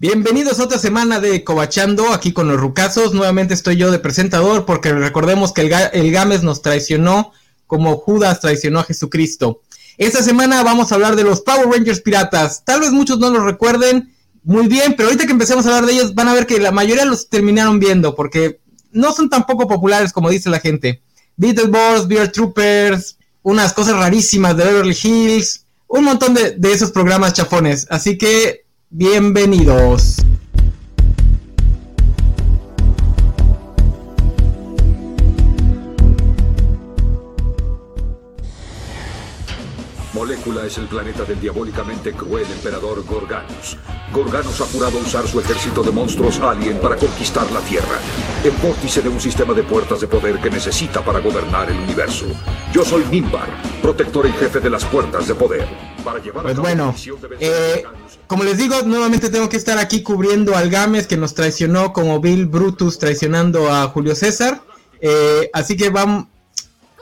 Bienvenidos a otra semana de Cobachando, aquí con los rucazos. Nuevamente estoy yo de presentador porque recordemos que el, el Games nos traicionó como Judas traicionó a Jesucristo. Esta semana vamos a hablar de los Power Rangers piratas. Tal vez muchos no los recuerden muy bien, pero ahorita que empecemos a hablar de ellos van a ver que la mayoría los terminaron viendo porque no son tan poco populares como dice la gente. Beetleborgs, Beer Troopers, unas cosas rarísimas de Beverly Hills, un montón de, de esos programas chafones. Así que bienvenidos. Molécula es el planeta del diabólicamente cruel emperador Gorganus. Gorganus ha jurado usar su ejército de monstruos alien para conquistar la Tierra, el vórtice de un sistema de puertas de poder que necesita para gobernar el universo. Yo soy Nimbar, protector en jefe de las puertas de poder. Para llevar pues bueno, eh, como les digo, nuevamente tengo que estar aquí cubriendo al Games que nos traicionó como Bill Brutus traicionando a Julio César. Eh, así que vamos,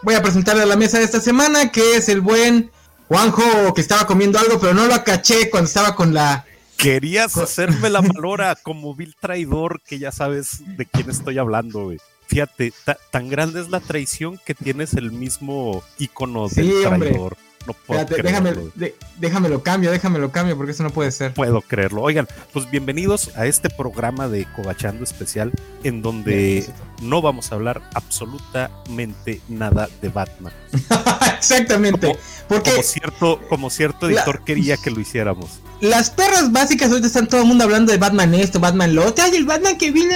voy a presentarle a la mesa de esta semana, que es el buen Juanjo, que estaba comiendo algo, pero no lo acaché cuando estaba con la. Querías hacerme la malora como vil traidor, que ya sabes de quién estoy hablando, güey. Fíjate, tan grande es la traición que tienes el mismo icono del traidor. No puedo Espérate, déjame, de, déjamelo cambio, déjamelo cambio, porque eso no puede ser. Puedo creerlo. Oigan, pues bienvenidos a este programa de Cobachando especial, en donde no vamos a hablar absolutamente nada de Batman. Exactamente. Como, porque como cierto, como cierto editor la, quería que lo hiciéramos. Las perras básicas ahorita están todo el mundo hablando de Batman esto, Batman lo otro. Ay, el Batman que vino,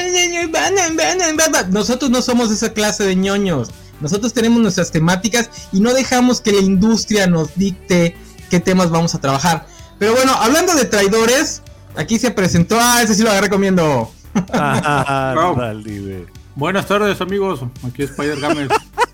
Batman, Batman, Batman. Nosotros no somos esa clase de ñoños. Nosotros tenemos nuestras temáticas y no dejamos que la industria nos dicte qué temas vamos a trabajar. Pero bueno, hablando de traidores, aquí se presentó. Ah, ese sí lo agarré comiendo. Ah, Buenas tardes, amigos. Aquí es Spider Games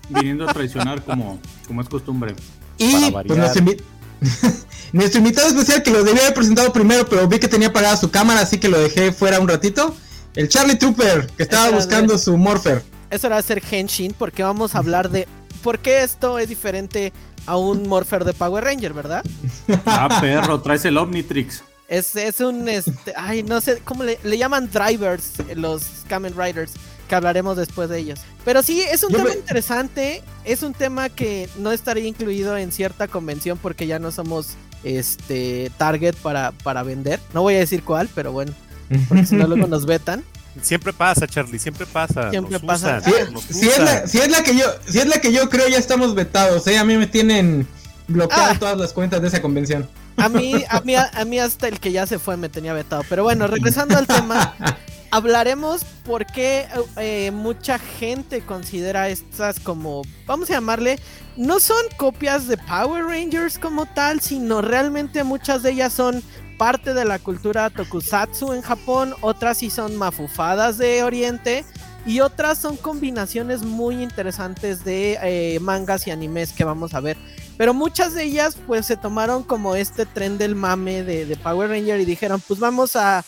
viniendo a traicionar como, como es costumbre. Y pues nuestro, invi nuestro, invitado especial que lo debía haber presentado primero, pero vi que tenía apagada su cámara, así que lo dejé fuera un ratito. El Charlie Trooper, que estaba buscando su Morpher eso era hacer Henshin, porque vamos a hablar de por qué esto es diferente a un Morpher de Power Ranger, ¿verdad? Ah, perro, traes el Omnitrix. Es, es un, este, ay, no sé, ¿cómo le, llaman drivers los Kamen Riders? Que hablaremos después de ellos. Pero sí, es un tema interesante, es un tema que no estaría incluido en cierta convención porque ya no somos este target para, para vender. No voy a decir cuál, pero bueno, porque si no luego nos vetan. Siempre pasa, Charlie, siempre pasa. Siempre pasa. si, es la, que yo, si es la que yo creo, ya estamos vetados, ¿eh? A mí me tienen bloqueado ah. todas las cuentas de esa convención. A mí, a mí, a mí hasta el que ya se fue me tenía vetado. Pero bueno, regresando al tema, hablaremos por qué eh, mucha gente considera estas como, vamos a llamarle, no son copias de Power Rangers como tal, sino realmente muchas de ellas son parte de la cultura tokusatsu en Japón, otras sí son mafufadas de Oriente y otras son combinaciones muy interesantes de eh, mangas y animes que vamos a ver. Pero muchas de ellas pues se tomaron como este tren del mame de, Power Ranger y dijeron pues vamos a,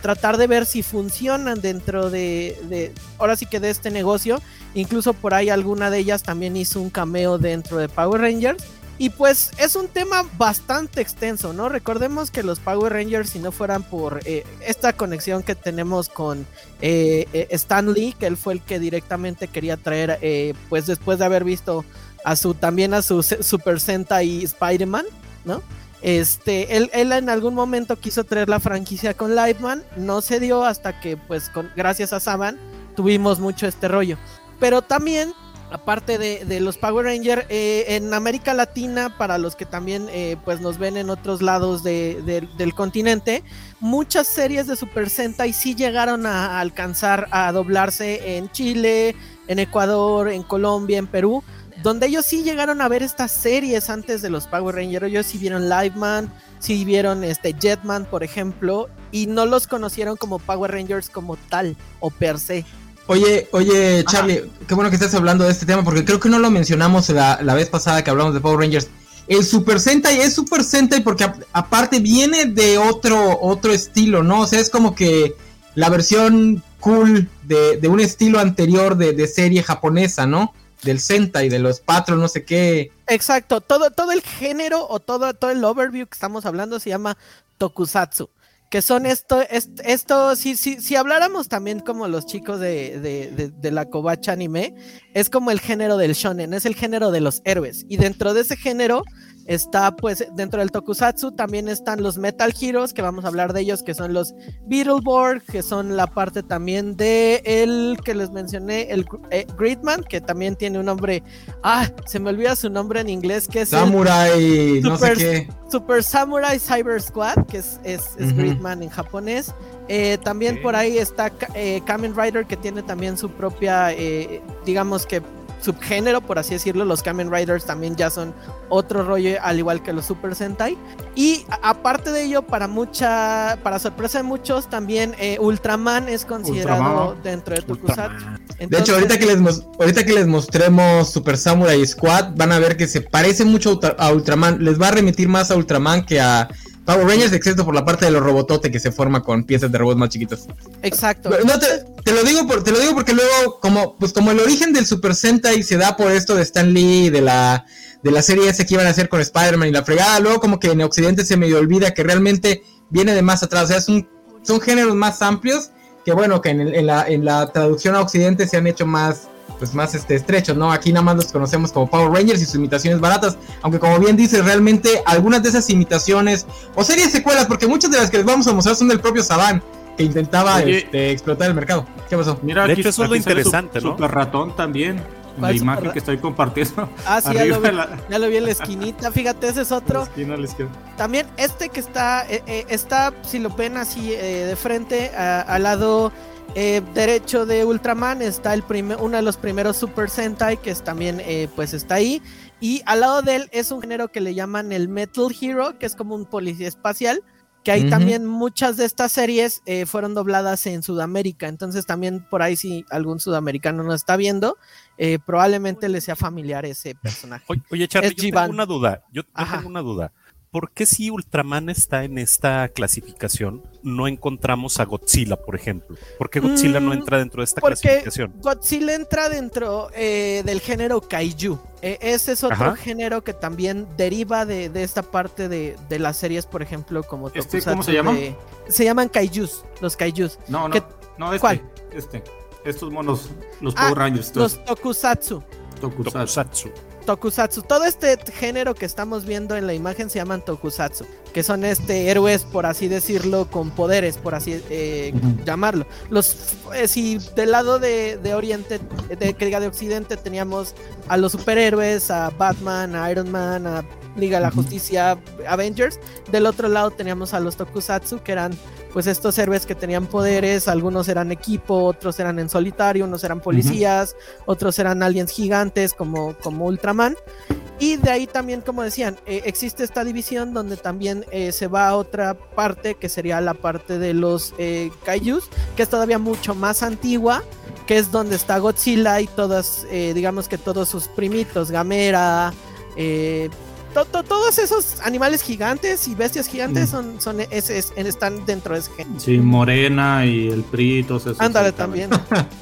tratar de ver si funcionan dentro de, de, ahora sí que de este negocio. Incluso por ahí alguna de ellas también hizo un cameo dentro de Power Rangers. Y pues es un tema bastante extenso, ¿no? Recordemos que los Power Rangers, si no fueran por eh, esta conexión que tenemos con eh, eh, Stan Lee, que él fue el que directamente quería traer, pues después de haber visto a su también a su Super Sentai Spider-Man, ¿no? Este, él, él, en algún momento quiso traer la franquicia con Lightman, no se dio hasta que, pues, con, gracias a Saban, tuvimos mucho este rollo. Pero también aparte de, los Power Rangers, eh, en América Latina, para los que también eh, pues nos ven en otros lados del continente, muchas series de Super Sentai sí llegaron a alcanzar a doblarse en Chile, en Ecuador, en Colombia, en Perú, donde ellos sí llegaron a ver estas series antes de los Power Rangers. Ellos sí vieron Liveman, sí vieron este Jetman, por ejemplo, y no los conocieron como Power Rangers como tal o per se. Oye, oye, Charlie, qué bueno que estás hablando de este tema porque creo que no lo mencionamos la, vez pasada que hablamos de Power Rangers. El Super Sentai es Super Sentai porque aparte viene de otro, otro estilo, ¿no? O sea, es como que la versión cool de, un estilo anterior de, serie japonesa, ¿no? Del Sentai, de los Patros, no sé qué. Exacto, todo, todo el género o todo, todo el overview que estamos hablando se llama Tokusatsu que son esto, esto, si, si, si habláramos también como los chicos de, de, de, la Kobacha anime, es como el género del shonen, es el género de los héroes. Y dentro de ese género Está pues dentro del tokusatsu también están los Metal Heroes, que vamos a hablar de ellos, que son los Beetleborg, que son la parte también de el que les mencioné, el eh, Gridman, que también tiene un nombre, ah, se me olvida su nombre en inglés, que es Samurai, no sé qué. Super Samurai Cyber Squad, que es, es, Gridman en japonés. Eh, también por ahí está eh, Kamen Rider, que tiene también su propia, digamos que subgénero, por así decirlo. Los Kamen Riders también ya son otro rollo, al igual que los Super Sentai. Y aparte de ello, para mucha, para sorpresa de muchos, también eh, Ultraman es considerado dentro de Tokusatsu. de hecho, ahorita que, les, ahorita que les mostremos Super Samurai Squad, van a ver que se parece mucho a Ultraman. Les va a remitir más a Ultraman que a Power Rangers, excepto por la parte de los robototes que se forma con piezas de robots más chiquitos. Exacto. No, te, lo digo por, te lo digo porque luego, como, pues como el origen del Super Sentai se da por esto de Stan Lee, de la, de la serie esa que iban a hacer con Spider-Man y la fregada, luego como que en Occidente se medio olvida que realmente viene de más atrás. O sea, son, son géneros más amplios que bueno, que en, la, en la traducción a Occidente se han hecho más pues más este, estrechos, ¿no? Aquí nada más los conocemos como Power Rangers y sus imitaciones baratas, aunque como bien dices, realmente algunas de esas imitaciones o series secuelas, porque muchas de las que les vamos a mostrar son del propio Saban, que intentaba este, explotar el mercado. ¿Qué pasó? Mira, aquí, eso es lo interesante, ¿no? Super ratón también. La imagen que estoy compartiendo. Ah, sí, ya lo, vi, ya lo, vi, en la esquinita. Fíjate, ese es otro. También este que está, eh, eh, está, si lo ven así eh, de frente, al lado eh, derecho de Ultraman está el uno de los primeros Super Sentai que es también eh, pues está ahí y al lado de él es un género que le llaman el Metal Hero que es como un policía espacial que ahí también muchas de estas series eh, fueron dobladas en Sudamérica entonces también por ahí si algún sudamericano nos está viendo probablemente le sea familiar ese personaje oye, Charlie yo tengo una duda yo tengo una duda ¿por qué si Ultraman está en esta clasificación no encontramos a Godzilla, por ejemplo? ¿Por qué Godzilla no mm, entra dentro de esta clasificación? Godzilla entra dentro eh, del género Kaiju. E, ese es otro género que también deriva de, esta parte de, las series, por ejemplo, como ¿Este, ¿Cómo se llama? se llaman Kaijus, los Kaijus. No, no, no este, ¿Cuál? Este. Estos monos, los Power ah, Rangers. Los Tokusatsu. Tokusatsu. Tokusatsu. Todo este género que estamos viendo en la imagen se llaman Tokusatsu, que son este héroes, por así decirlo, con poderes, por así eh, llamarlo. Los, eh, si del lado de, Oriente, de, que diga de Occidente, teníamos a los superhéroes, a Batman, a Iron Man, a Liga de la Justicia, Avengers. Del otro lado teníamos a los Tokusatsu, que eran pues estos héroes que tenían poderes, algunos eran equipo, otros eran en solitario, unos eran policías, otros eran aliens gigantes como, como Ultraman. Y de ahí también, como decían, eh, existe esta división donde también eh, se va a otra parte, que sería la parte de los eh, Kaijus, que es todavía mucho más antigua, que es donde está Godzilla y todas, digamos que todos sus primitos, Gamera, todos esos animales gigantes y bestias gigantes son, son están dentro de ese género. Sí, Morena y el PRI, todos esos. Ándale también.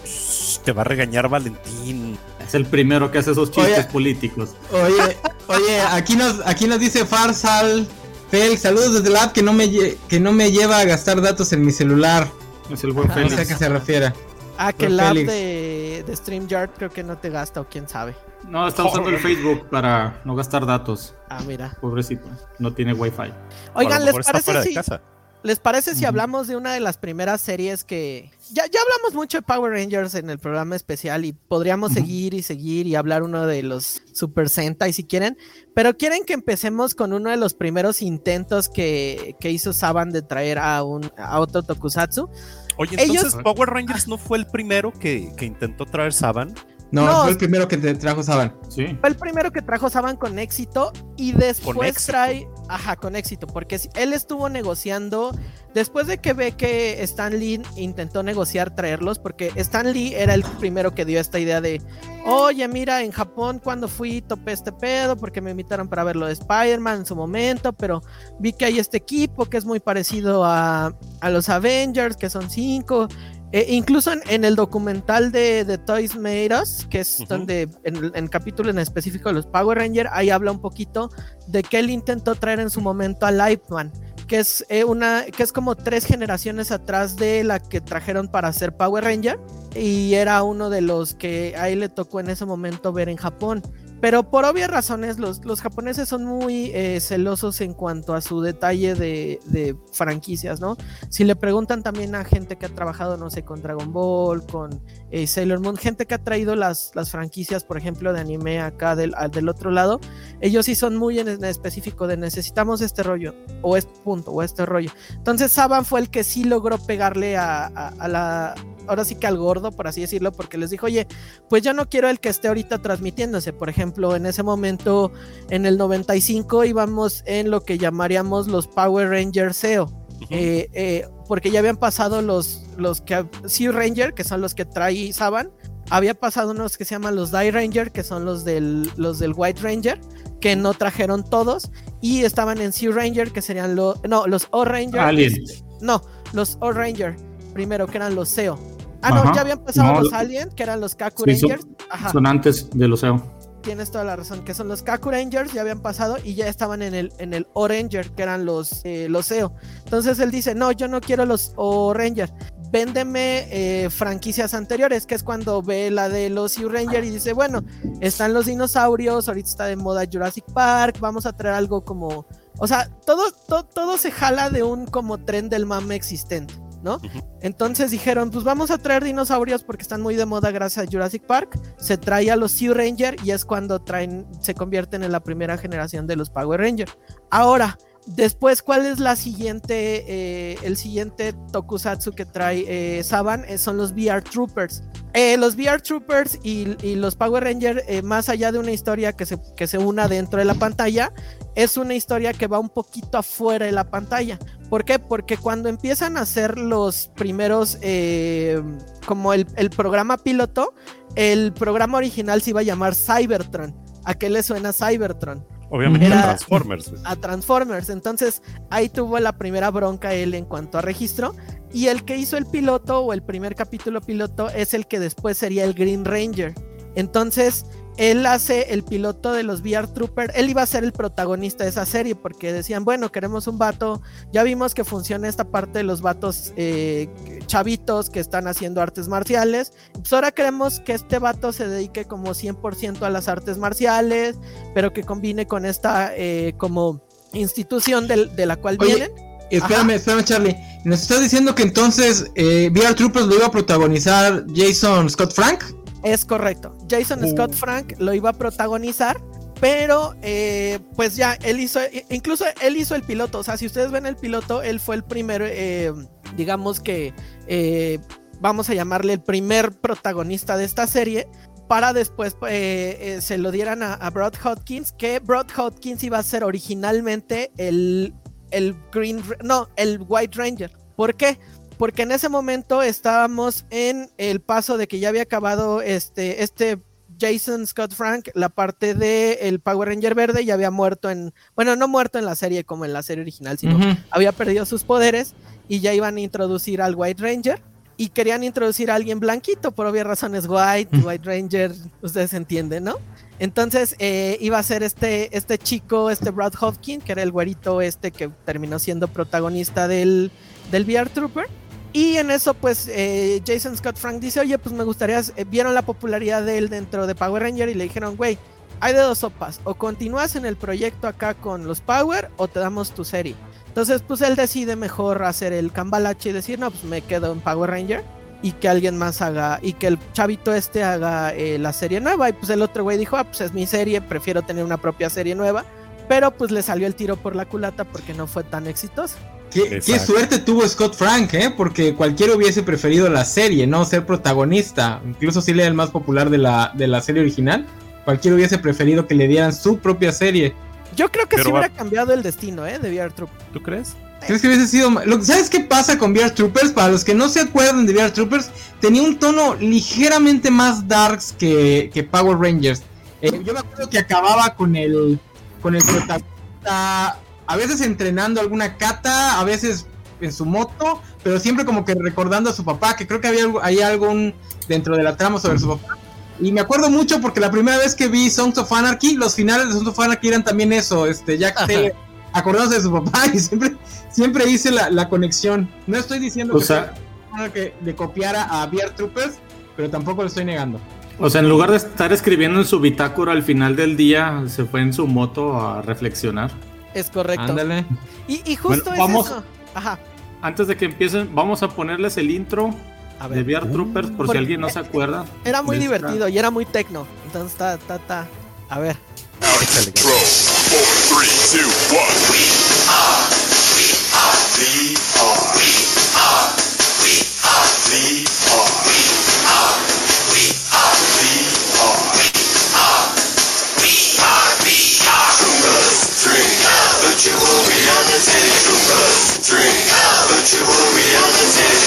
Te va a regañar Valentín. Es el primero que hace esos chistes políticos. Oye, oye, aquí nos, aquí nos dice Farsal. Félix, saludos desde la app que no me que no me lleva a gastar datos en mi celular. Es el buen Félix. No sé a qué se refiere. Ah, que el app de, de StreamYard creo que no te gasta o quién sabe. No, está usando el Facebook para no gastar datos. Ah, mira. Pobrecito, no tiene wifi. Oigan, ¿les parece si, ¿les parece si hablamos de una de las primeras series que... Ya, ya hablamos mucho de Power Rangers en el programa especial y podríamos seguir y seguir y hablar uno de los Super Sentai si quieren, pero quieren que empecemos con uno de los primeros intentos que, que hizo Saban de traer a, un, a otro Tokusatsu. Oye, entonces Power Rangers no fue el primero que, que intentó traer Saban. No, fue el primero que te trajo Saban. Sí. Fue el primero que trajo Saban con éxito y después trae. Ajá, con éxito, porque él estuvo negociando. Después de que ve que Stan Lee intentó negociar traerlos, porque Stan Lee era el primero que dio esta idea de: Oye, mira, en Japón cuando fui topé este pedo, porque me invitaron para ver lo de Spider-Man en su momento, pero vi que hay este equipo que es muy parecido a, a los Avengers, que son cinco eh, incluso en, el documental de, The Toys Made Us, que es donde en el capítulo en específico de los Power Rangers, ahí habla un poquito de que él intentó traer en su momento a Lightman, que es eh, una que es como tres generaciones atrás de la que trajeron para hacer Power Ranger y era uno de los que ahí le tocó en ese momento ver en Japón. Pero por obvias razones, los, los japoneses son muy eh, celosos en cuanto a su detalle de, de, franquicias, ¿no? Si le preguntan también a gente que ha trabajado, no sé, con Dragon Ball, con eh, Sailor Moon, gente que ha traído las, las franquicias, por ejemplo, de anime acá del, del otro lado, ellos sí son muy en, específico de necesitamos este rollo, o este punto, o este rollo. Entonces Saban fue el que sí logró pegarle a, a, a la ahora sí que al gordo, por así decirlo, porque les dijo, oye, pues yo no quiero el que esté ahorita transmitiéndose. Por ejemplo, en ese momento, en el 95, íbamos en lo que llamaríamos los Power Rangers SEO. Uh -huh. eh, eh, porque ya habían pasado los, los que Sea Ranger, que son los que trae Saban. Había pasado unos que se llaman los Die Ranger, que son los del, los del White Ranger, que no trajeron todos. Y estaban en Sea Ranger, que serían los. No, los O Ranger. Aliens. No, los O Ranger primero, que eran los SEO. Ah, Ajá. no, ya habían pasado no, los Alien, que eran los Kaku sí, Rangers. Son, Ajá. son, antes de los SEO. Tienes toda la razón, que son los Kaku Rangers, ya habían pasado y ya estaban en el, en el O-Ranger, que eran los, eh, los SEO. Entonces él dice, no, yo no quiero los O-Ranger, véndeme eh, franquicias anteriores, que es cuando ve la de los U-Ranger y dice, bueno, están los dinosaurios, ahorita está de moda Jurassic Park, vamos a traer algo como... O sea, todo, todo, todo se jala de un como tren del mame existente. ¿No? Entonces dijeron, pues vamos a traer dinosaurios porque están muy de moda gracias a Jurassic Park. Se trae a los Sea Ranger y es cuando traen, se convierten en la primera generación de los Power Ranger. Ahora, después, ¿cuál es la siguiente, eh, el siguiente tokusatsu que trae eh, Saban? Eh, son los VR Troopers. Los VR Troopers y, los Power Rangers, eh, más allá de una historia que se, que se una dentro de la pantalla, es una historia que va un poquito afuera de la pantalla. ¿Por qué? Porque cuando empiezan a hacer los primeros, eh, como el, el, programa piloto, el programa original se iba a llamar Cybertron. ¿A qué le suena Cybertron? Obviamente Era a Transformers. A Transformers. Entonces ahí tuvo la primera bronca él en cuanto a registro. Y el que hizo el piloto o el primer capítulo piloto es el que después sería el Green Ranger. Entonces, él hace el piloto de los VR Trooper, él iba a ser el protagonista de esa serie porque decían, bueno, queremos un vato, ya vimos que funciona esta parte de los vatos eh, chavitos que están haciendo artes marciales, pues ahora queremos que este vato se dedique como 100% a las artes marciales, pero que combine con esta eh, como institución de, de, la cual Oye, vienen. Espérame, Ajá. espérame, Charlie. Nos estás diciendo que entonces eh, VR Troopers lo iba a protagonizar Jason Scott Frank? Es correcto. Jason. Scott Frank lo iba a protagonizar, pero eh, pues ya él hizo, incluso él hizo el piloto. O sea, si ustedes ven el piloto, él fue el primero, eh, digamos que, eh, vamos a llamarle el primer protagonista de esta serie. Para después se lo dieran a, a Brad Hodkins, que Brad Hodkins iba a ser originalmente el, el Green, no, el White Ranger. ¿Por qué? Porque en ese momento estábamos en el paso de que ya había acabado este, este Jason Scott Frank, la parte de el Power Ranger verde, ya había muerto en, bueno, no muerto en la serie como en la serie original, sino uh -huh. había perdido sus poderes y ya iban a introducir al White Ranger y querían introducir a alguien blanquito, por obvias razones, White. White Ranger, ustedes entienden, ¿no? Entonces eh, iba a ser este, este chico, este Brad Hopkins, que era el güerito este que terminó siendo protagonista del, del VR Trooper. Y en eso, pues, eh, Jason Scott Frank dice, oye, pues me gustaría, eh, vieron la popularidad de él dentro de Power Ranger y le dijeron, güey, hay de dos sopas, o continúas en el proyecto acá con los Power o te damos tu serie. Entonces, pues él decide mejor hacer el cambalache y decir, no, pues me quedo en Power Ranger y que alguien más haga, y que el chavito este haga eh, la serie nueva. Y pues el otro güey dijo, ah, pues es mi serie, prefiero tener una propia serie nueva. Pero pues le salió el tiro por la culata porque no fue tan exitoso. Qué, qué, suerte tuvo Scott Frank, ¿eh? Porque cualquiera hubiese preferido la serie, no ser protagonista. Incluso si le era el más popular de la, de la serie original. Cualquiera hubiese preferido que le dieran su propia serie. Yo creo que Pero sí hubiera cambiado el destino, ¿eh? De VR Troopers. ¿Tú crees? ¿Crees que hubiese sido.? ¿Sabes qué pasa con VR Troopers? Para los que no se acuerdan de VR Troopers, tenía un tono ligeramente más darks que, que Power Rangers. Eh, yo me acuerdo que acababa con el. Con el protagonista a veces entrenando alguna kata, a veces en su moto, pero siempre como que recordando a su papá, que creo que había hay algún dentro de la trama sobre su papá. Y me acuerdo mucho porque la primera vez que vi Songs of Anarchy, los finales de Songs of Anarchy eran también eso, este Jack Taylor acordándose de su papá y siempre siempre hice la, conexión. No estoy diciendo que, sea, que de copiara a Bear Troopers, pero tampoco lo estoy negando. O sea, en lugar de estar escribiendo en su bitácora al final del día, se fue en su moto a reflexionar. Es correcto. Ándale. Y, justo vamos, eso. Ajá. Antes de que empiecen, vamos a ponerles el intro de VR Troopers por si alguien no se acuerda. Era muy divertido y era muy tecno. Entonces, está, está, está. A ver. but you won't be on the city. Drink but you won't be on the city.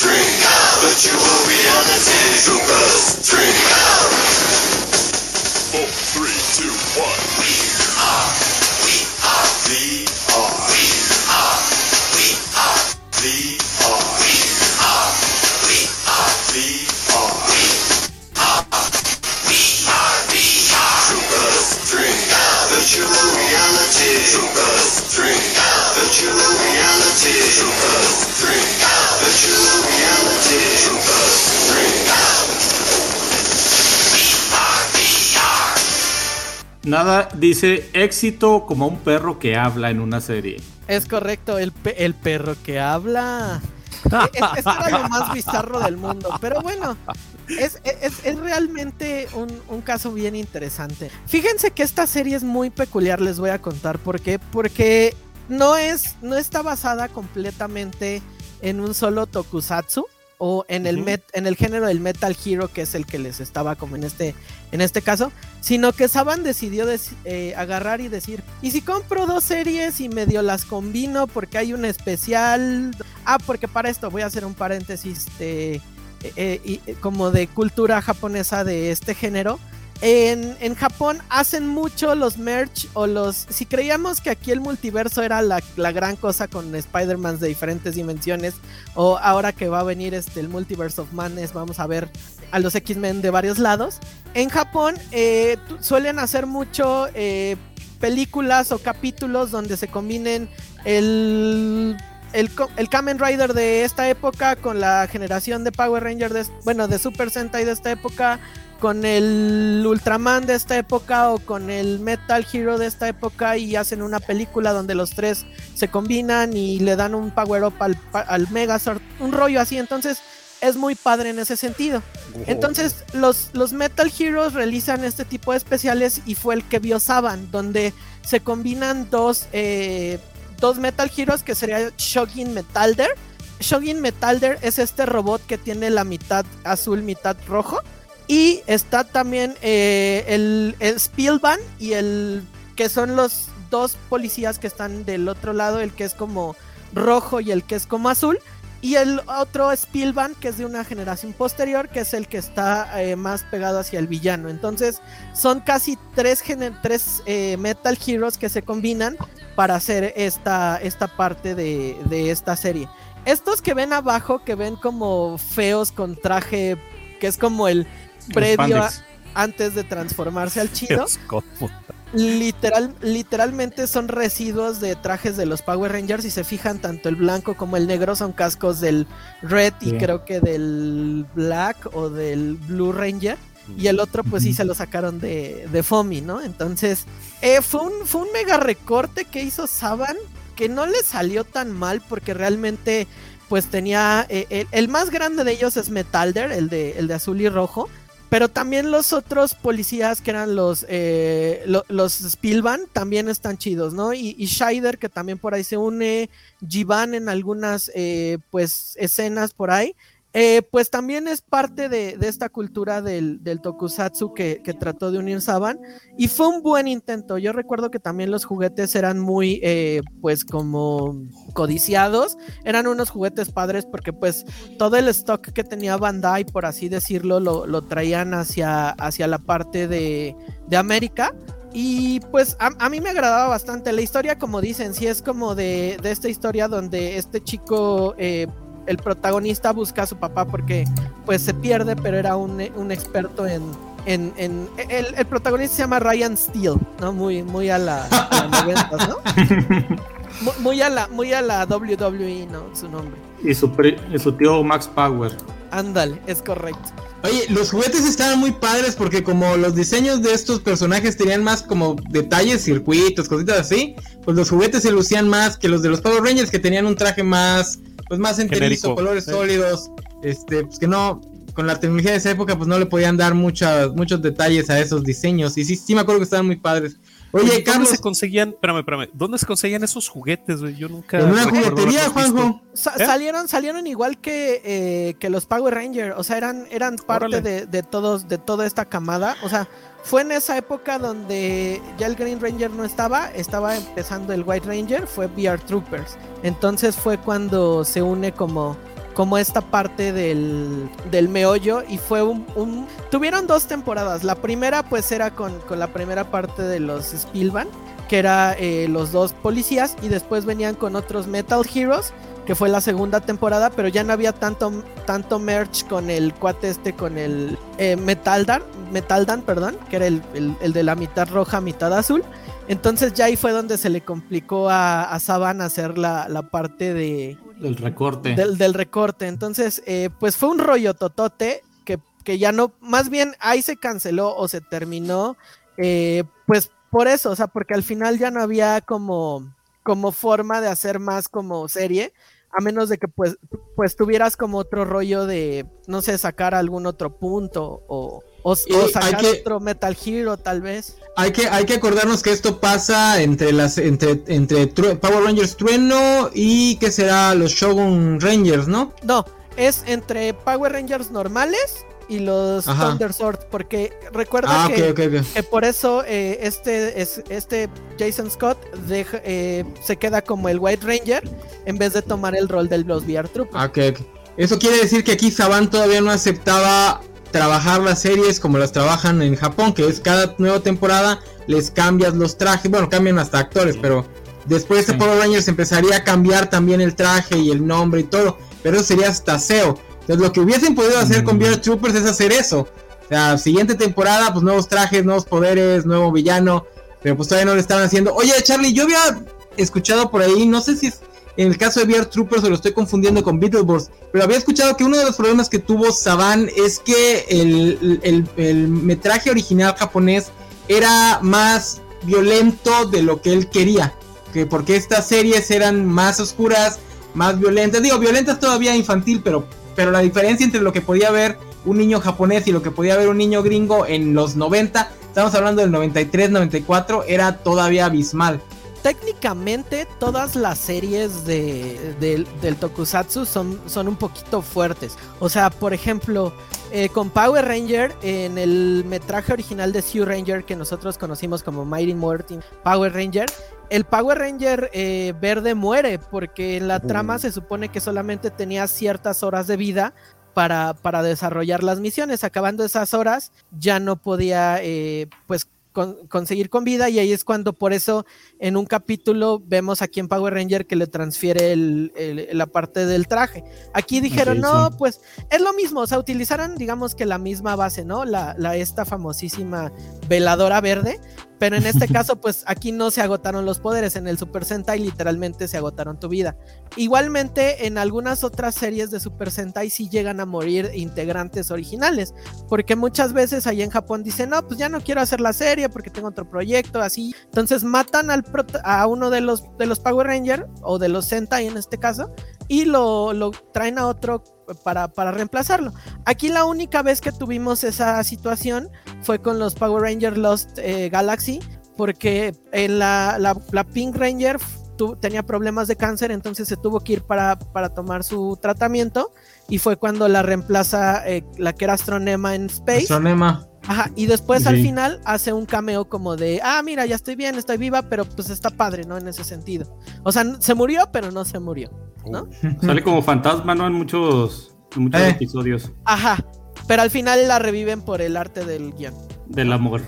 Drink but you won't be on the city troopers. Four, three, two, one. We are, we are the. Nada dice éxito como un perro que habla en una serie. Es correcto, el, el perro que habla. es, lo más bizarro del mundo. Pero bueno, es, realmente un, un, caso bien interesante. Fíjense que esta serie es muy peculiar, les voy a contar por qué. Porque no, es, no está basada completamente en un solo tokusatsu o en el, en el género del Metal Hero, que es el que les estaba como en este, en este caso, sino que Saban decidió eh, agarrar y decir, ¿y si compro dos series y medio las combino porque hay un especial? Ah, porque para esto voy a hacer un paréntesis de, eh, eh, como de cultura japonesa de este género. En, Japón hacen mucho los merch o los... Si creíamos que aquí el multiverso era la, gran cosa con Spider-Man de diferentes dimensiones, o ahora que va a venir este, el Multiverse of Madness, vamos a ver a los X-Men de varios lados. En Japón eh, suelen hacer mucho eh, películas o capítulos donde se combinen el el, el, Kamen Rider de esta época con la generación de Power Rangers, bueno, de Super Sentai de esta época, con el Ultraman de esta época o con el Metal Hero de esta época y hacen una película donde los tres se combinan y le dan un power up al, al Megazord, un rollo así, entonces es muy padre en ese sentido. Entonces los, los Metal Heroes realizan este tipo de especiales y fue el que vio Saban, donde se combinan dos, eh, dos Metal Heroes que sería Shogin Metalder. Shogin Metalder es este robot que tiene la mitad azul, mitad rojo y está también eh, el, el y el que son los dos policías que están del otro lado, el que es como rojo y el que es como azul. Y el otro Spielban, que es de una generación posterior, que es el que está eh, más pegado hacia el villano. Entonces, son casi tres, tres eh, Metal Heroes que se combinan para hacer esta, esta parte de, de, esta serie. Estos que ven abajo, que ven como feos con traje, que es como el previo antes de transformarse al chido. Literal, literalmente son residuos de trajes de los Power Rangers. Y se fijan, tanto el blanco como el negro son cascos del Red y creo que del Black o del Blue Ranger. Y el otro, pues sí se lo sacaron de, de Fomi, ¿no? Entonces, eh, fue, un, fue un mega recorte que hizo Saban, que no le salió tan mal porque realmente, pues tenía. Eh, el, más grande de ellos es Metalder, el de, el de azul y rojo pero también los otros policías que eran los, eh, los Spilvan también están chidos, ¿no? Y, y Scheider que también por ahí se une, Jivan en algunas eh, pues escenas por ahí. Eh, pues también es parte de, esta cultura del, tokusatsu que, trató de unir Saban y fue un buen intento. Yo recuerdo que también los juguetes eran muy, eh, pues como codiciados, eran unos juguetes padres porque pues todo el stock que tenía Bandai, por así decirlo, lo, traían hacia, hacia la parte de, América. Y pues a, mí me agradaba bastante. La historia, como dicen, sí es como de, esta historia donde este chico... Eh, el protagonista busca a su papá porque pues se pierde, pero era un, experto en, en, el, protagonista se llama Ryan Steele, ¿no? Muy, muy a la, a ¿no? Muy a la, muy a la WWE, ¿no? Su nombre. Y su, y su tío Max Power. Ándale, es correcto. Oye, los juguetes estaban muy padres porque como los diseños de estos personajes tenían más como detalles, circuitos, cositas así, pues los juguetes se lucían más que los de los Power Rangers que tenían un traje más, pues más enterizo, colores sólidos, este, pues que no, con la tecnología de esa época pues no le podían dar muchas, muchos detalles a esos diseños y sí, sí me acuerdo que estaban muy padres. Oye, Carlos. ¿Dónde se conseguían, espérame, espérame, ¿dónde se conseguían esos juguetes, güey? Yo nunca. En una juguetería, Juanjo. ¿Eh? salieron, salieron igual que, eh, que los Power Rangers. O sea, eran, eran parte de, de, todos, de toda esta camada. O sea, fue en esa época donde ya el Green Ranger no estaba, estaba empezando el White Ranger, fue VR Troopers. Entonces fue cuando se une como como esta parte del, del meollo y fue un, Tuvieron dos temporadas. La primera pues era con, con la primera parte de los Spillvan, que era eh, los dos policías y después venían con otros Metal Heroes que fue la segunda temporada, pero ya no había tanto, tanto merch con el cuate este, con el eh, Metaldan, Metaldan, perdón, que era el, el, de la mitad roja, mitad azul. Entonces ya ahí fue donde se le complicó a, a Saban hacer la, la parte de, del recorte. Del, recorte. Entonces, eh, pues fue un rollo totote que, que, ya no, más bien ahí se canceló o se terminó, eh, pues por eso, o sea, porque al final ya no había como, como forma de hacer más como serie, a menos de que pues, pues tuvieras como otro rollo de, no sé, sacar algún otro punto o, o, sacar otro Metal Hero tal vez. Hay que, hay que acordarnos que esto pasa entre las entre, entre Power Rangers Trueno y que será los Shogun Rangers, ¿no? No, es entre Power Rangers normales y los Thunder Sword, porque recuerda ah, que, por eso eh, este, es, este Jason Scott eh, se queda como el White Ranger en vez de tomar el rol de los VR Troopers. Eso quiere decir que aquí Saban todavía no aceptaba trabajar las series como las trabajan en Japón, que es cada nueva temporada les cambias los trajes, bueno, cambian hasta actores, pero después de Power Rangers empezaría a cambiar también el traje y el nombre y todo, pero eso sería hasta SEO. Entonces lo que hubiesen podido hacer con VR Troopers es hacer eso. O sea, siguiente temporada, pues nuevos trajes, nuevos poderes, nuevo villano, pero pues todavía no lo estaban haciendo. Oye, Charlie, yo había escuchado por ahí, no sé si es en el caso de VR Troopers se lo estoy confundiendo con Beetleborgs, pero había escuchado que uno de los problemas que tuvo Saban es que el, metraje original japonés era más violento de lo que él quería, que porque estas series eran más oscuras, más violentas, digo, violentas todavía infantil, pero, pero la diferencia entre lo que podía ver un niño japonés y lo que podía ver un niño gringo en los 90, estamos hablando del 93, 94, era todavía abismal técnicamente todas las series de, del Tokusatsu son, son un poquito fuertes. O sea, por ejemplo, eh, con Power Ranger, en el metraje original de Sue Ranger, que nosotros conocimos como Mighty Morphin Power Ranger, el Power Ranger eh, verde muere porque en la trama se supone que solamente tenía ciertas horas de vida para, para desarrollar las misiones. Acabando esas horas, ya no podía, eh, pues, conseguir con vida y ahí es cuando por eso en un capítulo vemos aquí en Power Ranger que le transfiere la parte del traje. Aquí dijeron, no, pues es lo mismo, o sea, utilizaron digamos que la misma base, ¿no? La, la esta famosísima veladora verde, pero en este caso, pues aquí no se agotaron los poderes. En el Super Sentai literalmente se agotaron tu vida. Igualmente, en algunas otras series de Super Sentai sí llegan a morir integrantes originales. Porque muchas veces ahí en Japón dicen, no, pues ya no quiero hacer la serie porque tengo otro proyecto, así. Entonces matan al a uno de los, de los Power Rangers, o de los Sentai en este caso, y lo, lo traen a otro para, para, reemplazarlo. Aquí la única vez que tuvimos esa situación fue con los Power Rangers Lost eh, Galaxy, porque la, la, Pink Ranger tenía problemas de cáncer, entonces se tuvo que ir para, para tomar su tratamiento y fue cuando la reemplaza eh, la que era Astronema en Space. Astronema. Ajá, y después al final hace un cameo como de, ah, mira, ya estoy bien, estoy viva, pero pues está padre, ¿no? En ese sentido. O sea, se murió, pero no se murió, ¿no? Sale como fantasma, ¿no? En muchos, muchos eh. episodios. Ajá, pero al final la reviven por el arte del guion. Del amor.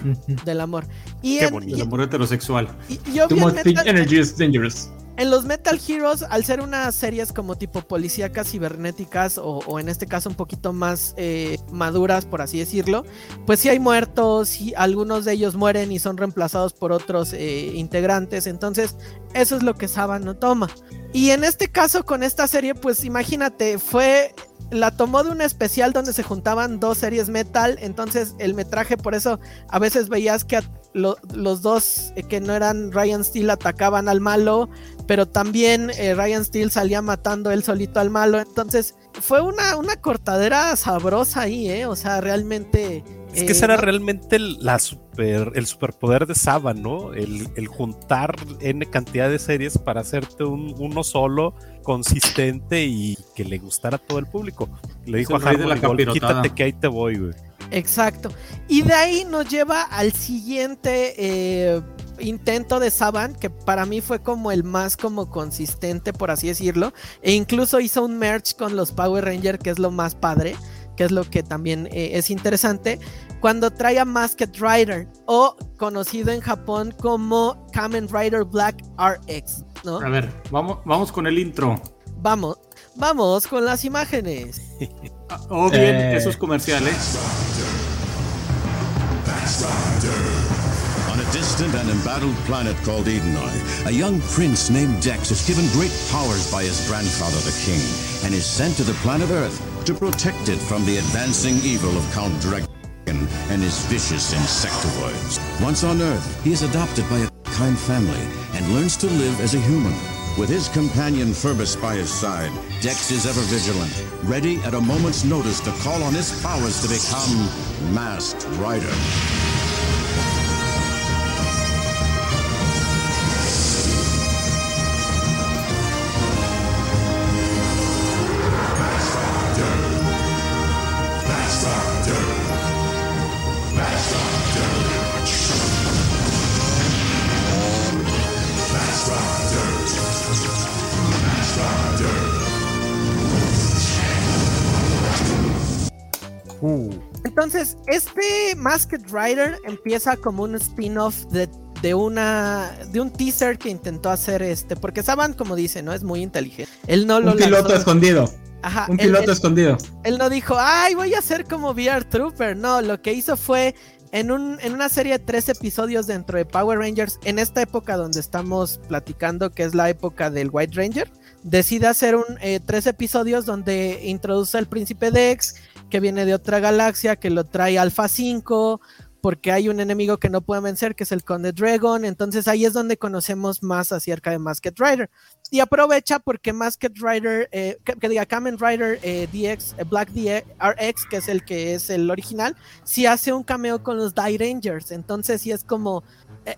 Del amor. Y Qué bonito. Del amor heterosexual. Y, y obviamente, energy is dangerous. En los Metal Heroes, al ser unas series como tipo policíacas cibernéticas o, en este caso un poquito más eh, maduras, por así decirlo, pues sí hay muertos, y algunos de ellos mueren y son reemplazados por otros eh, integrantes, entonces eso es lo que Saba no toma. Y en este caso con esta serie, pues imagínate, fue la tomó de un especial donde se juntaban dos series metal, entonces el metraje por eso a veces veías que los dos eh, que no eran Ryan Steele atacaban al malo, pero también eh, Ryan Steele salía matando él solito al malo, entonces fue una, una cortadera sabrosa ahí, ¿eh? O sea, realmente... Es que ese era realmente la super, el superpoder de Saba, ¿no? El, juntar N cantidad de series para hacerte un, uno solo, consistente y que le gustara a todo el público. Le dijo a Harmony quítate que ahí te voy, güey. Exacto. Y de ahí nos lleva al siguiente eh, intento de Saban, que para mí fue como el más como consistente, por así decirlo. E incluso hizo un merch con los Power Rangers, que es lo más padre, que es lo que también eh, es interesante. Cuando trae a Masked Rider, o conocido en Japón como Kamen Rider Black RX. ¿No? A ver, vamos, vamos con el intro. Vamos, vamos con las imágenes. o oh, bien, eh. esos comerciales. On a distant and embattled planet called Edenoi, a young prince named Dex is given great powers by his grandfather, the king, and is sent to the planet Earth to protect it from the advancing evil of Count Dragon and his vicious insectoids. Once on Earth, he is adopted by a kind family and learns to live as a human. With his companion Furbus by his side, Dex is ever vigilant, ready at a moment's notice to call on his powers to become Masked Rider. Entonces, este Masked Rider empieza como un spin-off de, de, una de un teaser que intentó hacer este, porque Saban, como dice, no es muy inteligente. Él no un piloto escondido. Ajá, un piloto escondido. Él no dijo, ay, voy a hacer como VR Trooper. No, lo que hizo fue en, un, en una serie de tres episodios dentro de Power Rangers, en esta época donde estamos platicando, que es la época del White Ranger, decide hacer un, eh, tres episodios donde introduce al príncipe Dex, que viene de otra galaxia, que lo trae Alpha 5, porque hay un enemigo que no puede vencer, que es el Conde Dragon. Entonces ahí es donde conocemos más acerca de Masked Rider. Y aprovecha porque Masked Rider, eh, que, diga Kamen Rider eh, DX, eh, Black DX, RX, que es el que es el original, sí hace un cameo con los Die Rangers. Entonces sí es como,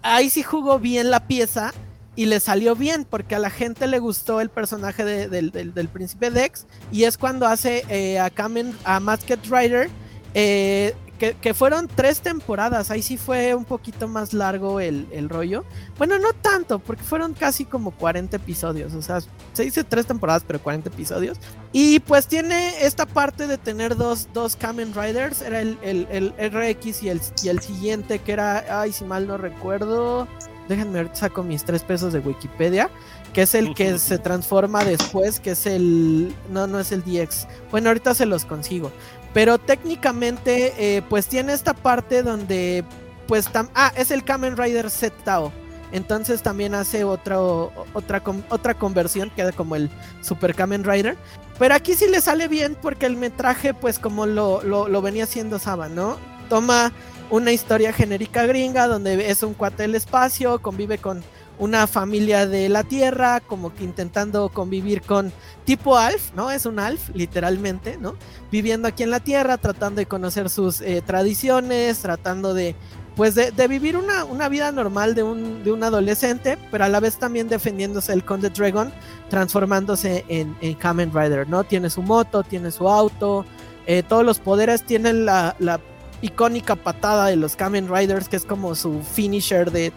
ahí sí jugó bien la pieza y le salió bien porque a la gente le gustó el personaje del, príncipe Dex y es cuando hace eh, a Kamen, a Masked Rider eh, que, fueron tres temporadas ahí sí fue un poquito más largo el, rollo. Bueno no tanto porque fueron casi como 40 episodios o sea se dice tres temporadas pero 40 episodios. Y pues tiene esta parte de tener dos, dos Kamen Riders era el, el, RX y el, y el siguiente que era ay si mal no recuerdo déjenme saco mis tres pesos de Wikipedia, que es el que se transforma después, que es el, no, no es el DX. Bueno, ahorita se los consigo. Pero técnicamente, eh, pues tiene esta parte donde, pues, ah, es el Kamen Rider Z Tao. Entonces también hace otra, otra, otra conversión, queda como el Super Kamen Rider. Pero aquí sí le sale bien porque el metraje, pues como lo, lo, lo venía haciendo Saba, ¿no? Toma una historia genérica gringa donde es un cuate del espacio, convive con una familia de la Tierra, como que intentando convivir con tipo Alf, ¿no? Es un Alf, literalmente, ¿no? Viviendo aquí en la Tierra, tratando de conocer sus eh, tradiciones, tratando de, pues, de, vivir una, una, vida normal de un, de un adolescente, pero a la vez también defendiéndose el Conde Dragon, transformándose en, en Kamen Rider, ¿no? Tiene su moto, tiene su auto, eh, todos los poderes tienen la, la icónica patada de los Kamen Riders, que es como su finisher de,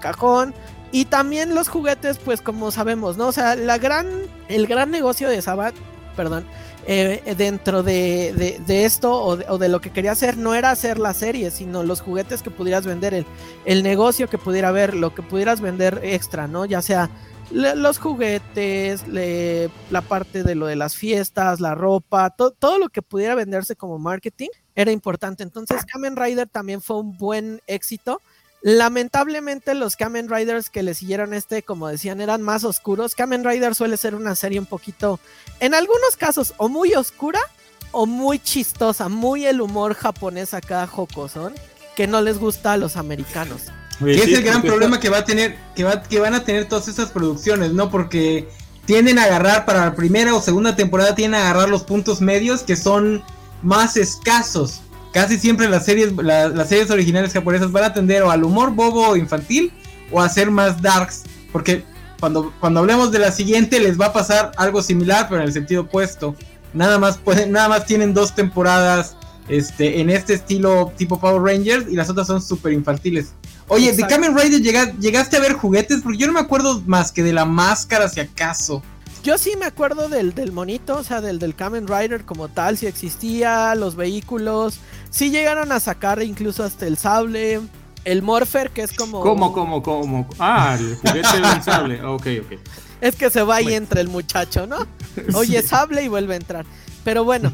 cajón. Y también los juguetes, pues como sabemos, ¿no? O sea, la gran, el gran negocio de Sabat, perdón, eh, dentro de, esto o, de, lo que quería hacer no era hacer la serie, sino los juguetes que pudieras vender, el, el negocio que pudiera haber, lo que pudieras vender extra, ¿no? Ya sea los juguetes, la parte de lo de las fiestas, la ropa, todo lo que pudiera venderse como marketing era importante. Entonces Kamen Rider también fue un buen éxito. Lamentablemente los Kamen Riders que le siguieron este, como decían, eran más oscuros. Kamen Rider suele ser una serie un poquito, en algunos casos, o muy oscura o muy chistosa, muy el humor japonés acá jocosón, que no les gusta a los americanos. Es el gran problema que va a tener, que, va, que van a tener todas estas producciones, ¿no? Porque tienden a agarrar para la primera o segunda temporada, tienden a agarrar los puntos medios que son más escasos. Casi siempre las series, las series originales japonesas van a tender o al humor bobo infantil o a ser más darks. Porque cuando, cuando hablemos de la siguiente les va a pasar algo similar, pero en el sentido opuesto. Nada más pueden, nada más tienen dos temporadas este, en este estilo tipo Power Rangers y las otras son súper infantiles. Oye, de Kamen Rider llegaste a ver juguetes porque yo no me acuerdo más que de la máscara si acaso. Yo sí me acuerdo del, del monito, o sea, del, del Kamen Rider como tal, si existía, los vehículos, sí llegaron a sacar incluso hasta el sable, el Morpher, que es como... ¿Cómo, cómo, cómo? Ah, el juguete del sable, ok, ok. Es que se va ahí entre el muchacho, ¿no? Oye, sable y vuelve a entrar. Pero bueno,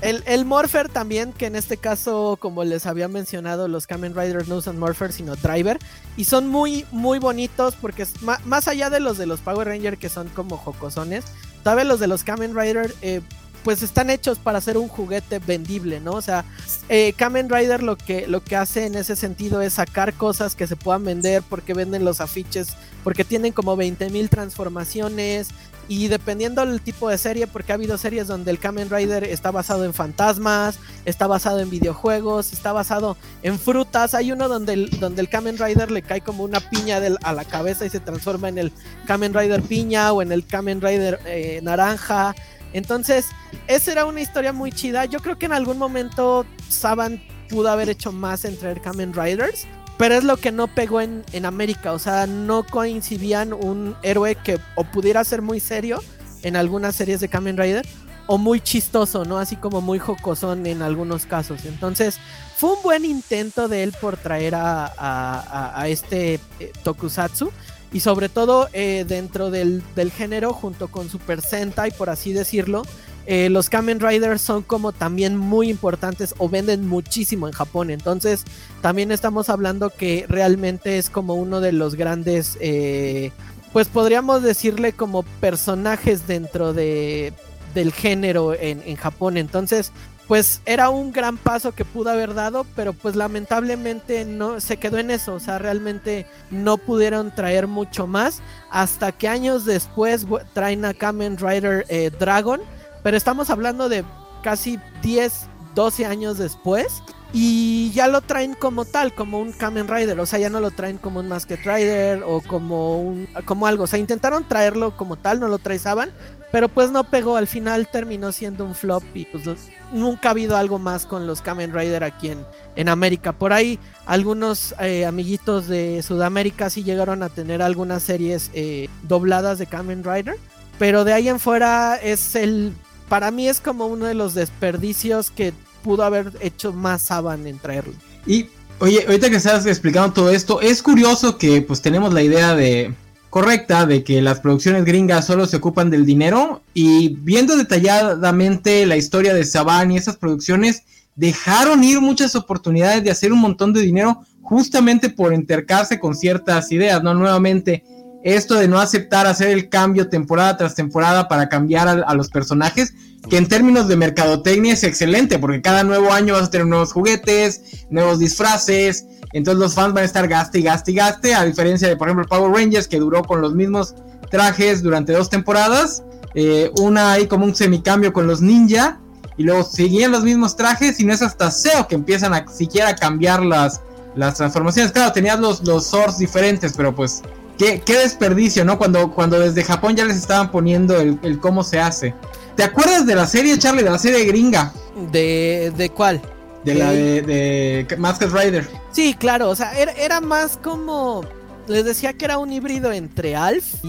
el, el, Morpher también, que en este caso, como les había mencionado, los Kamen Riders no usan Morpher, sino Driver. Y son muy, muy bonitos porque más, allá de los de los Power Rangers que son como jocosones, todavía los de los Kamen Rider eh, pues están hechos para ser un juguete vendible, ¿no? O sea, eh, Kamen Rider lo que, lo que hace en ese sentido es sacar cosas que se puedan vender porque venden los afiches, porque tienen como 20.000 transformaciones y dependiendo del tipo de serie, porque ha habido series donde el Kamen Rider está basado en fantasmas, está basado en videojuegos, está basado en frutas. Hay uno donde el, donde el Kamen Rider le cae como una piña a la cabeza y se transforma en el Kamen Rider piña o en el Kamen Rider eh, naranja. Entonces, esa era una historia muy chida. Yo creo que en algún momento Saban pudo haber hecho más entre Kamen Riders. Pero es lo que no pegó en, en América. O sea, no coincidían un héroe que o pudiera ser muy serio en algunas series de Kamen Rider. O muy chistoso, ¿no? Así como muy jocosón en algunos casos. Entonces, fue un buen intento de él por traer a, este eh, Tokusatsu y sobre todo eh, dentro del, género junto con Super Sentai por así decirlo eh, los Kamen Riders son como también muy importantes o venden muchísimo en Japón. Entonces también estamos hablando que realmente es como uno de los grandes eh, pues podríamos decirle como personajes dentro de del género en, Japón. Entonces pues era un gran paso que pudo haber dado, pero pues lamentablemente no se quedó en eso, o sea, realmente no pudieron traer mucho más hasta que años después traen a Kamen Rider eh, Dragon, pero estamos hablando de casi 10, 12 años después y ya lo traen como tal, como un Kamen Rider, o sea, ya no lo traen como un Masked Rider o como un como algo, o sea, intentaron traerlo como tal, no lo trazaban, pero pues no pegó, al final terminó siendo un flop y pues nunca ha habido algo más con los Kamen Rider aquí en, en América. Por ahí algunos eh, amiguitos de Sudamérica sí llegaron a tener algunas series eh, dobladas de Kamen Rider, pero de ahí en fuera es el, para mí es como uno de los desperdicios que pudo haber hecho más Saban en traerlo. Y oye, ahorita que estás explicando todo esto, es curioso que pues tenemos la idea de correcta de que las producciones gringas solo se ocupan del dinero y viendo detalladamente la historia de Saban y esas producciones dejaron ir muchas oportunidades de hacer un montón de dinero justamente por entercarse con ciertas ideas, ¿no? Nuevamente, esto de no aceptar hacer el cambio temporada tras temporada para cambiar a, los personajes, que en términos de mercadotecnia es excelente, porque cada nuevo año vas a tener nuevos juguetes, nuevos disfraces, entonces los fans van a estar gaste y gaste y gaste, a diferencia de, por ejemplo, Power Rangers, que duró con los mismos trajes durante dos temporadas, eh, una ahí como un semicambio con los ninja, y luego seguían los mismos trajes, y no es hasta SEO que empiezan a siquiera cambiar las, las transformaciones. Claro, tenías los, los swords diferentes, pero pues Qué, desperdicio, ¿no? Cuando, cuando desde Japón ya les estaban poniendo el, cómo se hace. ¿Te acuerdas de la serie, Charlie, de la serie gringa? ¿De, de cuál? De la de, de Masked Rider. Sí, claro, o sea, era, era más como les decía que era un híbrido entre Alf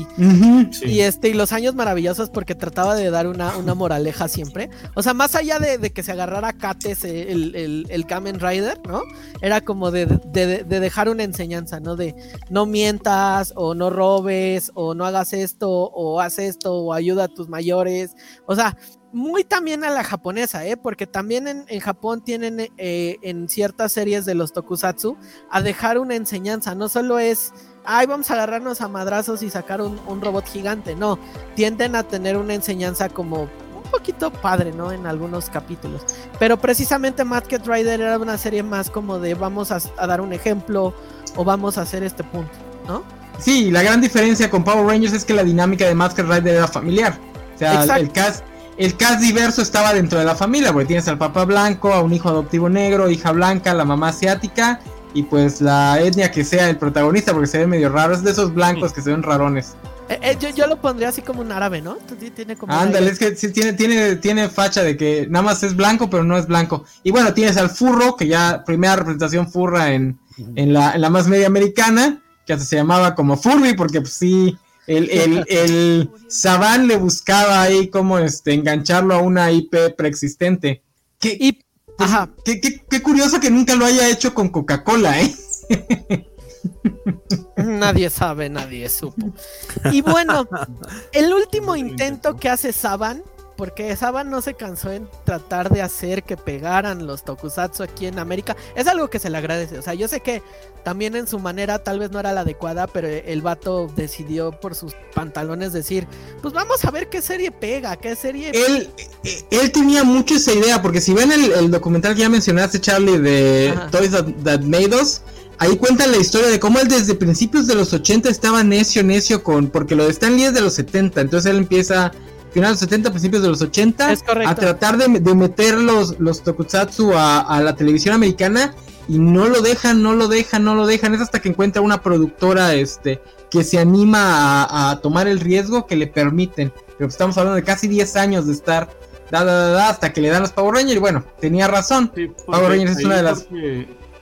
y, este y los años maravillosos porque trataba de dar una, una moraleja siempre. O sea, más allá de, que se agarrara a Kates el, el, el, Kamen Rider, ¿no? Era como de, de, dejar una enseñanza, ¿no? De no mientas o no robes o no hagas esto o haz esto o ayuda a tus mayores. O sea, muy también a la japonesa, ¿eh? porque también en, Japón tienen eh, en ciertas series de los tokusatsu a dejar una enseñanza, no solo es, ay, vamos a agarrarnos a madrazos y sacar un, robot gigante, no, tienden a tener una enseñanza como un poquito padre, ¿no? En algunos capítulos, pero precisamente Masked Rider era una serie más como de vamos a, dar un ejemplo o vamos a hacer este punto, ¿no? Sí, la gran diferencia con Power Rangers es que la dinámica de Masked Rider era familiar. O sea, el cast el cast diverso estaba dentro de la familia, porque tienes al papá blanco, a un hijo adoptivo negro, hija blanca, la mamá asiática y pues la etnia que sea el protagonista, porque se ve medio raro, es de esos blancos que se ven rarones. Eh, eh, yo, lo pondría así como un árabe, ¿no? Tiene como Ándale, es que sí, tiene, tiene, tiene facha de que nada más es blanco, pero no es blanco. Y bueno, tienes al furro, que ya primera representación furra en, en, la, en la más media americana, que hasta se llamaba como Furby, porque pues sí, el, el, el Saban le buscaba ahí como este, engancharlo a una IP preexistente. Qué, pues, qué, curioso que nunca lo haya hecho con Coca-Cola, ¿eh? Nadie sabe, nadie supo. Y bueno, el último intento que hace Saban porque Saban no se cansó en tratar de hacer que pegaran los tokusatsu aquí en América. Es algo que se le agradece. O sea, yo sé que también en su manera tal vez no era la adecuada, pero el vato decidió por sus pantalones decir, pues vamos a ver qué serie pega, qué serie... Él, él tenía mucho esa idea, porque si ven el, documental que ya mencionaste, Charlie, de Toys That, Made Us, ahí cuentan la historia de cómo él desde principios de los 80 estaba necio, necio con, porque lo de Stan Lee es de los 70, entonces él empieza finales de los 70, principios de los 80, a tratar de, meter los, los tokusatsu a, la televisión americana y no lo dejan, no lo dejan, no lo dejan. Es hasta que encuentra una productora este, que se anima a, tomar el riesgo que le permiten. Pero estamos hablando de casi 10 años de estar da, da, da, hasta que le dan los Power Rangers. Y bueno, tenía razón. Power Rangers es una de las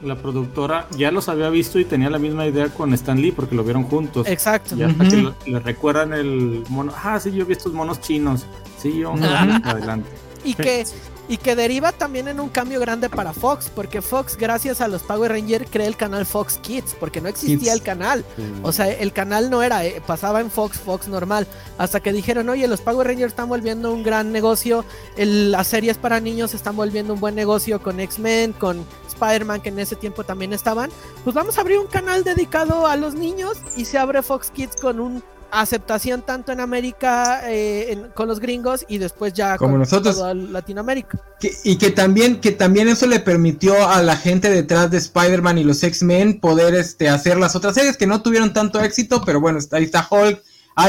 la productora ya los había visto y tenía la misma idea con Stan Lee porque lo vieron juntos. Exacto. Y hasta que le recuerdan el mono. Ah, sí, yo vi estos monos chinos. Sí, yo. adelante. Y que y que deriva también en un cambio grande para Fox, porque Fox, gracias a los Power Rangers, crea el canal Fox Kids, porque no existía el canal. O sea, el canal no era, eh, pasaba en Fox, Fox normal, hasta que dijeron, oye, los Power Rangers están volviendo un gran negocio, las series para niños están volviendo un buen negocio con X-Men, con Spider-Man, que en ese tiempo también estaban. Pues vamos a abrir un canal dedicado a los niños y se abre Fox Kids con un aceptación tanto en América eh, con los gringos y después ya como con nosotros Latinoamérica y que también que también eso le permitió a la gente detrás de Spider-Man y los X-Men poder este hacer las otras series que no tuvieron tanto éxito pero bueno ahí está Hulk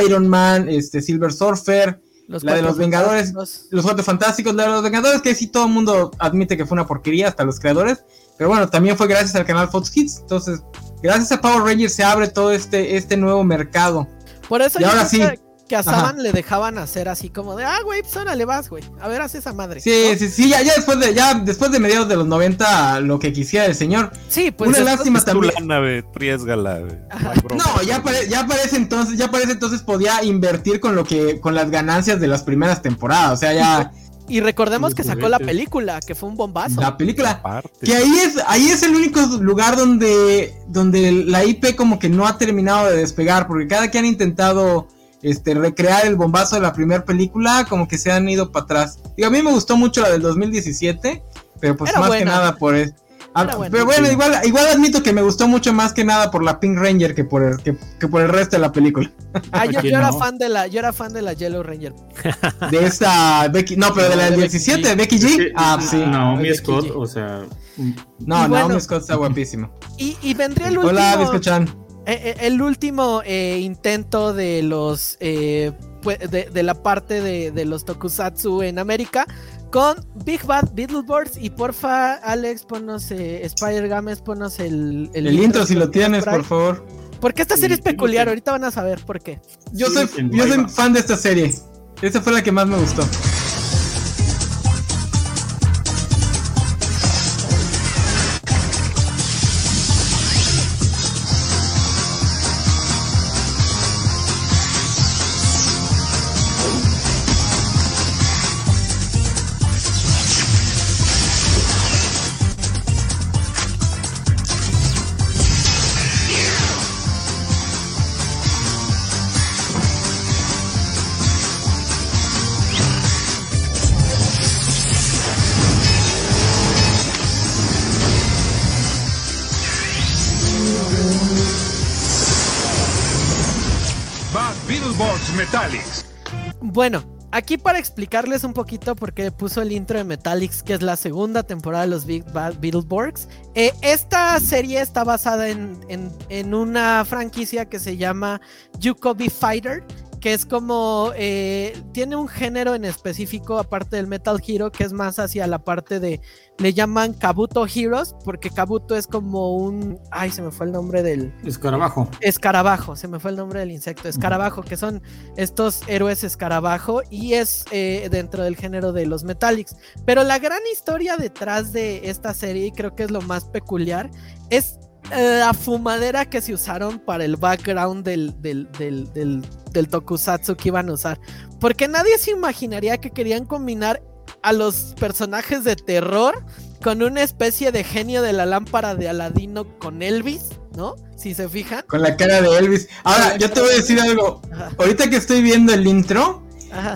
Iron Man este Silver Surfer la de los Vengadores. Los cuatro fantásticos la de los Vengadores que sí todo el mundo admite que fue una porquería hasta los creadores. Pero bueno también fue gracias al canal Fox Kids. Entonces gracias a Power Rangers se abre todo este este nuevo mercado. Por eso yo que, a Saban le dejaban hacer así como de, ah, güey, pues le vas, güey. A ver, haz esa madre. Sí, sí, sí, ya, ya, después de, ya después de mediados de los 90, lo que quisiera el señor. Sí, pues. Una lástima también. no, ya, ya parece entonces, ya parece entonces podía invertir con lo que, con las ganancias de las primeras temporadas. O sea, ya. Y recordemos que sacó la película, que fue un bombazo. La película. Que ahí es, ahí es el único lugar donde, donde la IP como que no ha terminado de despegar, porque cada que han intentado este, recrear el bombazo de la primera película, como que se han ido para atrás. Digo, a mí me gustó mucho la del 2017, pero pues más que nada por... eso Ah, pero bueno, igual, igual admito que me gustó mucho más que nada por la Pink Ranger que por el, que, por el resto de la película. Ah, yo, era fan de la, yo era fan de la Yellow Ranger. De esta Becky, no, pero de la del 17, Becky G. Ah, sí. Naomi Scott, o sea. No, Naomi Scott está guapísima. Y, y vendría el último. Hola, escuchan. Eh, eh, el último eh, intento de los de, de, la parte de, de, los tokusatsu en América con Big Bad Beetleborgs. Y porfa Alex ponos Spider Games ponos el el, intro, si lo tienes por favor. Porque esta serie es peculiar ahorita van a saber por qué. Yo soy yo soy fan de esta serie. Esta fue la que más me gustó Bueno, aquí para explicarles un poquito porque puso el intro de Metallics, que es la segunda temporada de los Big. Eh, esta serie está basada en, en, en, una franquicia que se llama Yukobi Fighter, que es como eh, tiene un género en específico aparte del Metal Hero que es más hacia la parte de le llaman Kabuto Heroes porque Kabuto es como un ay se me fue el nombre del escarabajo. Escarabajo se me fue el nombre del insecto escarabajo que son estos héroes escarabajo y es eh, dentro del género de los Metallics. Pero la gran historia detrás de esta serie y creo que es lo más peculiar es la fumadera que se usaron para el background del, del, del, del, tokusatsu que iban a usar. Porque nadie se imaginaría que querían combinar a los personajes de terror con una especie de genio de la lámpara de Aladino con Elvis, ¿no? Si se fijan. Con la cara de Elvis. Ahora, yo te voy a decir algo. Ahorita que estoy viendo el intro,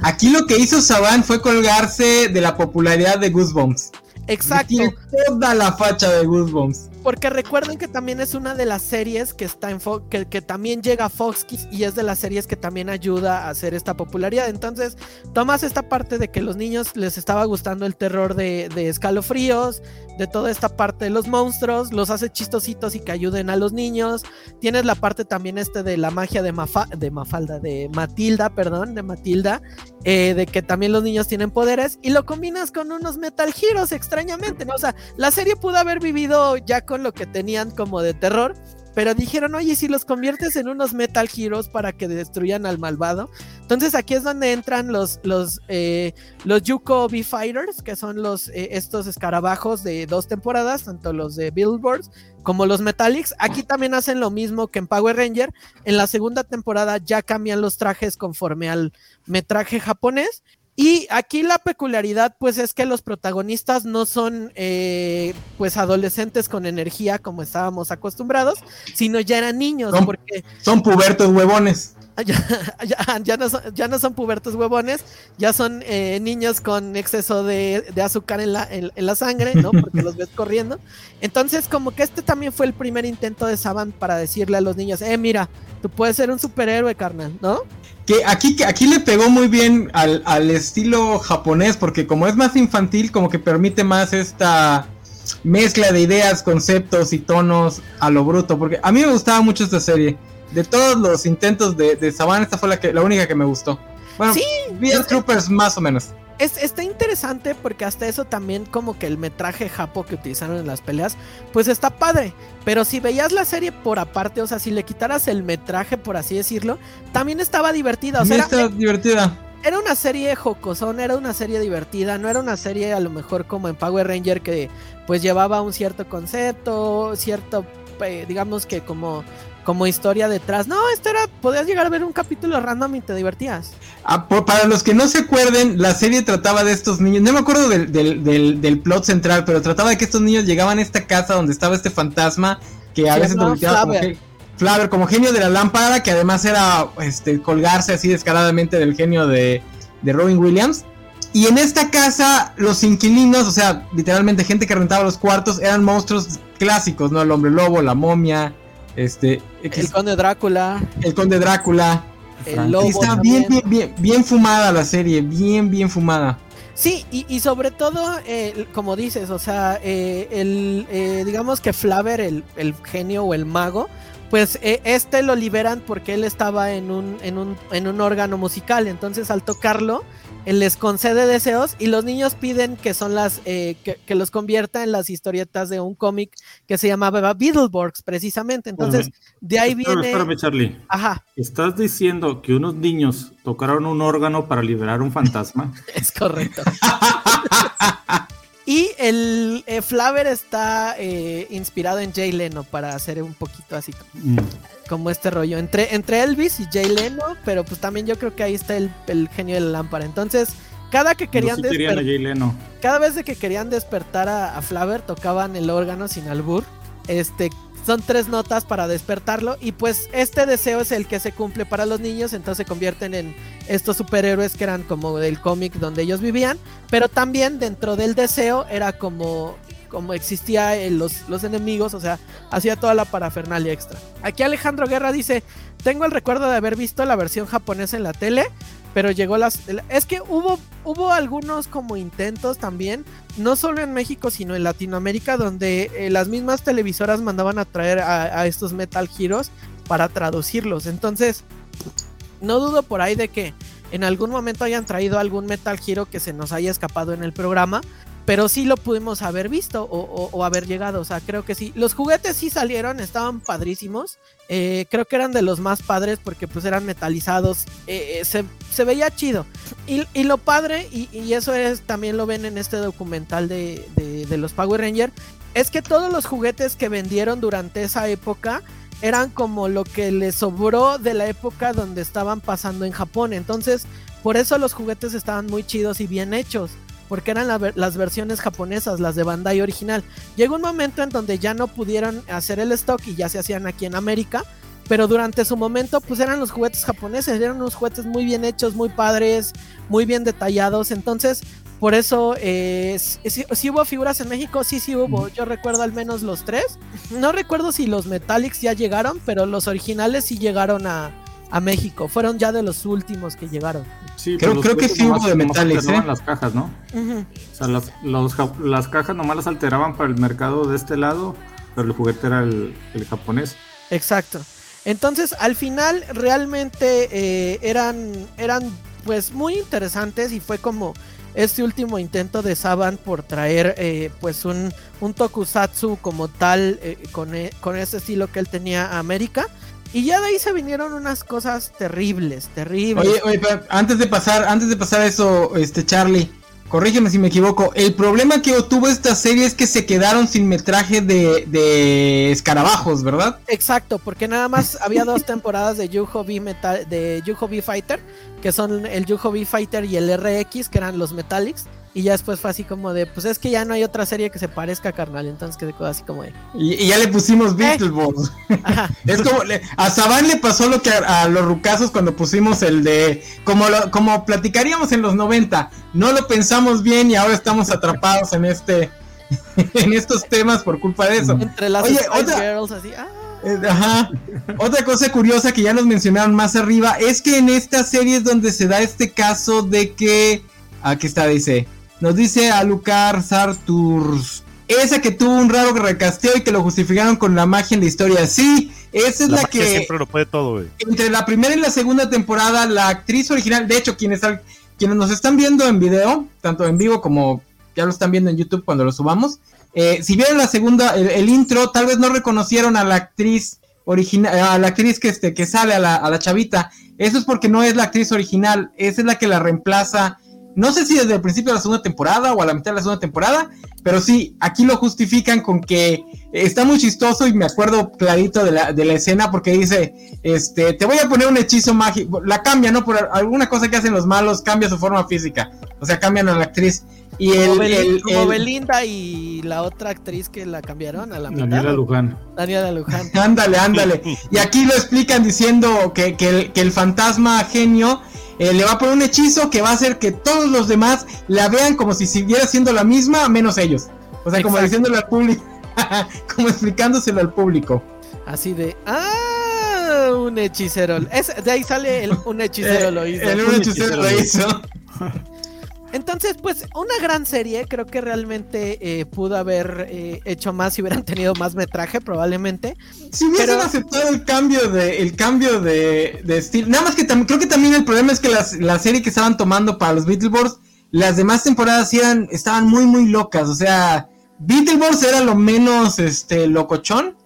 aquí lo que hizo Saban fue colgarse de la popularidad de Goosebumps. Exacto. Tiene toda la facha de Goosebumps. Porque recuerden que también es una de las series que está en que, que, también llega a Fox Kids y es de las series que también ayuda a hacer esta popularidad. Entonces, tomas esta parte de que los niños les estaba gustando el terror de, de escalofríos, de toda esta parte de los monstruos, los hace chistositos y que ayuden a los niños. Tienes la parte también este de la magia de, Mafa, de Mafalda, de Matilda, perdón, de Matilda, eh, de que también los niños tienen poderes y lo combinas con unos Metal Heroes extrañamente, ¿no? O sea, la serie pudo haber vivido ya con lo que tenían como de terror, pero dijeron, oye, si los conviertes en unos Metal Heroes para que destruyan al malvado. Entonces aquí es donde entran los, los, eh, los Yuko B-Fighters, que son los, eh, estos escarabajos de dos temporadas, tanto los de Billboards como los Metallics. Aquí también hacen lo mismo que en Power Ranger. En la segunda temporada ya cambian los trajes conforme al metraje japonés. Y aquí la peculiaridad, pues, es que los protagonistas no son, eh, pues, adolescentes con energía como estábamos acostumbrados, sino ya eran niños, son, porque... Son pubertos huevones. Ya, ya, ya, no son, ya no son pubertos huevones, ya son eh, niños con exceso de, de azúcar en la, en, en, la sangre, ¿no? Porque los ves corriendo. Entonces, como que este también fue el primer intento de Saban para decirle a los niños, eh, mira, tú puedes ser un superhéroe, carnal, ¿no? Que aquí, aquí le pegó muy bien al, al, estilo japonés, porque como es más infantil, como que permite más esta mezcla de ideas, conceptos y tonos a lo bruto. Porque a mí me gustaba mucho esta serie. De todos los intentos de, de Saban, esta fue la, que, la única que me gustó. Bueno, sí, Troopers más o menos. Es, está interesante porque hasta eso también como que el metraje japo que utilizaron en las peleas, pues está padre. Pero si veías la serie por aparte, o sea, si le quitaras el metraje, por así decirlo, también estaba divertida. O sea, era, divertida. Era una serie jocosón, era una serie divertida, no era una serie a lo mejor como en Power Ranger que pues llevaba un cierto concepto, cierto, eh, digamos que como como historia detrás. No, esto era, podías llegar a ver un capítulo random y te divertías. Ah, por, para los que no se acuerden, la serie trataba de estos niños, no me acuerdo del, del, del, del plot central, pero trataba de que estos niños llegaban a esta casa donde estaba este fantasma que a Se veces Flaver. ge- Flaver, como genio de la lámpara, que además era este, colgarse así descaradamente del genio de, de Robin Williams. Y en esta casa, los inquilinos, o sea, literalmente gente que rentaba los cuartos, eran monstruos clásicos, ¿no? El hombre lobo, la momia, este, El conde Drácula, el conde Drácula. el lobo. Sí, está bien, bien, bien, bien fumada la serie, bien, bien fumada. Sí, y, y sobre todo, eh, como dices, o sea, eh, el, eh, digamos que Flaver, el, el genio o el mago, pues eh, este lo liberan porque él estaba en un, en, un, en un órgano musical, entonces al tocarlo, él les concede deseos y los niños piden que son las, eh, que, que los convierta en las historietas de un cómic que se llamaba Beetleborgs, precisamente, entonces de ahí viene... espérame, Charlie. Ajá, ¿Estás diciendo que unos niños tocaron un órgano para liberar un fantasma? Es correcto. y el eh, Flaver está eh, inspirado en Jay Leno para hacer un poquito así como, Mm. como este rollo. Entre, entre Elvis y Jay Leno, pero pues también yo creo que ahí está el, el genio de la lámpara. Entonces, cada que querían No, sí cada vez de que querían despertar a, a Flaver, tocaban el órgano sin albur. Este, son tres notas para despertarlo. Y pues este deseo es el que se cumple para los niños. Entonces se convierten en estos superhéroes que eran como del cómic donde ellos vivían. Pero también dentro del deseo era como, como existía en los, los enemigos, o sea, hacía toda la parafernalia extra. Aquí Alejandro Guerra dice, tengo el recuerdo de haber visto la versión japonesa en la tele, pero llegó las... Es que hubo, hubo algunos como intentos también, no solo en México, sino en Latinoamérica, donde eh, las mismas televisoras mandaban a traer a, estos Metal Heroes para traducirlos. Entonces, no dudo por ahí de que en algún momento hayan traído algún Metal Hero que se nos haya escapado en el programa, pero sí lo pudimos haber visto o, haber llegado, o sea, creo que sí. Los juguetes sí salieron, estaban padrísimos, eh, creo que eran de los más padres porque pues eran metalizados, eh, eh, se, veía chido. Y, lo padre, y, eso es también lo ven en este documental de, de los Power Rangers, es que todos los juguetes que vendieron durante esa época eran como lo que les sobró de la época donde estaban pasando en Japón, entonces por eso los juguetes estaban muy chidos y bien hechos porque eran las versiones japonesas, las de Bandai original. Llegó un momento en donde ya no pudieron hacer el stock y ya se hacían aquí en América, pero durante su momento pues eran los juguetes japoneses, eran unos juguetes muy bien hechos, muy padres, muy bien detallados, entonces por eso eh, si, hubo figuras en México, sí, sí hubo, yo recuerdo al menos los tres, no recuerdo si los Metallics ya llegaron, pero los originales sí llegaron a, a México. Fueron ya de los últimos que llegaron. Sí, creo, creo que sí hubo de metales, ¿eh? las cajas, ¿no? O sea, las, las cajas nomás las alteraban para el mercado de este lado, pero el juguete era el, japonés. Exacto. Entonces, al final, realmente eh, eran, eran pues muy interesantes y fue como este último intento de Saban por traer eh, pues un, un tokusatsu como tal eh, con, con ese estilo que él tenía a América y ya de ahí se vinieron unas cosas terribles, terribles. Oye, oye, antes de pasar, antes de pasar eso, este Charlie, corrígeme si me equivoco. El problema que tuvo esta serie es que se quedaron sin metraje de, de escarabajos, ¿verdad? Exacto, porque nada más había dos temporadas de Yuho B Metal, de Yuho B Fighter, que son el Yuho B Fighter y el RX, que eran los Metallics. Y ya después fue así como de, pues es que ya no hay otra serie que se parezca carnal. Entonces quedó así como de. Y, ya le pusimos eh. Beetleborgs. es como, a Saban le pasó lo que a, los rucazos cuando pusimos el de. Como, como platicaríamos en los 90. No lo pensamos bien y ahora estamos atrapados en este. en estos temas por culpa de eso. Entre las Oye, otra, girls, así. Ah. Eh, ajá. Otra cosa curiosa que ya nos mencionaron más arriba es que en esta serie es donde se da este caso de que. Aquí está, dice. Nos dice Alucar Sarturs. Esa que tuvo un raro recasteo y que lo justificaron con la magia en la historia. Sí, esa es la, que. Siempre lo puede todo, güey. Entre la primera y la segunda temporada, la actriz original, de hecho, quienes, quienes nos están viendo en video, tanto en vivo como ya lo están viendo en YouTube cuando lo subamos. Eh, si vieron la segunda, el, intro, tal vez no reconocieron a la actriz original, a la actriz que, este, que sale a la, a la chavita. Eso es porque no es la actriz original, esa es la que la reemplaza no sé si desde el principio de la segunda temporada o a la mitad de la segunda temporada, pero sí, aquí lo justifican con que está muy chistoso y me acuerdo clarito de la, de la escena porque dice, este, te voy a poner un hechizo mágico, la cambia, ¿no? Por alguna cosa que hacen los malos, cambia su forma física, o sea, cambian a la actriz. Y el, como, Belinda y la otra actriz que la cambiaron a la mitad. Daniela Luján. Daniela Luján. ándale, ándale. Y aquí lo explican diciendo que, que, que el fantasma genio eh, le va a poner un hechizo que va a hacer que todos los demás la vean como si siguiera siendo la misma, menos ellos. O sea, como diciéndole al público, como explicándoselo al público. Así de, ah, un hechicero. de ahí sale el, un hechicero lo hizo. El, un, hechicero, lo hizo. Entonces, pues, una gran serie. Creo que realmente eh, pudo haber eh, hecho más si hubieran tenido más metraje, probablemente. Si hubiesen aceptado el cambio de, el cambio de, estilo. Nada más que creo que también el problema es que la serie que estaban tomando para los Beetleborgs, las demás temporadas eran, estaban muy, muy locas. O sea, Beetleborgs era lo menos este locochón.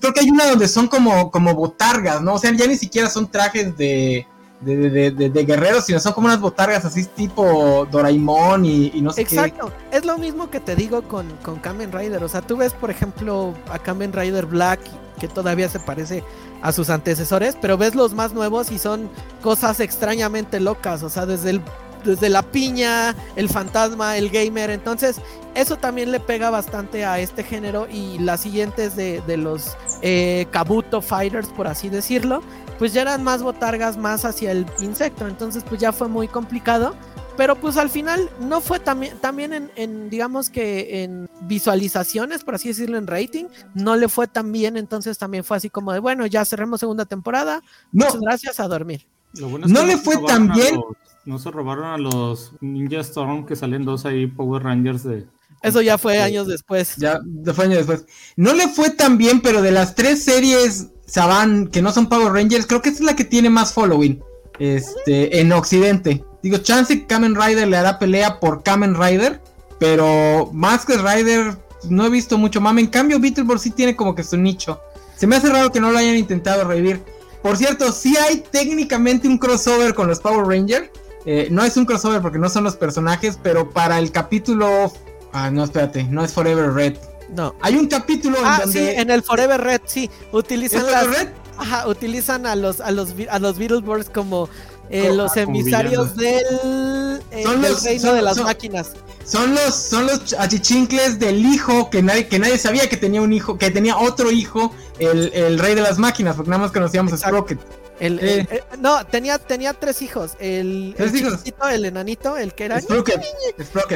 creo que hay una donde son como, como botargas, ¿no? O sea, ya ni siquiera son trajes de de, de, de, guerreros, sino son como unas botargas así tipo Doraemon y, no sé qué. Exacto, es lo mismo que te digo con, con Kamen Rider. O sea, tú ves, por ejemplo, a Kamen Rider Black, que todavía se parece a sus antecesores, pero ves los más nuevos y son cosas extrañamente locas. O sea, desde el desde la piña, el fantasma, el gamer. Entonces, eso también le pega bastante a este género. Y las siguientes de, de los eh, Kabuto Fighters, por así decirlo, pues ya eran más botargas más hacia el insecto, entonces pues ya fue muy complicado. pero pues al final no fue también, también en, en, digamos que en visualizaciones, por así decirlo, en rating, no le fue tan bien, entonces también fue así como de, bueno, ya cerremos segunda temporada, muchas gracias a dormir. no le fue tan bien. no se robaron a los Ninja Storm que salen dos ahí Power Rangers de... Eso ya fue años después. Ya fue años después. No le fue tan bien, pero de las tres series Saban que no son Power Rangers, creo que es la que tiene más following este, en Occidente. Digo, chance Kamen Rider le hará pelea por Kamen Rider, pero más que Rider no he visto mucho mame. En cambio, Beetleborgs sí tiene como que su nicho. Se me hace raro que no lo hayan intentado revivir. Por cierto, sí hay técnicamente un crossover con los Power Rangers. Eh, no es un crossover porque no son los personajes, pero para el capítulo... Ah, no, espérate, no es Forever Red. No. Hay un capítulo ah, en sí, en el Forever Red, sí. Utilizan las... Red? Ajá, utilizan a los, a los, a los Beetleborgs como eh, los emisarios del, eh, del reino de las máquinas. Son los, son los achichincles del hijo que nadie, que nadie sabía que tenía un hijo, que tenía otro hijo, el, el rey de las máquinas, porque nada más conocíamos a Sprocket. El, eh. no, tenía, tenía tres hijos. El, el el enanito, el que era. Sprocket,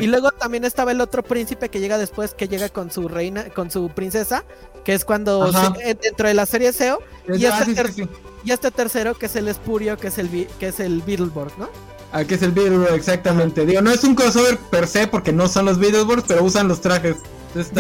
Y luego también estaba el otro príncipe que llega después, que llega con su reina, con su princesa, que es cuando dentro de la serie SEO. Y este, y este tercero, que es el Espurio, que es el, que es el Beetleborg, ¿no? Ah, que es el Beetleborg, exactamente. Digo, no es un crossover per se porque no son los Beetleborgs, pero usan los trajes. Dicen,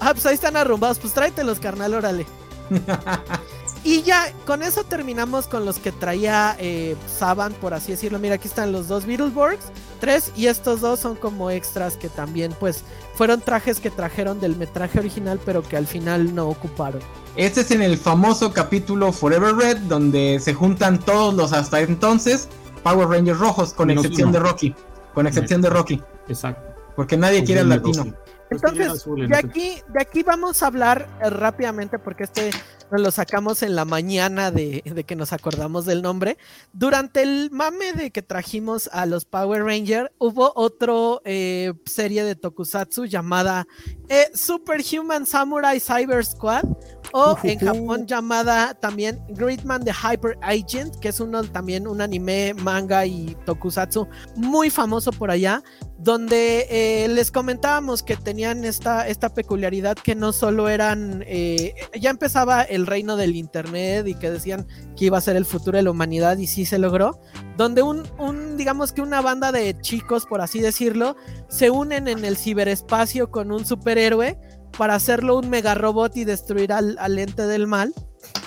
ah, pues ahí están arrumbados, pues tráetelos, carnal, órale. y ya, con eso terminamos con los que traía eh, Saban, por así decirlo. Mira, aquí están los dos Beetleborgs, tres, y estos dos son como extras que también, pues, fueron trajes que trajeron del metraje original, pero que al final no ocuparon. Este es en el famoso capítulo Forever Red, donde se juntan todos los hasta entonces Power Rangers rojos, con excepción de Rocky. Con excepción de Rocky. Exacto. Porque nadie quiere al latino. Entonces, de aquí, de aquí vamos a hablar eh, rápidamente, porque este lo sacamos en la mañana de, que nos acordamos del nombre. Durante el mame de que trajimos a los Power Rangers, hubo otra eh, serie de Tokusatsu llamada eh, Superhuman Samurai Cyber Squad, o en Japón llamada también Gridman the Hyper Agent, que es uno también un anime, manga y tokusatsu muy famoso por allá, donde eh, les comentábamos que tenían esta, esta peculiaridad que no solo eran, eh, ya empezaba el reino del internet y que decían que iba a ser el futuro de la humanidad y sí se logró, donde un, un digamos que una banda de chicos, por así decirlo, se unen en el ciberespacio con un superhéroe para hacerlo un mega robot y destruir al, ente del mal,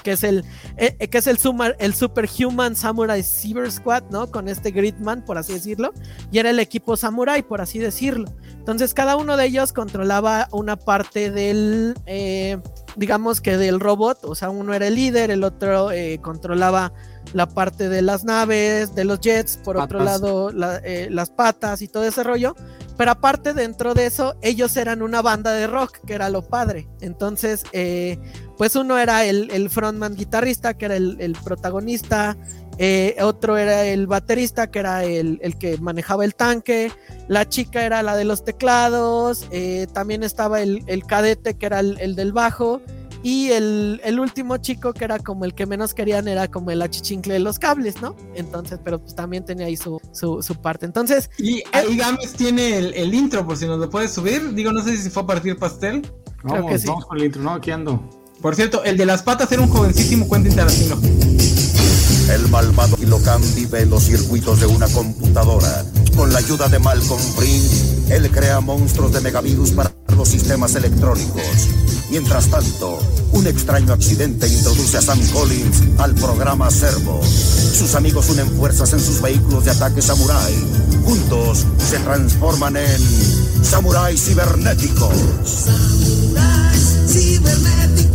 que es el, eh, eh, que es el, el Superhuman Samurai Cyber Squad, ¿no? Con este Gridman, por así decirlo, y era el equipo Samurai, por así decirlo. Entonces cada uno de ellos controlaba una parte del, eh, digamos que del robot, o sea, uno era el líder, el otro controlaba la parte de las naves, de los jets, por otro lado las patas y todo ese rollo, pero aparte, dentro de eso, ellos eran una banda de rock, que era lo padre. Entonces, eh, pues uno era el, frontman guitarrista, que era el, protagonista. Eh, otro era el baterista, que era el, que manejaba el tanque. La chica era la de los teclados. Eh, también estaba el, cadete, que era el, del bajo. Y el, último chico, que era como el que menos querían, era como el achichincle de los cables, ¿no? Entonces, pero pues también tenía ahí su, su, parte. Entonces. Y ahí Games tiene el, intro, por si nos lo puedes subir. Digo, no sé si fue a partir pastel. Vamos, que vamos con el intro, ¿no? Aquí ando. Por cierto, el de las patas era un jovencísimo Quentin Tarantino. El malvado Kilocan vive en los circuitos de una computadora. Con la ayuda de Malcolm Brink, él crea monstruos de megavirus para los sistemas electrónicos. Mientras tanto, un extraño accidente introduce a Sam Collins al programa Servo. Sus amigos unen fuerzas en sus vehículos de ataque samurai. Juntos se transforman en samuráis cibernéticos. Samuráis cibernéticos.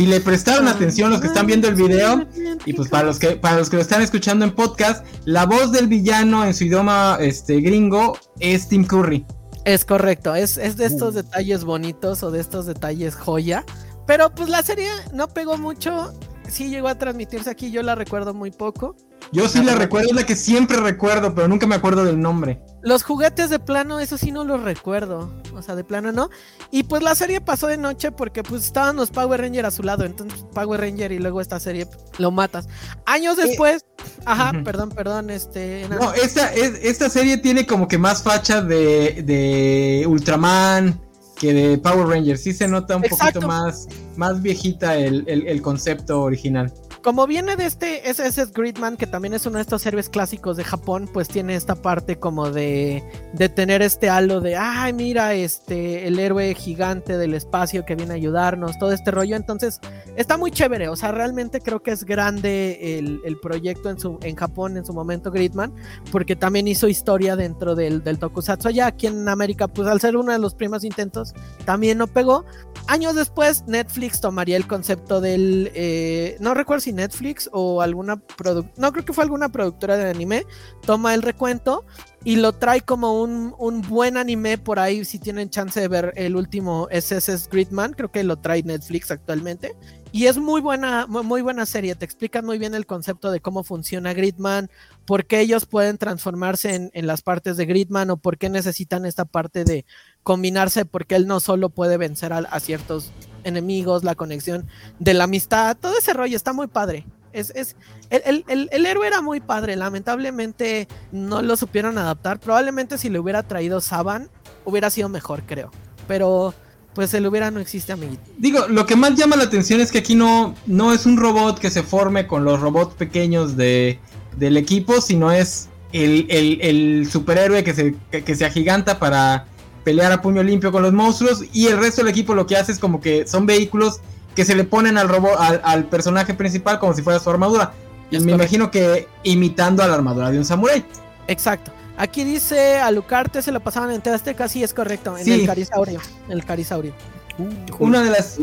Si le prestaron atención los que están viendo el video, y pues para los que, para los que lo están escuchando en podcast, la voz del villano en su idioma este, gringo es Tim Curry. Es correcto, es, es de estos uh. detalles bonitos o de estos detalles joya. Pero pues la serie no pegó mucho. Sí llegó a transmitirse aquí, yo la recuerdo muy poco. Yo sí la recuerdo, es la que siempre recuerdo, pero nunca me acuerdo del nombre. Los juguetes de plano, eso sí no los recuerdo. O sea, de plano no. Y pues la serie pasó de noche porque pues estaban los Power Rangers a su lado. Entonces Power Ranger y luego esta serie lo matas. Años eh, después. ajá, perdón, perdón, este. No, esta, esta serie tiene como que más facha de, de Ultraman que de Power Rangers. Sí se nota un poquito más, más viejita el, el concepto original como viene de este SS Gridman, que también es uno de estos héroes clásicos de Japón, pues tiene esta parte como de, de tener este halo de, ay, mira, este, el héroe gigante del espacio que viene a ayudarnos, todo este rollo. Entonces, está muy chévere. O sea, realmente creo que es grande el, el proyecto en, su, en Japón en su momento, Gridman, porque también hizo historia dentro del, del Tokusatsu. Allá aquí en América, pues al ser uno de los primeros intentos, también no pegó. Años después, Netflix tomaría el concepto del, eh, no recuerdo si Netflix o alguna productora, no creo que fue alguna productora de anime, toma el recuento y lo trae como un, un, buen anime por ahí, si tienen chance de ver el último SS Gridman, creo que lo trae Netflix actualmente. Y es muy buena, muy buena serie, te explican muy bien el concepto de cómo funciona Gridman, por qué ellos pueden transformarse en, en las partes de Gridman o por qué necesitan esta parte de combinarse, porque él no solo puede vencer a ciertos enemigos, la conexión de la amistad, todo ese rollo está muy padre. Es, es el, el, héroe era muy padre, lamentablemente no lo supieron adaptar. Probablemente si le hubiera traído Saban, hubiera sido mejor, creo. Pero pues el hubiera no existe, amiguito. Digo, lo que más llama la atención es que aquí no, no es un robot que se forme con los robots pequeños de, del equipo, sino es el, el superhéroe que se, que se agiganta para pelear a puño limpio con los monstruos y el resto del equipo lo que hace es como que son vehículos que se le ponen al robot al, personaje principal como si fuera su armadura. Y me imagino que imitando a la armadura de un samurái. Exacto. Aquí dice a Lucarte se lo pasaban en Azteca, sí es correcto, en el Carisaurio. El Carisaurio. Uh, Una de las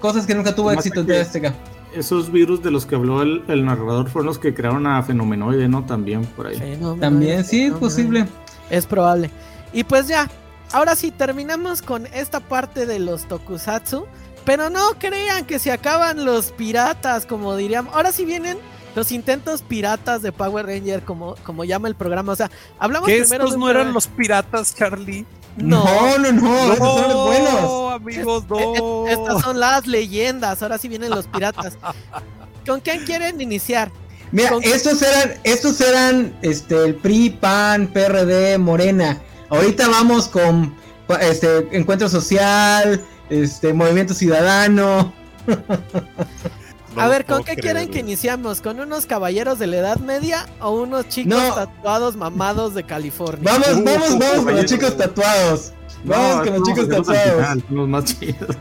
cosas que nunca tuvo éxito en Azteca. Esos virus de los que habló el, narrador fueron los que crearon a Fenomenoide, ¿no? También por ahí. También, sí, es posible. Es probable. Y pues ya, ahora sí, terminamos con esta parte de los tokusatsu. Pero no crean que se acaban los piratas, como diríamos. Ahora sí vienen los intentos piratas de Power Ranger, como, como llama el programa. O sea, hablamos ¿Que primero. ¿Estos no eran los piratas, Charlie? No, no, no, estos son los buenos. amigos, no. Estas son las leyendas. Ahora sí vienen los piratas. ¿Con quién quieren iniciar? Mira, estos eran, estos eran este, el PRI, PAN, PRD, Morena. Ahorita vamos con este encuentro social, este movimiento ciudadano. a ver, ¿con qué quieren que iniciamos? ¿Con unos caballeros de la Edad Media o unos chicos tatuados mamados de California? Vamos, vamos, vamos con los chicos tatuados. Vamos con los chicos tatuados. los más chidos.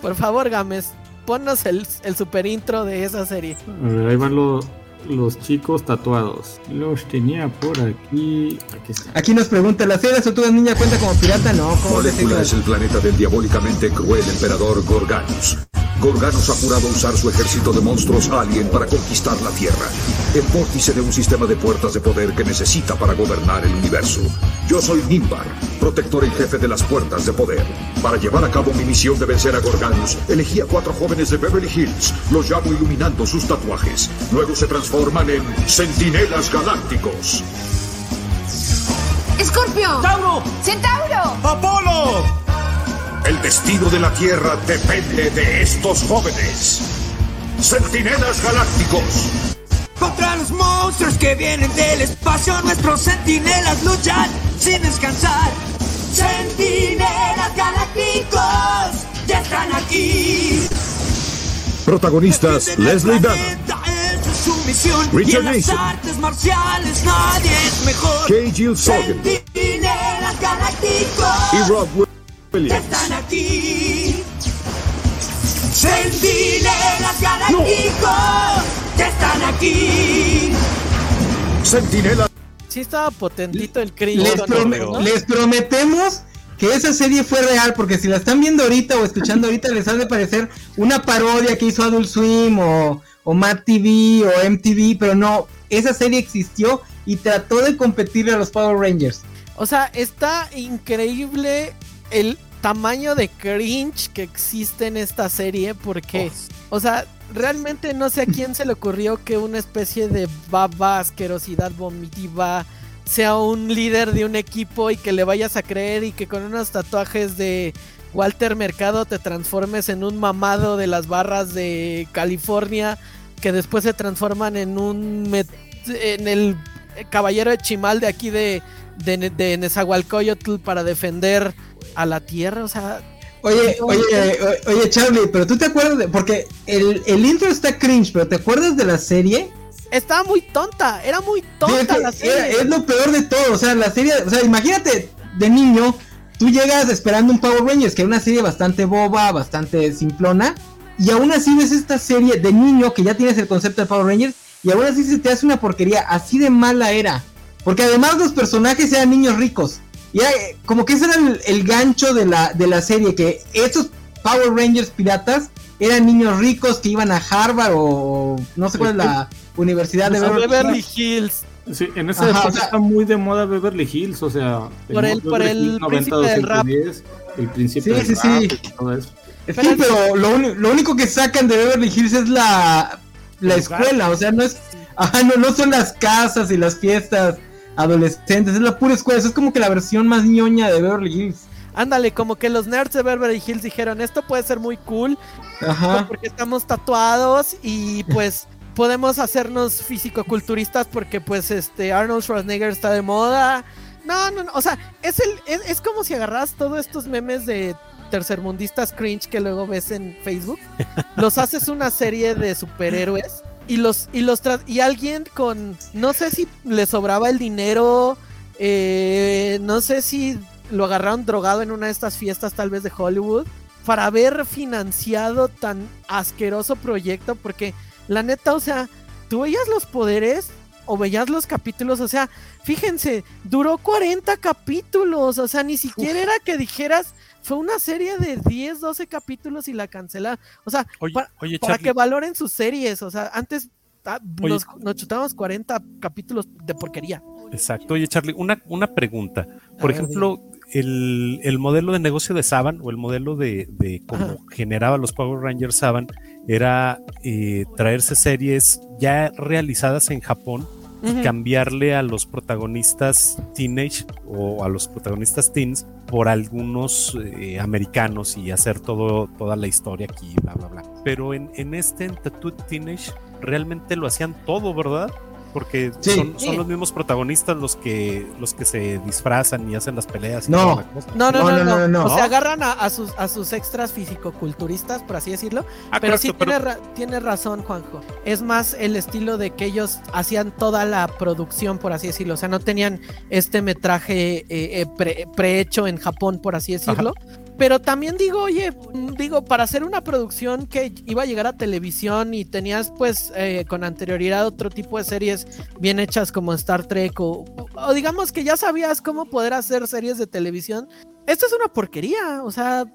Por favor, Gámez, ponnos el, el super intro de esa serie. A ver, ahí van los, los chicos tatuados. Los tenía por aquí. Aquí, está. aquí nos pregunta, ¿la serie de Tortugas Niña cuenta como pirata? No, ¿cómo Molécula es el planeta del diabólicamente cruel emperador Gorganus. Gorganos ha jurado usar su ejército de monstruos alien para conquistar la Tierra, el vórtice de un sistema de puertas de poder que necesita para gobernar el universo. Yo soy Nimbar, protector y jefe de las puertas de poder. Para llevar a cabo mi misión de vencer a Gorganos, elegí a cuatro jóvenes de Beverly Hills. Los llamo iluminando sus tatuajes. Luego se transforman en centinelas galácticos. ¡Escorpio! ¡Tauro! ¡Centauro! ¡Apolo! El destino de la Tierra depende de estos jóvenes. Centinelas Galácticos. Contra los monstruos que vienen del espacio, nuestros centinelas luchan sin descansar. Centinelas Galácticos ya están aquí. Protagonistas Leslie Dunham. Richard Mason. artes marciales nadie es mejor. K. Jill. Y Rob Williams. Están aquí. Centinelas galácticos. Ya están aquí. Sentinela. Sí estaba potentito el crío. Les, prometemos que esa serie fue real, porque si la están viendo ahorita o escuchando ahorita les ha de parecer una parodia que hizo Adult Swim o, o Mad TV o MTV, pero no, esa serie existió y trató de competirle a los Power Rangers. O sea, está increíble el tamaño de cringe que existe en esta serie porque, o sea, realmente no sé a quién se le ocurrió que una especie de baba asquerosidad vomitiva sea un líder de un equipo y que le vayas a creer y que con unos tatuajes de Walter Mercado te transformes en un mamado de las barras de California que después se transforman en un en el caballero de Chimal de aquí de de, de Nezahualcóyotl para defender a la tierra, o sea, Oye, oye, oye, Charlie, pero tú te acuerdas de. Porque el, el, intro está cringe, pero ¿te acuerdas de la serie? Estaba muy tonta, era muy tonta la serie. es lo peor de todo, o sea, la serie. O sea, imagínate de niño, tú llegas esperando un Power Rangers, que es una serie bastante boba, bastante simplona. Y aún así ves esta serie de niño que ya tienes el concepto de Power Rangers. Y aún así se te hace una porquería. Así de mala era. Porque además los personajes eran niños ricos. Y eh, como que ese era el, gancho de la, de la serie, que esos Power Rangers piratas eran niños ricos que iban a Harvard o no sé cuál es la universidad de Beverly, Hills. Sí, en esa época está muy de moda Beverly Hills, o sea, por el, por el príncipe del rap. El príncipe sí, sí, sí. todo eso. Sí, pero lo, lo, único que sacan de Beverly Hills es la, la escuela, o sea, no es, ajá, no, no son las casas y las fiestas adolescentes, es la pura escuela, eso es como que la versión más ñoña de Beverly Hills. Ándale, como que los nerds de Beverly Hills dijeron, esto puede ser muy cool, Ajá. porque estamos tatuados y pues podemos hacernos físico-culturistas porque pues este Arnold Schwarzenegger está de moda. No, no, no, o sea, es, el, es, como si agarras todos estos memes de tercermundistas cringe que luego ves en Facebook, los haces una serie de superhéroes y los y los y alguien con no sé si le sobraba el dinero eh, no sé si lo agarraron drogado en una de estas fiestas tal vez de Hollywood para haber financiado tan asqueroso proyecto porque la neta o sea tú veías los poderes o veías los capítulos o sea fíjense duró 40 capítulos o sea ni siquiera era que dijeras fue una serie de 10, 12 capítulos y la cancela. O sea, para, que valoren sus series. O sea, antes ah, nos, chutábamos 40 capítulos de porquería. Exacto. Oye, Charlie, una, una pregunta. Por ejemplo, el, modelo de negocio de Saban o el modelo de, de cómo generaba los Power Rangers Saban era eh, traerse series ya realizadas en Japón cambiarle a los protagonistas teenage o a los protagonistas teens por algunos eh, americanos y hacer todo, toda la historia aquí, bla, bla, bla. Pero en, en este en Tattoo Teenage realmente lo hacían todo, ¿verdad? Porque son, los mismos protagonistas los que los que se disfrazan y hacen las peleas. no. no, no, no, no, O sea, agarran a, sus, a sus extras físico-culturistas, por así decirlo. Ah, pero sí Tiene, razón, Juanjo. Es más el estilo de que ellos hacían toda la producción, por así decirlo. O sea, no tenían este metraje eh, eh, prehecho en Japón, por así decirlo. Pero también digo, oye, digo, para hacer una producción que iba a llegar a televisión y tenías pues eh, con anterioridad otro tipo de series bien hechas como Star Trek o, digamos que ya sabías cómo poder hacer series de televisión, esto es una porquería, o sea,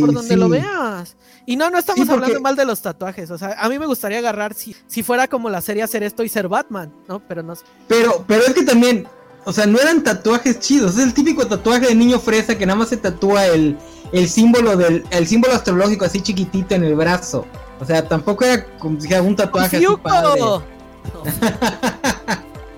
por donde lo veas. Y no, no estamos hablando mal de los tatuajes. O sea, a mí me gustaría agarrar si, si fuera como la serie hacer esto y ser Batman, ¿no? Pero no Pero, pero es que también, o sea, no eran tatuajes chidos. Es el típico tatuaje de niño fresa que nada más se tatúa el, el símbolo del el símbolo astrológico así chiquitito en el brazo. O sea, tampoco era como si un tatuaje así padre.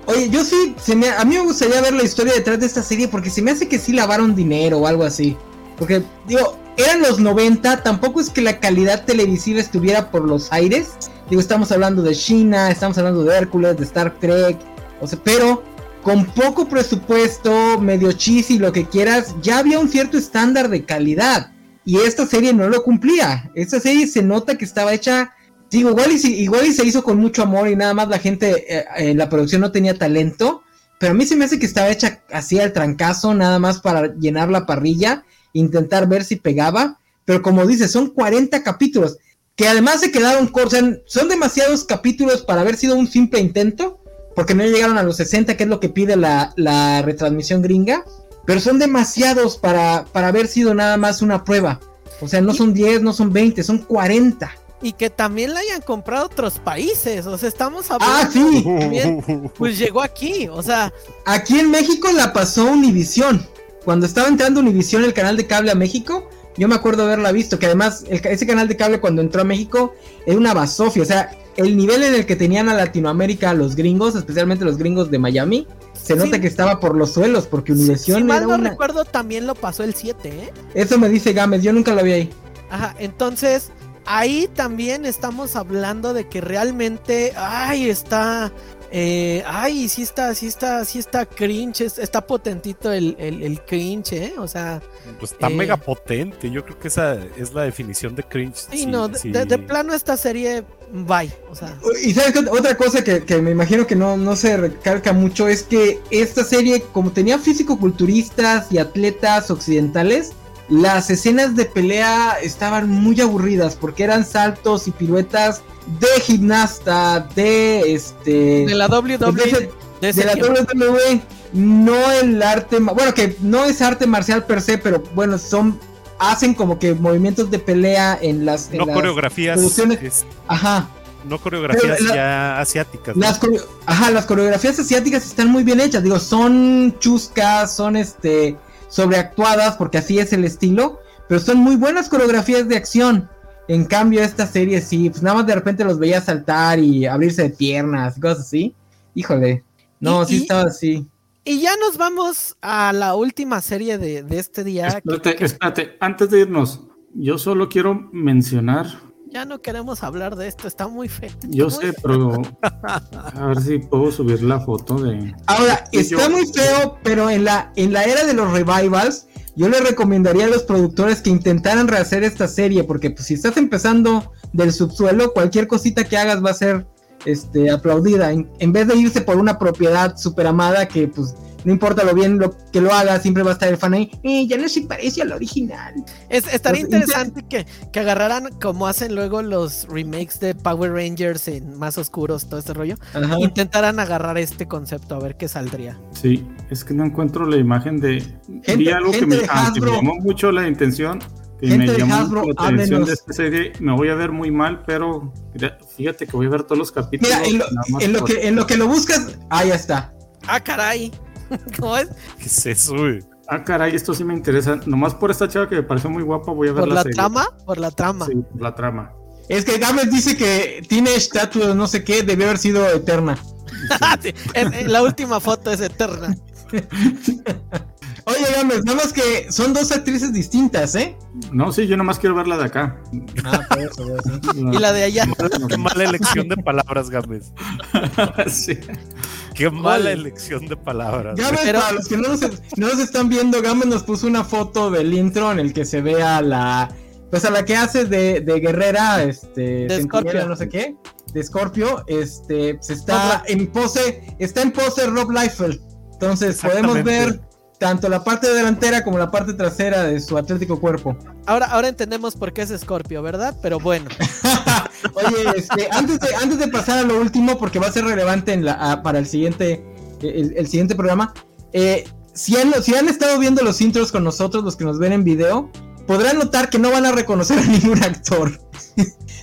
Oye, yo sí, se me, a mí me gustaría ver la historia detrás de esta serie porque se me hace que sí lavaron dinero o algo así. Porque, digo, eran los 90, tampoco es que la calidad televisiva estuviera por los aires. Digo, estamos hablando de China, estamos hablando de Hércules, de Star Trek. O sea, pero con poco presupuesto, medio chis y lo que quieras, ya había un cierto estándar de calidad. Y esta serie no lo cumplía. Esta serie se nota que estaba hecha, digo, igual y, igual se hizo con mucho amor y nada más la gente eh, en la producción no tenía talento. Pero a mí se me hace que estaba hecha así al trancazo, nada más para llenar la parrilla, intentar ver si pegaba. Pero como dices, son 40 capítulos, que además se quedaron cortos, son demasiados capítulos para haber sido un simple intento porque no llegaron a los 60, que es lo que pide la, retransmisión gringa. pero son demasiados para, para haber sido nada más una prueba. O sea, no son 10, no son 20, son 40. Y que también la hayan comprado otros países. O sea, estamos hablando. Ah, sí. pues llegó aquí. O sea. Aquí en México la pasó Univisión. Cuando estaba entrando Univisión, el canal de cable a México, yo me acuerdo haberla visto. Que además, ese canal de cable cuando entró a México era una basofia. O sea, el nivel en el que tenían a Latinoamérica los gringos, especialmente los gringos de Miami, se nota que estaba por los suelos, porque Univision. Si mal no recuerdo, también lo pasó el 7, ¿eh? Eso me dice Gámez, yo nunca lo vi ahí. Ajá, entonces ahí también estamos hablando de que realmente, ay, está, eh, ay, sí está, sí está, sí está cringe, está potentito el, el, cringe, ¿eh? O sea... Pues está eh, mega potente, yo creo que esa es la definición de cringe. Sí, no, De, plano esta serie, bye, o sea... Y sabes otra cosa que, que, me imagino que no, no se recalca mucho es que esta serie, como tenía físico-culturistas y atletas occidentales, las escenas de pelea estaban muy aburridas porque eran saltos y piruetas de gimnasta, de este... De la WWE. De, la WWE, no el arte, bueno, que no es arte marcial per se, pero bueno, son hacen como que movimientos de pelea en las no coreografías ajá. no coreografías ya asiáticas las ajá las coreografías asiáticas están muy bien hechas digo son chuscas son este sobreactuadas, porque así es el estilo, pero son muy buenas coreografías de acción. En cambio, esta serie sí, pues nada más de repente los veía saltar y abrirse de piernas, cosas así. Híjole, no, sí estaba así. Y ya nos vamos a la última serie de, este día. Espérate, espérate, antes de irnos, yo solo quiero mencionar ya no queremos hablar de esto, está muy feo. Yo sé, pero a ver si puedo subir la foto de. Ahora, está muy feo, pero en la, en la era de los revivals, yo le recomendaría a los productores que intentaran rehacer esta serie, porque pues, si estás empezando del subsuelo, cualquier cosita que hagas va a ser este, aplaudida. En, en vez de irse por una propiedad super amada que pues no importa lo bien lo que lo haga, siempre va a estar el fan ahí, eh, ya no se parece al original. Es, estaría interesante que, que, agarraran como hacen luego los remakes de Power Rangers en más oscuros, todo este rollo. Intentaran agarrar este concepto a ver qué saldría. Sí, es que no encuentro la imagen de... Gente, algo que, me, ah, me, llamó mucho la intención. Que me llamó la atención de esta serie. Me voy a ver muy mal, pero fíjate que voy a ver todos los capítulos. Mira, en lo, que, en lo que lo buscas, ahí está. Ah, caray. ¿Cómo es? ¿Qué es eso, Ah, caray, esto sí me interesa. Nomás por esta chava que me pareció muy guapa, voy a ver ¿Por la, trama? Por la trama. Sí, por la trama. Es que Gámez dice que tiene estatua no sé qué, debió haber sido eterna. la última foto es eterna. Oye, Gámez, nada más que son dos actrices distintas, ¿eh? No, sí, yo nomás quiero ver la de acá. Ah, por eso, Y la de allá. Qué mala elección de palabras, Gámez. sí. Qué mala elección de palabras. Gámez, para los que no nos, están viendo, Gámez nos puso una foto del intro en el que se ve a la. Pues a la que hace de, de guerrera, este. De Scorpio. No sé qué. De Scorpio, este. Se está en pose. Está en pose Rob Liefeld. Entonces podemos ver tanto la parte delantera como la parte trasera de su atlético cuerpo. Ahora, ahora entendemos por qué es Scorpio, ¿verdad? Pero bueno. Oye, este, antes, de, antes de pasar a lo último, porque va a ser relevante en la, para el siguiente, el, siguiente programa, eh, si, han, si han estado viendo los intros con nosotros, los que nos ven en video, podrán notar que no van a reconocer a ningún actor.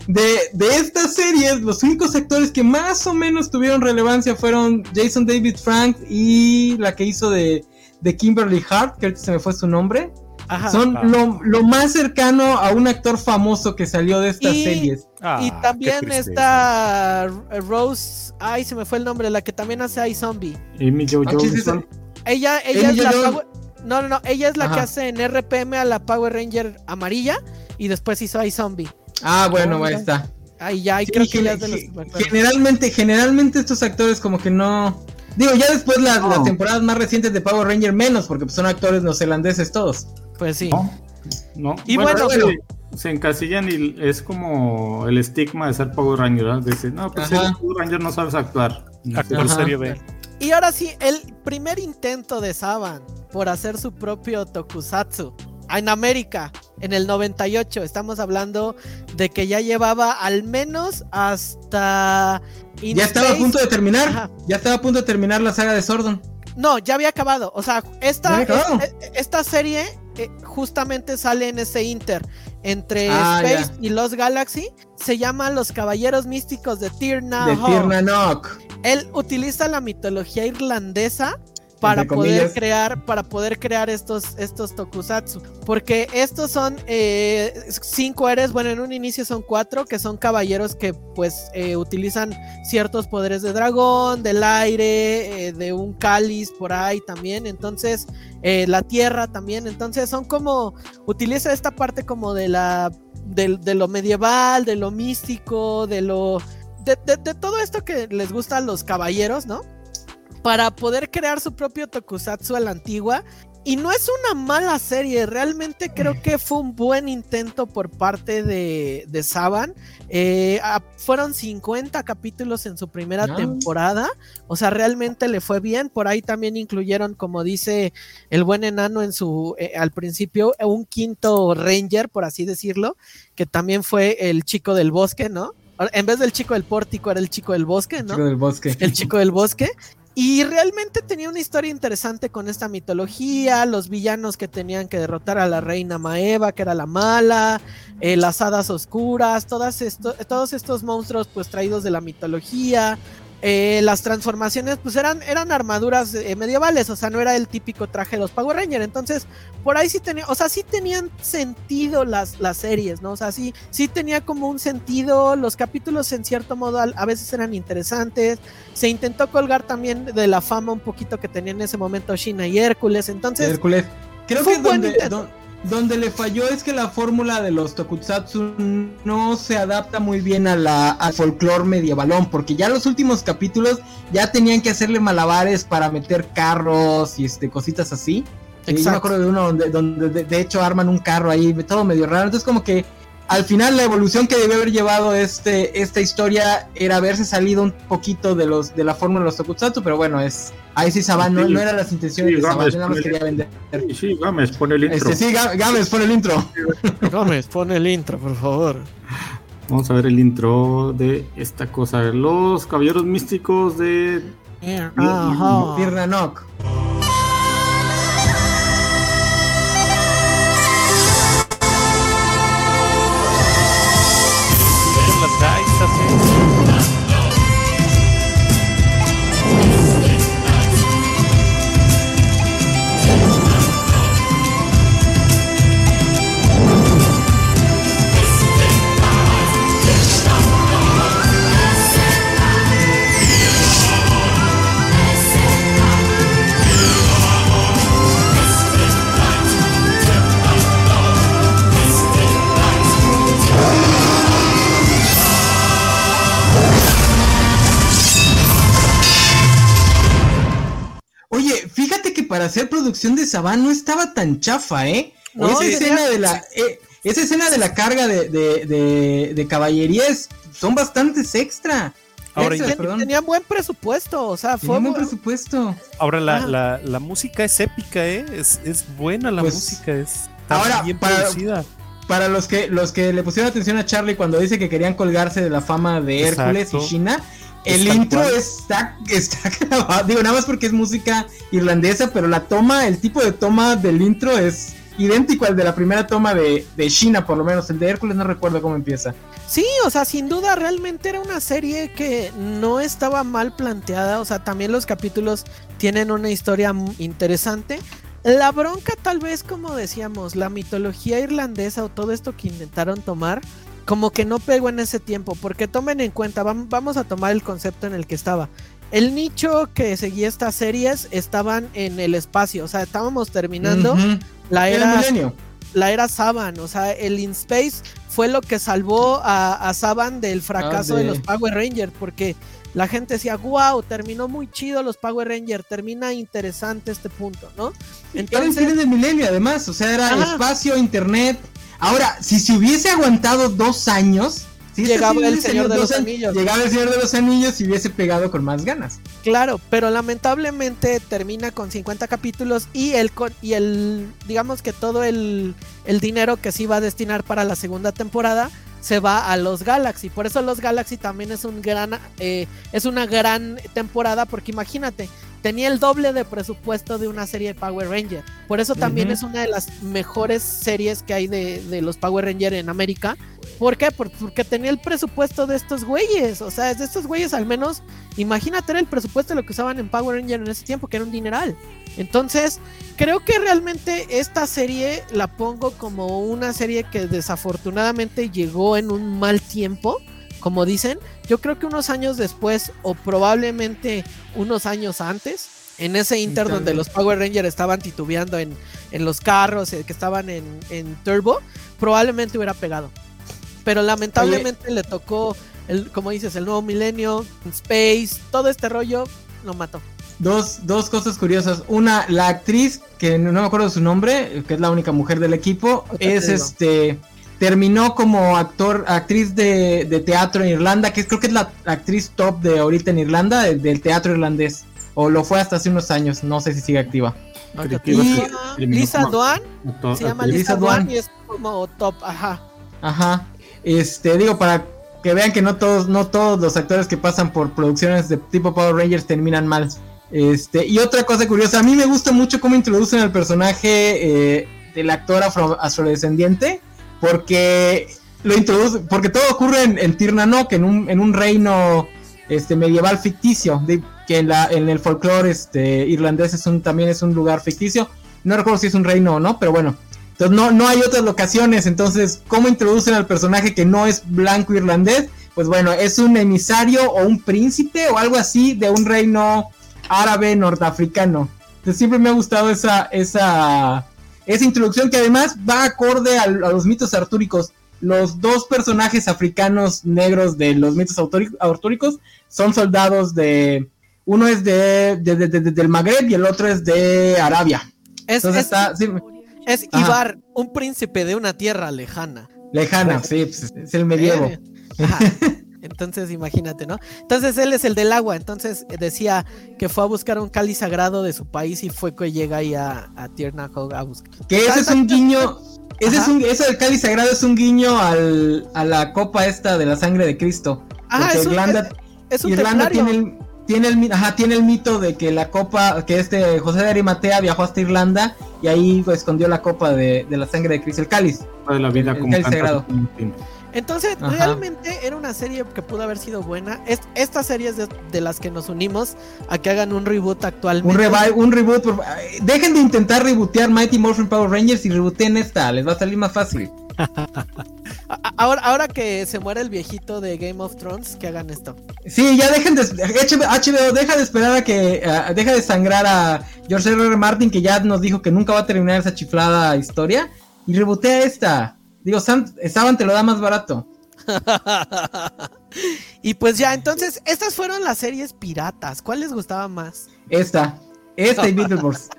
De, de, estas series, los únicos actores que más o menos tuvieron relevancia fueron Jason David Frank y la que hizo de de Kimberly Hart, que ahorita se me fue su nombre. Son lo, más cercano a un actor famoso que salió de estas series. Ah, y también está Rose, ay, se me fue el nombre, la que también hace iZombie. Amy Jo ah, Ella, ella es la no, no, no, ella es la que hace en RPM a la Power Ranger amarilla y después hizo iZombie. Ah, bueno, ahí está. Ahí ya, creo que ya de los Generalmente, generalmente estos actores como que no Digo, ya después las, temporadas más recientes de Power Ranger menos, porque pues, son actores neozelandeses todos. Pues sí. No, y bueno, Se, encasillan y es como el estigma de ser Power Ranger, ¿no? Dice, no, pues Power Ranger no sabes actuar. Actor serie B. Y ahora sí, el primer intento de Saban por hacer su propio tokusatsu en América, en el 98. Estamos hablando de que ya llevaba al menos hasta. ya estaba a punto de terminar. Ya estaba a punto de terminar la saga de Sordon. No, ya había acabado. O sea, esta, esta serie eh, justamente sale en ese inter entre ah, Space y Los Galaxy. Se llama Los Caballeros Místicos de Tirna. De Él utiliza la mitología irlandesa para poder crear para poder crear estos estos tokusatsu. Porque estos son eh, cinco eres bueno en un inicio son cuatro que son caballeros que pues eh, utilizan ciertos poderes de dragón del aire eh, de un cáliz por ahí también. Entonces la tierra también. Entonces son como utiliza esta parte como de la de, lo medieval de lo místico de lo de todo esto que les gusta a los caballeros no para poder crear su propio tokusatsu a la antigua. Y no es una mala serie, realmente creo que fue un buen intento por parte de, de Saban. Eh, fueron 50 capítulos en su primera ah. temporada, o sea, realmente le fue bien. Por ahí también incluyeron, como dice el buen enano en su, eh, al principio, un quinto Ranger, por así decirlo, que también fue el chico del bosque, ¿no? En vez del chico del pórtico, era el chico del bosque, ¿no? El chico del bosque. El chico del bosque. Y realmente tenía una historia interesante con esta mitología, los villanos que tenían que derrotar a la reina Maeva, que era la mala, eh, las hadas oscuras, todos estos monstruos pues traídos de la mitología, eh, las transformaciones pues eran, eran armaduras eh, medievales, o sea, no era el típico traje de los Power Rangers, entonces por ahí sí tenía, o sea, sí tenían sentido las, las series, ¿no? O sea, sí, sí tenía como un sentido, los capítulos en cierto modo a, veces eran interesantes, se intentó colgar también de la fama un poquito que tenía en ese momento Shina y Hércules, entonces... Hércules. Creo que donde, donde le falló es que la fórmula de los tokusatsu no se adapta muy bien a la, al folclore medievalón, porque ya los últimos capítulos ya tenían que hacerle malabares para meter carros y este cositas así. Exacto. Yo me acuerdo de uno donde, donde de, de, hecho arman un carro ahí, todo medio raro. Entonces como que al final la evolución que debe haber llevado este, esta historia era haberse salido un poquito de los de la fórmula de los tokusatsu, pero bueno, es ahí sí Saban, no, no eran las intenciones de Saban, nada más quería vender. Sí, sí, Gámez, pon el intro. Este, sí, Gámez, pon el intro. Gámez, pon el intro, por favor. Vamos a ver el intro de esta cosa. Los caballeros místicos de... Tierra Nock. Hacer producción de Saban no estaba tan chafa, ¿eh? esa, escena de la, eh, esa escena de la carga de, de, de, caballerías son bastantes extra. Ahora, tenían buen presupuesto, o sea, fue buen presupuesto. Ahora la, la, la, música es épica, ¿eh? Es, es buena la pues, música, es ahora, bien para, producida. Para los que los que le pusieron atención a Charlie cuando dice que querían colgarse de la fama de Hércules y China, el intro está, está grabado, digo, nada más porque es música irlandesa, pero la toma, el tipo de toma del intro es idéntico al de la primera toma de, de China, por lo menos. El de Hércules no recuerdo cómo empieza. Sí, o sea, sin duda realmente era una serie que no estaba mal planteada. O sea, también los capítulos tienen una historia interesante. La bronca tal vez, como decíamos, la mitología irlandesa o todo esto que intentaron tomar como que no pegó en ese tiempo, porque tomen en cuenta, vamos a tomar el concepto en el que estaba. El nicho que seguía estas series estaban en el espacio, o sea, estábamos terminando la era la era Saban, o sea, el In Space fue lo que salvó a, Saban del fracaso ah, de... los Power Rangers, porque la gente decía, wow, terminó muy chido los Power Rangers, termina interesante este punto, ¿no? Entonces, era el de milenio además, o sea, era espacio, internet, Ahora, si se hubiese aguantado dos años, llegaba el Señor de los Anillos. Llegaba el Señor de los Anillos y hubiese pegado con más ganas. Claro, pero lamentablemente termina con 50 capítulos y el, y el digamos que todo el, el dinero que se iba a destinar para la segunda temporada se va a los Galaxy. Por eso los Galaxy también es un gran eh, es una gran temporada porque imagínate, tenía el doble de presupuesto de una serie de Power Ranger. Por eso también es una de las mejores series que hay de, de los Power Ranger en América. ¿Por qué? porque tenía el presupuesto de estos güeyes. O sea, de estos güeyes al menos, imagínate el presupuesto de lo que usaban en Power Ranger en ese tiempo, que era un dineral. Entonces, creo que realmente esta serie la pongo como una serie que desafortunadamente llegó en un mal tiempo, como dicen. Yo creo que unos años después, o probablemente unos años antes, en ese inter donde los Power Rangers estaban titubeando en, los carros, eh, que estaban en, en Turbo, probablemente hubiera pegado. Pero lamentablemente le tocó, el, como dices, el nuevo milenio, Space, todo este rollo, lo mató. Dos, dos cosas curiosas. Una, la actriz, que no me acuerdo su nombre, que es la única mujer del equipo, es este terminó como actor, actriz de, teatro en Irlanda, que creo que es la actriz top de ahorita en Irlanda, del teatro irlandés. O lo fue hasta hace unos años, no sé si sigue activa. Y Lisa Duan, se llama Lisa, Duan y es como top, ajá. Ajá. Este, digo, para que vean que no todos, no todos los actores que pasan por producciones de tipo Power Rangers terminan mal. Este, y otra cosa curiosa, a mí me gusta mucho cómo introducen al personaje eh, del actor afrodescendiente, porque lo introduce, porque todo ocurre en, en Tirnanok, en un, en un reino este medieval ficticio, que en la, en el folclore este irlandés es un, también es un lugar ficticio. No recuerdo si es un reino o no, pero bueno, entonces no, no hay otras locaciones. Entonces, ¿cómo introducen al personaje que no es blanco irlandés? Pues bueno, es un emisario o un príncipe o algo así de un reino árabe nordafricano. Entonces siempre me ha gustado esa, esa, esa introducción que además va acorde a, los mitos artúricos. Los dos personajes africanos negros de los mitos artúricos son soldados de... Uno es de, del Magreb y el otro es de Arabia. Entonces está, es Ibar, un príncipe de una tierra lejana. Lejana, sí, pues, es el medievo. Entonces, imagínate, ¿no? Entonces, él es el del agua. Entonces, decía que fue a buscar un cáliz sagrado de su país y fue que llega ahí a, a a buscar. Que ese es un guiño. Ese es un, eso del cáliz sagrado es un guiño al, a la copa esta de la sangre de Cristo. Ajá, es un, Irlanda, es, un Irlanda tiene el, tiene el, ajá, tiene el mito de que la copa, que este José de Arimatea viajó hasta Irlanda y ahí escondió la copa de, la sangre de Cristo, el cáliz. De la vida el, sagrado. Entonces, realmente era una serie que pudo haber sido buena. Es, esta serie es de, las que nos unimos a que hagan un reboot actualmente. Un, un reboot. dejen de intentar rebootear Mighty Morphin Power Rangers y rebooteen esta. Les va a salir más fácil. ahora, ahora que se muere el viejito de Game of Thrones, que hagan esto. Sí, ya dejen de. HBO, deja de esperar a que. deja de sangrar a George R. R. Martin, que ya nos dijo que nunca va a terminar esa chiflada historia. Y rebotea esta. Digo, Saban te lo da más barato. y pues ya, entonces, estas fueron las series piratas. ¿Cuál les gustaba más? Esta. Esta y Beetleborgs.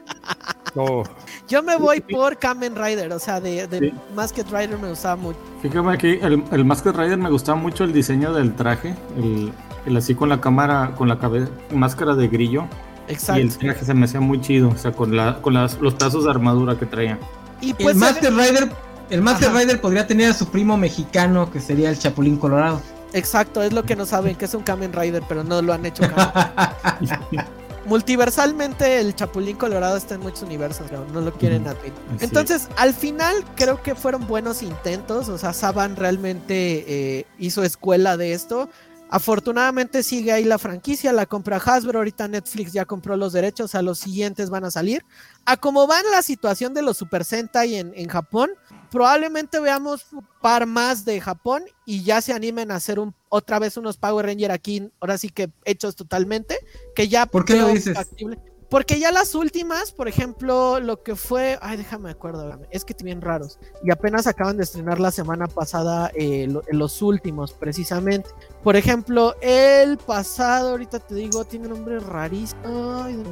Oh. Yo me voy por Kamen Rider, o sea, de, de Masked Rider me gustaba mucho. Fíjame aquí, el, el Masked Rider me gustaba mucho el diseño del traje, el, así con la cámara, con la cabeza, máscara de grillo. Exacto. Y el traje se me hacía muy chido, o sea, con, la, con las, los tazos de armadura que traía. Y pues el Masked Rider, el Masked Rider podría tener a su primo mexicano, que sería el Chapulín Colorado. Exacto, es lo que no saben, que es un Kamen Rider, pero no lo han hecho. multiversalmente el Chapulín Colorado está en muchos universos, no, lo quieren admitir. Entonces, al final creo que fueron buenos intentos, o sea, Saban realmente eh, hizo escuela de esto. Afortunadamente sigue ahí la franquicia, la compra Hasbro, ahorita Netflix ya compró los derechos, a los siguientes van a salir. A como va la situación de los Super Sentai en, en Japón, probablemente veamos un par más de Japón y ya se animen a hacer un, otra vez unos Power Ranger aquí, ahora sí que hechos totalmente, que ya... ¿Por qué lo dices? Porque ya las últimas, por ejemplo, lo que fue, ay, déjame acuerdo, es que bien raros. Y apenas acaban de estrenar la semana pasada eh, los últimos, precisamente. Por ejemplo, el pasado, ahorita te digo, tiene un nombre rarísimo. Ay,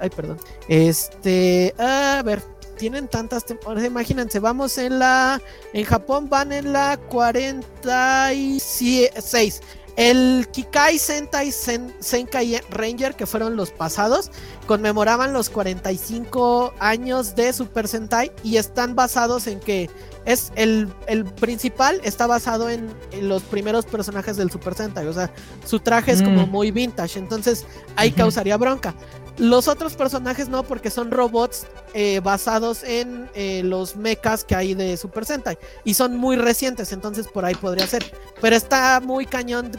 ay, perdón. Este, a ver, tienen tantas temporadas, imagínense, vamos en la, en Japón van en la 46, El Kikai Sentai Senkai Ranger, que fueron los pasados, conmemoraban los 45 años de Super Sentai y están basados en que es el, el principal está basado en, los primeros personajes del Super Sentai, o sea, su traje es como mm. muy vintage, entonces ahí causaría bronca. Los otros personajes no, porque son robots eh, basados en eh, los mechas que hay de Super Sentai. Y son muy recientes, entonces por ahí podría ser. Pero está muy cañón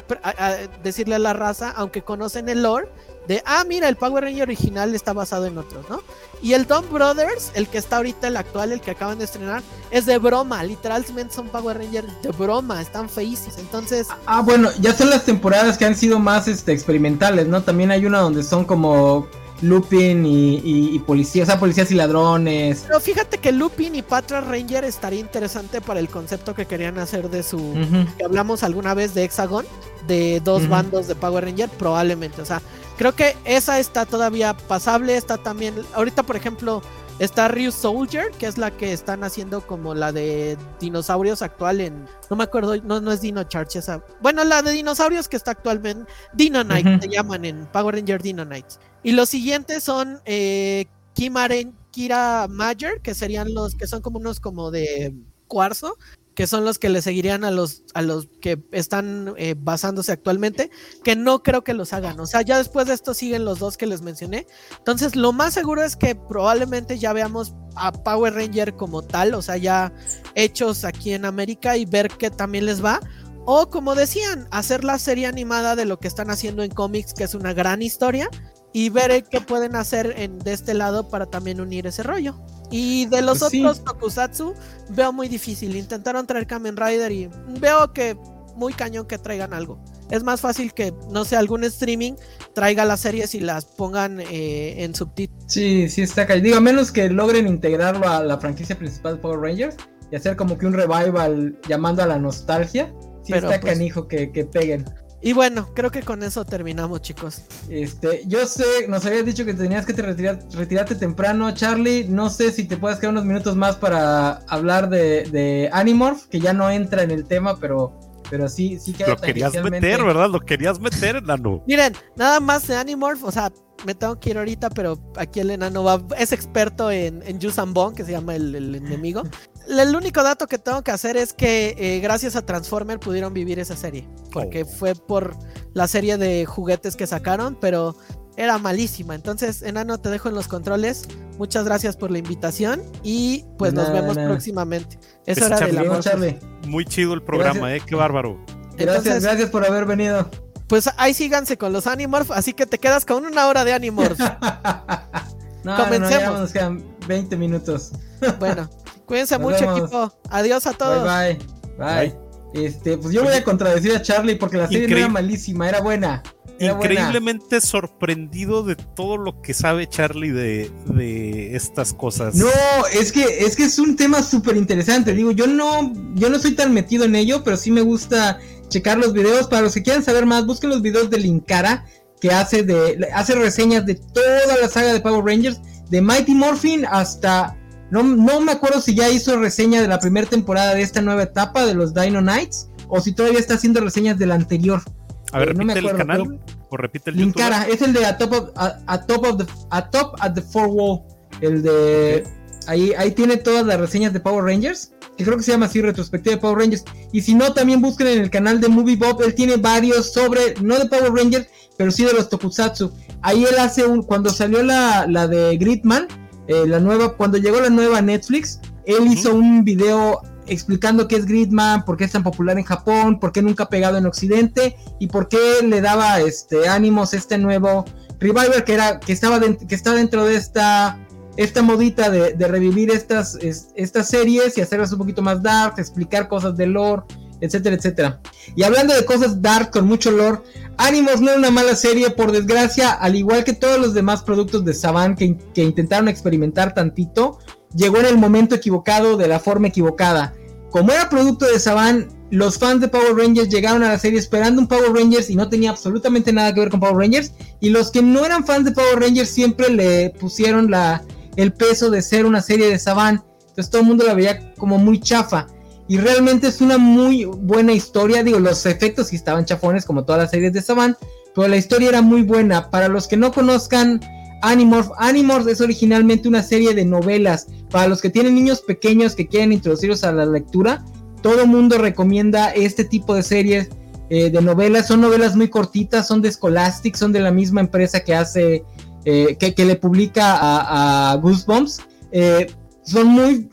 decirle a la raza, aunque conocen el lore, de, ah, mira, el Power Ranger original está basado en otros, ¿no? Y el Tom Brothers, el que está ahorita, el actual, el que acaban de estrenar, es de broma. Literalmente son Power Rangers de broma, están feísimos. Entonces. Ah, bueno, ya son las temporadas que han sido más este, experimentales, ¿no? También hay una donde son como Lupin y, y, policías, o sea, policías y ladrones. Pero fíjate que Lupin y Patra Ranger estaría interesante para el concepto que querían hacer de su. que hablamos alguna vez de Hexagon, de dos bandos de Power Ranger, probablemente. O sea, creo que esa está todavía pasable. Está también. Ahorita, por ejemplo. Está Ryu Soldier, que es la que están haciendo como la de dinosaurios actual en. No me acuerdo, no, no es Dino Charge esa. Bueno, la de dinosaurios que está actualmente. Dino Knight, se llaman en Power Ranger Dino Knights. Y los siguientes son eh, Kimaren, Kira Major, que serían los que son como unos como de cuarzo, que son los que le seguirían a los, a los que están eh, basándose actualmente, que no creo que los hagan. O sea, ya después de esto siguen los dos que les mencioné. Entonces, lo más seguro es que probablemente ya veamos a Power Ranger como tal, o sea, ya hechos aquí en América y ver qué también les va. O como decían, hacer la serie animada de lo que están haciendo en cómics, que es una gran historia, y ver qué pueden hacer en, de este lado para también unir ese rollo. Y de los pues otros tokusatsu veo muy difícil. Intentaron traer Kamen Rider y veo que muy cañón que traigan algo. Es más fácil que, no sé, algún streaming traiga las series y las pongan eh, en subtítulos. Sí, sí está cañón. Digo, a menos que logren integrarlo a la franquicia principal de Power Rangers y hacer como que un revival llamando a la nostalgia. Sí está pues, canijo que, que peguen. Y bueno, creo que con eso terminamos, chicos. Este, yo sé, nos habías dicho que tenías que te retirarte temprano, Charlie. No sé si te puedes quedar unos minutos más para hablar de, de Animorph, que ya no entra en el tema, pero, pero sí, sí que Lo querías meter, ¿verdad? Lo querías meter, enano. Miren, nada más de Animorph, o sea, me tengo que ir ahorita, pero aquí el enano va, es experto en, en Yusambon, que se llama el, el enemigo el único dato que tengo que hacer es que eh, gracias a Transformer pudieron vivir esa serie. Porque oh. fue por la serie de juguetes que sacaron, pero era malísima. Entonces, Enano, te dejo en los controles. Muchas gracias por la invitación y pues nos vemos próximamente. Eso era de la Muy chido el programa, eh, qué bárbaro. Gracias, gracias por haber venido. Pues ahí síganse con los Animorph, así que te quedas con una hora de Animorph. Comencemos. nos quedan 20 minutos. bueno, Cuídense mucho, equipo. Adiós a todos. Bye, bye. Este, pues yo voy a contradecir a Charlie porque la serie no era malísima, era buena. Increíblemente sorprendido de todo lo que sabe Charlie de, de estas cosas. No, es que es que es un tema súper interesante. Digo, yo no, yo no soy tan metido en ello, pero sí me gusta checar los videos. Para los que quieran saber más, busquen los videos de Linkara, que hace de, hace reseñas de toda la saga de Power Rangers, de Mighty Morphin hasta no, me acuerdo si ya hizo reseña de la primera temporada de esta nueva etapa de los Dino Knights o si todavía está haciendo reseñas del anterior. A ver, repite el canal o repite el Linkara, es el de a top, of, a, top of the, a top at the four wall. El de ahí, ahí tiene todas las reseñas de Power Rangers. Que creo que se llama así, retrospectiva de Power Rangers. Y si no, también busquen en el canal de Movie Bob. Él tiene varios sobre, no de Power Rangers, pero sí de los Tokusatsu. Ahí él hace un, cuando salió la, la de Gridman, eh, la nueva, cuando llegó la nueva Netflix, él hizo un video explicando qué es Gridman, por qué es tan popular en Japón, por qué nunca ha pegado en Occidente y por qué le daba este ánimos este nuevo Reviver que era que estaba que está dentro de esta esta modita de, revivir estas, estas series y hacerlas un poquito más dark, explicar cosas de lore, etcétera, etcétera. Y hablando de cosas dark con mucho lore, Animos no es una mala serie, por desgracia, al igual que todos los demás productos de Saban que, intentaron experimentar tantito, llegó en el momento equivocado de la forma equivocada. Como era producto de Saban, los fans de Power Rangers llegaron a la serie esperando un Power Rangers y no tenía absolutamente nada que ver con Power Rangers. Y los que no eran fans de Power Rangers siempre le pusieron la, el peso de ser una serie de Saban. Entonces todo el mundo la veía como muy chafa. Y realmente es una muy buena historia. Digo, los efectos sí estaban chafones como todas las series de Saban, pero la historia era muy buena. Para los que no conozcan Animorph, Animorph es originalmente una serie de novelas. Para los que tienen niños pequeños que quieren introducirlos a la lectura, todo mundo recomienda este tipo de series eh, de novelas. Son novelas muy cortitas, son de Scholastic, son de la misma empresa que hace, eh, que, le publica a, Goosebumps. Eh, son muy,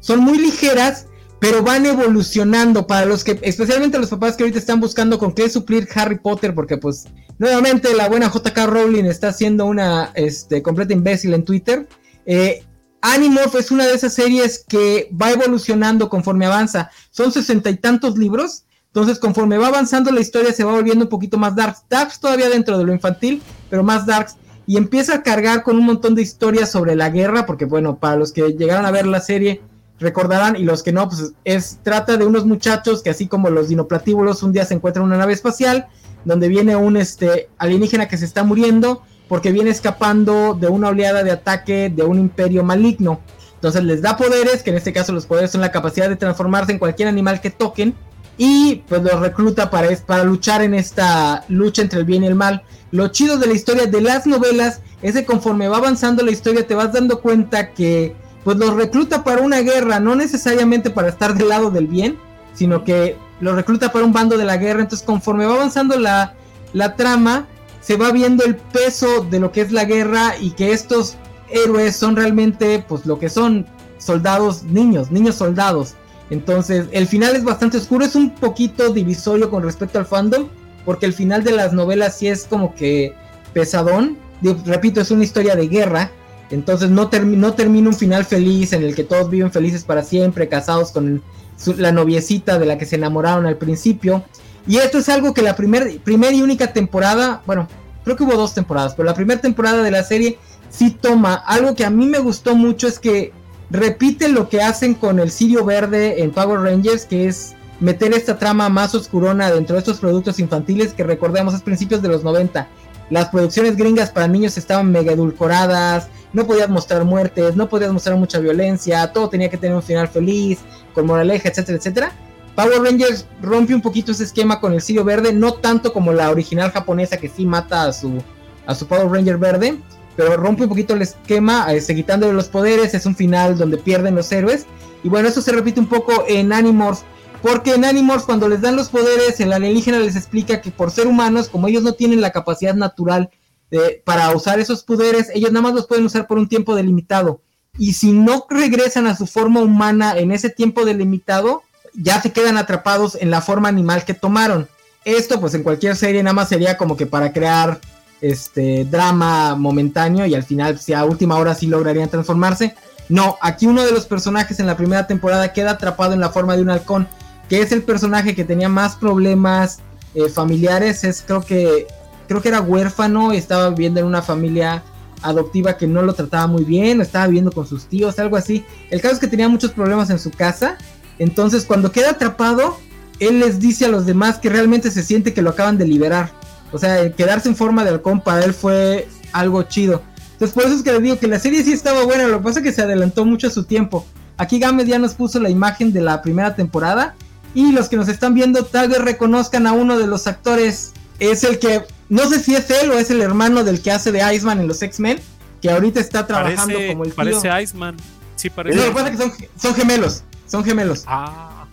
son muy ligeras pero van evolucionando para los que, especialmente los papás que ahorita están buscando con qué suplir Harry Potter, porque pues nuevamente la buena JK Rowling está siendo una este, completa imbécil en Twitter. Eh, Animorph es una de esas series que va evolucionando conforme avanza. Son sesenta y tantos libros, entonces conforme va avanzando la historia se va volviendo un poquito más dark. Darks todavía dentro de lo infantil, pero más darks. Y empieza a cargar con un montón de historias sobre la guerra, porque bueno, para los que llegaron a ver la serie, recordarán, y los que no, pues es, trata de unos muchachos que así como los dinoplatíbulos, un día se encuentran en una nave espacial, donde viene un este, alienígena que se está muriendo, porque viene escapando de una oleada de ataque de un imperio maligno. Entonces les da poderes, que en este caso los poderes son la capacidad de transformarse en cualquier animal que toquen, y pues los recluta para, para luchar en esta lucha entre el bien y el mal. Lo chido de la historia de las novelas es que conforme va avanzando la historia te vas dando cuenta que pues los recluta para una guerra, no necesariamente para estar del lado del bien, sino que los recluta para un bando de la guerra. Entonces, conforme va avanzando la, la trama, se va viendo el peso de lo que es la guerra y que estos héroes son realmente, pues lo que son soldados niños, niños soldados. Entonces, el final es bastante oscuro, es un poquito divisorio con respecto al fandom, porque el final de las novelas sí es como que pesadón. repito, es una historia de guerra, entonces no, no termina un final feliz en el que todos viven felices para siempre, casados con la noviecita de la que se enamoraron al principio. Y esto es algo que la primera primer y única temporada, bueno, creo que hubo dos temporadas, pero la primera temporada de la serie sí toma. Algo que a mí me gustó mucho es que repite lo que hacen con el Sirio Verde en Power Rangers, que es meter esta trama más oscurona dentro de estos productos infantiles que recordemos es principios de los 90. Las producciones gringas para niños estaban mega edulcoradas, no podías mostrar muertes, no podías mostrar mucha violencia, todo tenía que tener un final feliz, con moraleja, etcétera, etcétera. Power Rangers rompe un poquito ese esquema con el Sirio Verde, no tanto como la original japonesa que sí mata a su, a su Power Ranger verde, pero rompe un poquito el esquema, este, quitándole los poderes, es un final donde pierden los héroes. Y bueno, eso se repite un poco en Animorphs, porque en Animorphs cuando les dan los poderes, el alienígena les explica que por ser humanos, como ellos no tienen la capacidad natural para usar esos poderes, ellos nada más los pueden usar por un tiempo delimitado. Y si no regresan a su forma humana en ese tiempo delimitado, ya se quedan atrapados en la forma animal que tomaron. Esto, pues en cualquier serie, nada más sería como que para crear este drama momentáneo y al final, si a última hora sí lograrían transformarse. No, aquí uno de los personajes en la primera temporada queda atrapado en la forma de un halcón, que es el personaje que tenía más problemas eh, familiares. Es creo que creo que era huérfano, estaba viviendo en una familia adoptiva que no lo trataba muy bien, estaba viviendo con sus tíos, algo así. El caso es que tenía muchos problemas en su casa, entonces cuando queda atrapado, él les dice a los demás que realmente se siente que lo acaban de liberar. O sea, quedarse en forma de halcón para él fue algo chido. Entonces por eso es que le digo que la serie sí estaba buena, lo que pasa es que se adelantó mucho a su tiempo. Aquí Gámez ya nos puso la imagen de la primera temporada y los que nos están viendo tal vez reconozcan a uno de los actores. Es el que no sé si es él o es el hermano del que hace de Iceman en los X-Men, que ahorita está trabajando como el tío. Parece Iceman. Sí, parece. lo que pasa es que son, gemelos. Son gemelos. Ah,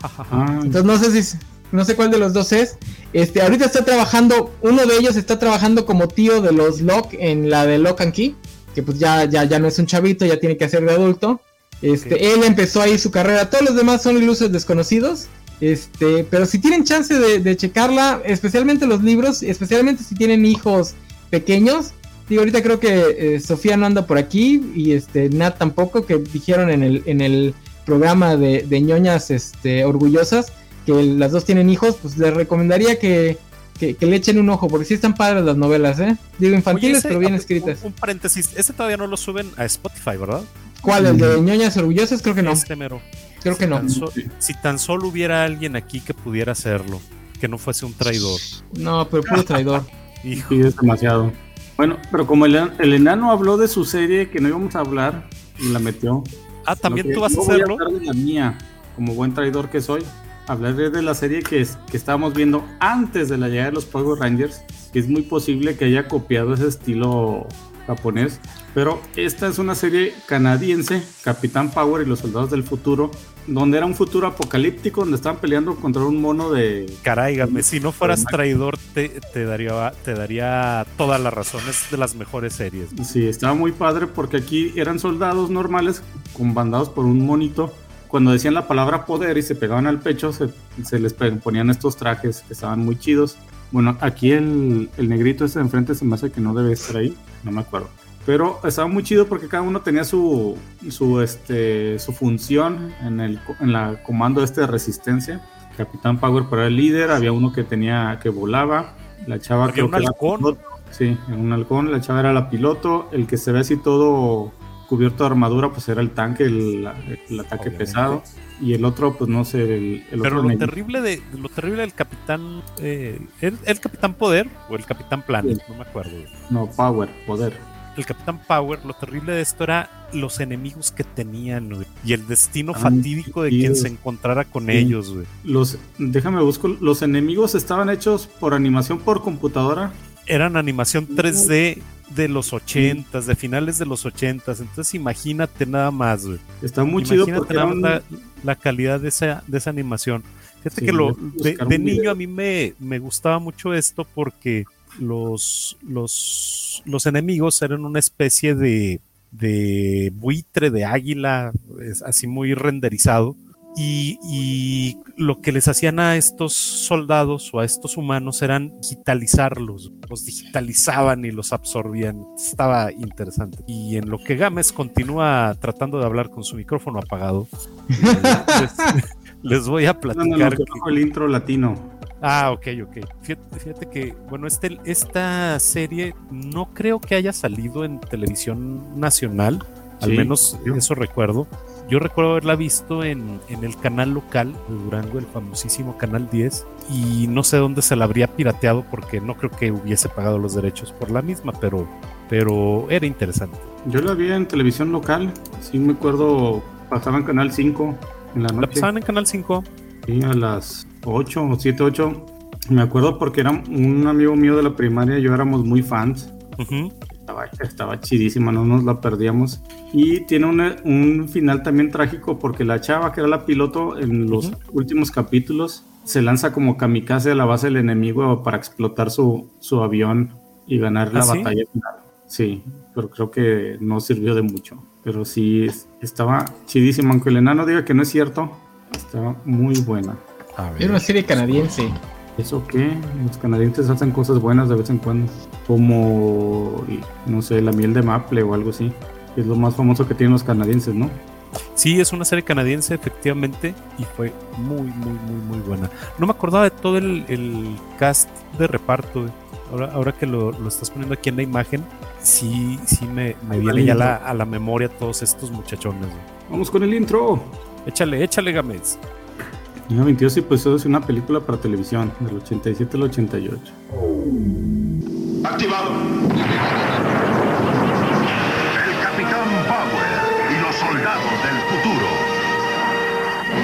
Entonces no sé si no sé cuál de los dos es. Este, ahorita está trabajando, uno de ellos está trabajando como tío de los Lock en la de Lock and Key, que pues ya, ya, ya no es un chavito, ya tiene que ser de adulto. Este, él empezó ahí su carrera, todos los demás son ilusos desconocidos. Este, pero si tienen chance de, checarla, especialmente los libros, especialmente si tienen hijos pequeños. Digo, ahorita creo que eh, Sofía no anda por aquí y este Nat tampoco, que dijeron en el, en el programa de, de ñoñas este, orgullosas que las dos tienen hijos, pues les recomendaría que, le echen un ojo, porque sí están padres las novelas, ¿eh? Digo, infantiles, pero bien escritas. Un, paréntesis, ese todavía no lo suben a Spotify, ¿verdad? ¿Cuál? ¿El de ñoñas orgullosas? Creo que no. Este mero. Creo que no. si tan solo hubiera alguien aquí que pudiera hacerlo, que no fuese un traidor. No, pero puro traidor. Hijo. es demasiado. Bueno, pero como el, enano habló de su serie que no íbamos a hablar, y la metió. Ah, también tú vas a hacerlo. la mía. como buen traidor que soy, hablaré de la serie que, es, que estábamos viendo antes de la llegada de los Power Rangers, que es muy posible que haya copiado ese estilo japonés. Pero esta es una serie canadiense, Capitán Power y los Soldados del Futuro, donde era un futuro apocalíptico, donde estaban peleando contra un mono de... Caray, si no fueras traidor, te, te, daría, te daría todas las razones de las mejores series. Sí, estaba muy padre porque aquí eran soldados normales, combandados por un monito. Cuando decían la palabra poder y se pegaban al pecho, se, se les ponían estos trajes que estaban muy chidos. Bueno, aquí el, el negrito ese de enfrente se me hace que no debe estar ahí, no me acuerdo. Pero estaba muy chido porque cada uno tenía su, su, este, su función en el en la comando este de resistencia. Capitán Power para el líder, había uno que tenía que volaba, la chava que un halcón. Sí, un halcón, la chava era la piloto, el que se ve así todo cubierto de armadura, pues era el tanque, el, el ataque Obviamente. pesado. Y el otro, pues no sé, el, el Pero otro lo terrible de lo terrible del capitán, eh, ¿el, ¿el, capitán Poder o el capitán Planet? Sí. No me acuerdo. No, Power, Poder el Capitán Power, lo terrible de esto era los enemigos que tenían, güey, y el destino ah, fatídico de quien se encontrara con sí. ellos, güey. Los, déjame busco, los enemigos estaban hechos por animación por computadora. Eran animación 3D de los 80 de finales de los 80 entonces imagínate nada más, güey. Está muy imagínate chido porque un... la, la, calidad de esa, de esa animación. Fíjate sí, que lo, de, de niño a mí me, me gustaba mucho esto porque los, los, los enemigos eran una especie de, de buitre, de águila, así muy renderizado. Y, y, lo que les hacían a estos soldados o a estos humanos eran digitalizarlos, los digitalizaban y los absorbían. Estaba interesante. Y en lo que Gámez continúa tratando de hablar con su micrófono apagado, les, les, voy a platicar. No, no, no, que... el intro latino. Ah, ok, ok. Fíjate, fíjate, que, bueno, este, esta serie no creo que haya salido en televisión nacional, al sí, menos eso recuerdo. Yo recuerdo haberla visto en, en, el canal local de Durango, el famosísimo Canal 10, y no sé dónde se la habría pirateado porque no creo que hubiese pagado los derechos por la misma, pero, pero era interesante. Yo la vi en televisión local, sí me acuerdo, pasaba en Canal 5 en la noche. ¿La pasaban en Canal 5? Sí, a las 8 o 7, 8. Me acuerdo porque era un amigo mío de la primaria, yo éramos muy fans. Uh -huh. estaba, estaba, chidísima, no nos la perdíamos. Y tiene una, un final también trágico porque la chava, que era la piloto, en los uh -huh. últimos capítulos, se lanza como kamikaze a la base del enemigo para explotar su, su avión y ganar la ¿Ah, batalla sí? final. Sí, pero creo que no sirvió de mucho. Pero sí, estaba chidísima, aunque el enano diga que no es cierto, estaba muy buena. Era una serie canadiense. ¿Eso qué? Los canadienses hacen cosas buenas de vez en cuando. Como, no sé, la miel de maple o algo así. Es lo más famoso que tienen los canadienses, ¿no? Sí, es una serie canadiense, efectivamente, y fue muy, muy, muy, muy buena. No me acordaba de todo el, el cast de reparto. Ahora, ahora que lo, lo, estás poniendo aquí en la imagen, sí, sí me, me viene ya la, a la memoria todos estos muchachones. Vamos con el intro. Échale, échale, Gámez. Niño 22 episodios es una película para televisión, del 87 al 88. Activado. El Capitán Power y los soldados del futuro.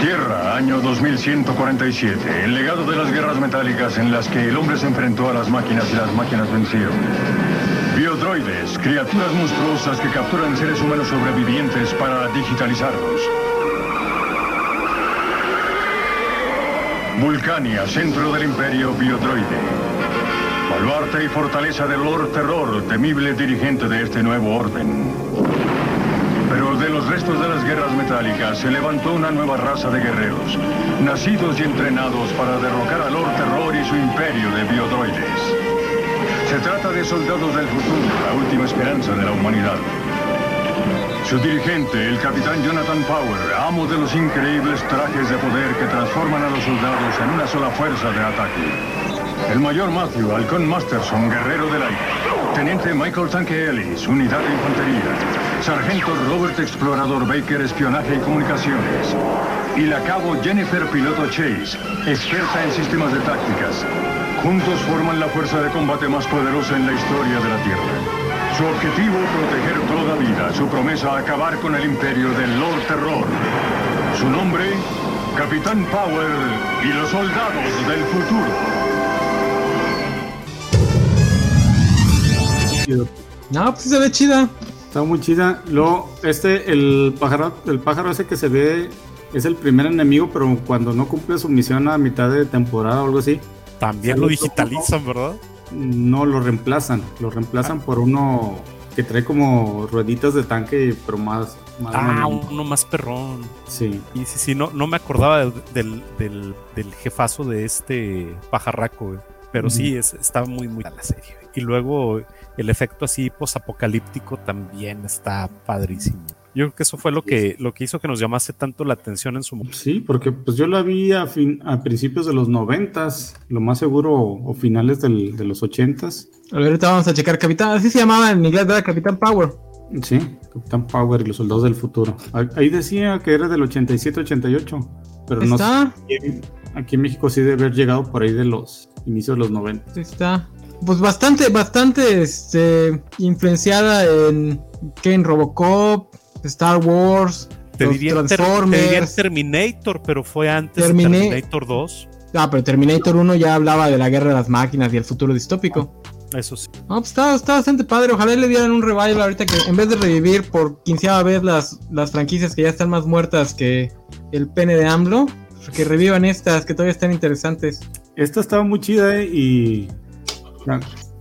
Tierra, año 2147. El legado de las guerras metálicas en las que el hombre se enfrentó a las máquinas y las máquinas vencieron. Biodroides, criaturas monstruosas que capturan seres humanos sobrevivientes para digitalizarlos. Vulcania, centro del imperio biodroide. Baluarte y fortaleza del Lord Terror, temible dirigente de este nuevo orden. Pero de los restos de las guerras metálicas se levantó una nueva raza de guerreros, nacidos y entrenados para derrocar al Lord Terror y su imperio de biodroides. Se trata de soldados del futuro, la última esperanza de la humanidad. Su dirigente, el capitán Jonathan Power, amo de los increíbles trajes de poder que transforman a los soldados en una sola fuerza de ataque. El mayor Matthew, halcón Masterson, guerrero del aire. Teniente Michael Tanque Ellis, unidad de infantería. Sargento Robert Explorador Baker, espionaje y comunicaciones. Y la cabo Jennifer Piloto Chase, experta en sistemas de tácticas. Juntos forman la fuerza de combate más poderosa en la historia de la Tierra. Su objetivo, proteger toda vida. Su promesa, acabar con el imperio del Lord Terror. Su nombre, Capitán Power y los soldados del futuro. No, pues se ve chida. Está muy chida. Luego, este, el pájaro, el pájaro ese que se ve es el primer enemigo, pero cuando no cumple su misión a mitad de temporada o algo así. También lo digitalizan, ¿verdad? No, lo reemplazan. Lo reemplazan por uno que trae como rueditas de tanque, pero más. más Ah, uno más perrón. Sí. Y sí, sí, no, no me acordaba del, del, del- jefazo de este pajarraco. Pero sí, es, estaba muy, muy a la serie. Y luego el efecto así posapocalíptico también está padrísimo. Yo creo que eso fue lo que, lo que hizo que nos llamase tanto la atención en su momento. Sí, porque pues yo la vi a, fin, a principios de los noventas, lo más seguro, o finales del- de los ochentas. A ver, ahorita vamos a checar Capitán. Así se llamaba en inglés, ¿verdad? Capitán Power. Sí, Capitán Power y los soldados del futuro. Ah- Ahí decía que era del 87-88, pero no sé. Aquí en México sí debe haber llegado por ahí de los inicios de los 90. está. Pues bastante, bastante este, influenciada en, ¿qué? en Robocop, Star Wars, Te los diría, ter- te Transformers. diría Terminator, pero fue antes Terminé- de Terminator 2. Ah, pero Terminator 1 ya hablaba de la guerra de las máquinas y el futuro distópico. Eso sí. No, pues está, está bastante padre. Ojalá le dieran un revival ahorita que en vez de revivir por quinceava vez las, las franquicias que ya están más muertas que el pene de AMLO, que revivan estas que todavía están interesantes. Esta estaba muy chida ¿eh? y...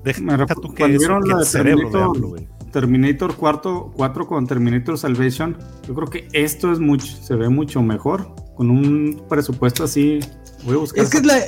Deja me rep- tú que cuando eso, vieron que la el de cerebro de AMLO, güey. Terminator 4, 4 con Terminator Salvation, yo creo que esto es mucho, se ve mucho mejor, con un presupuesto así. Voy a buscar. Es que es la,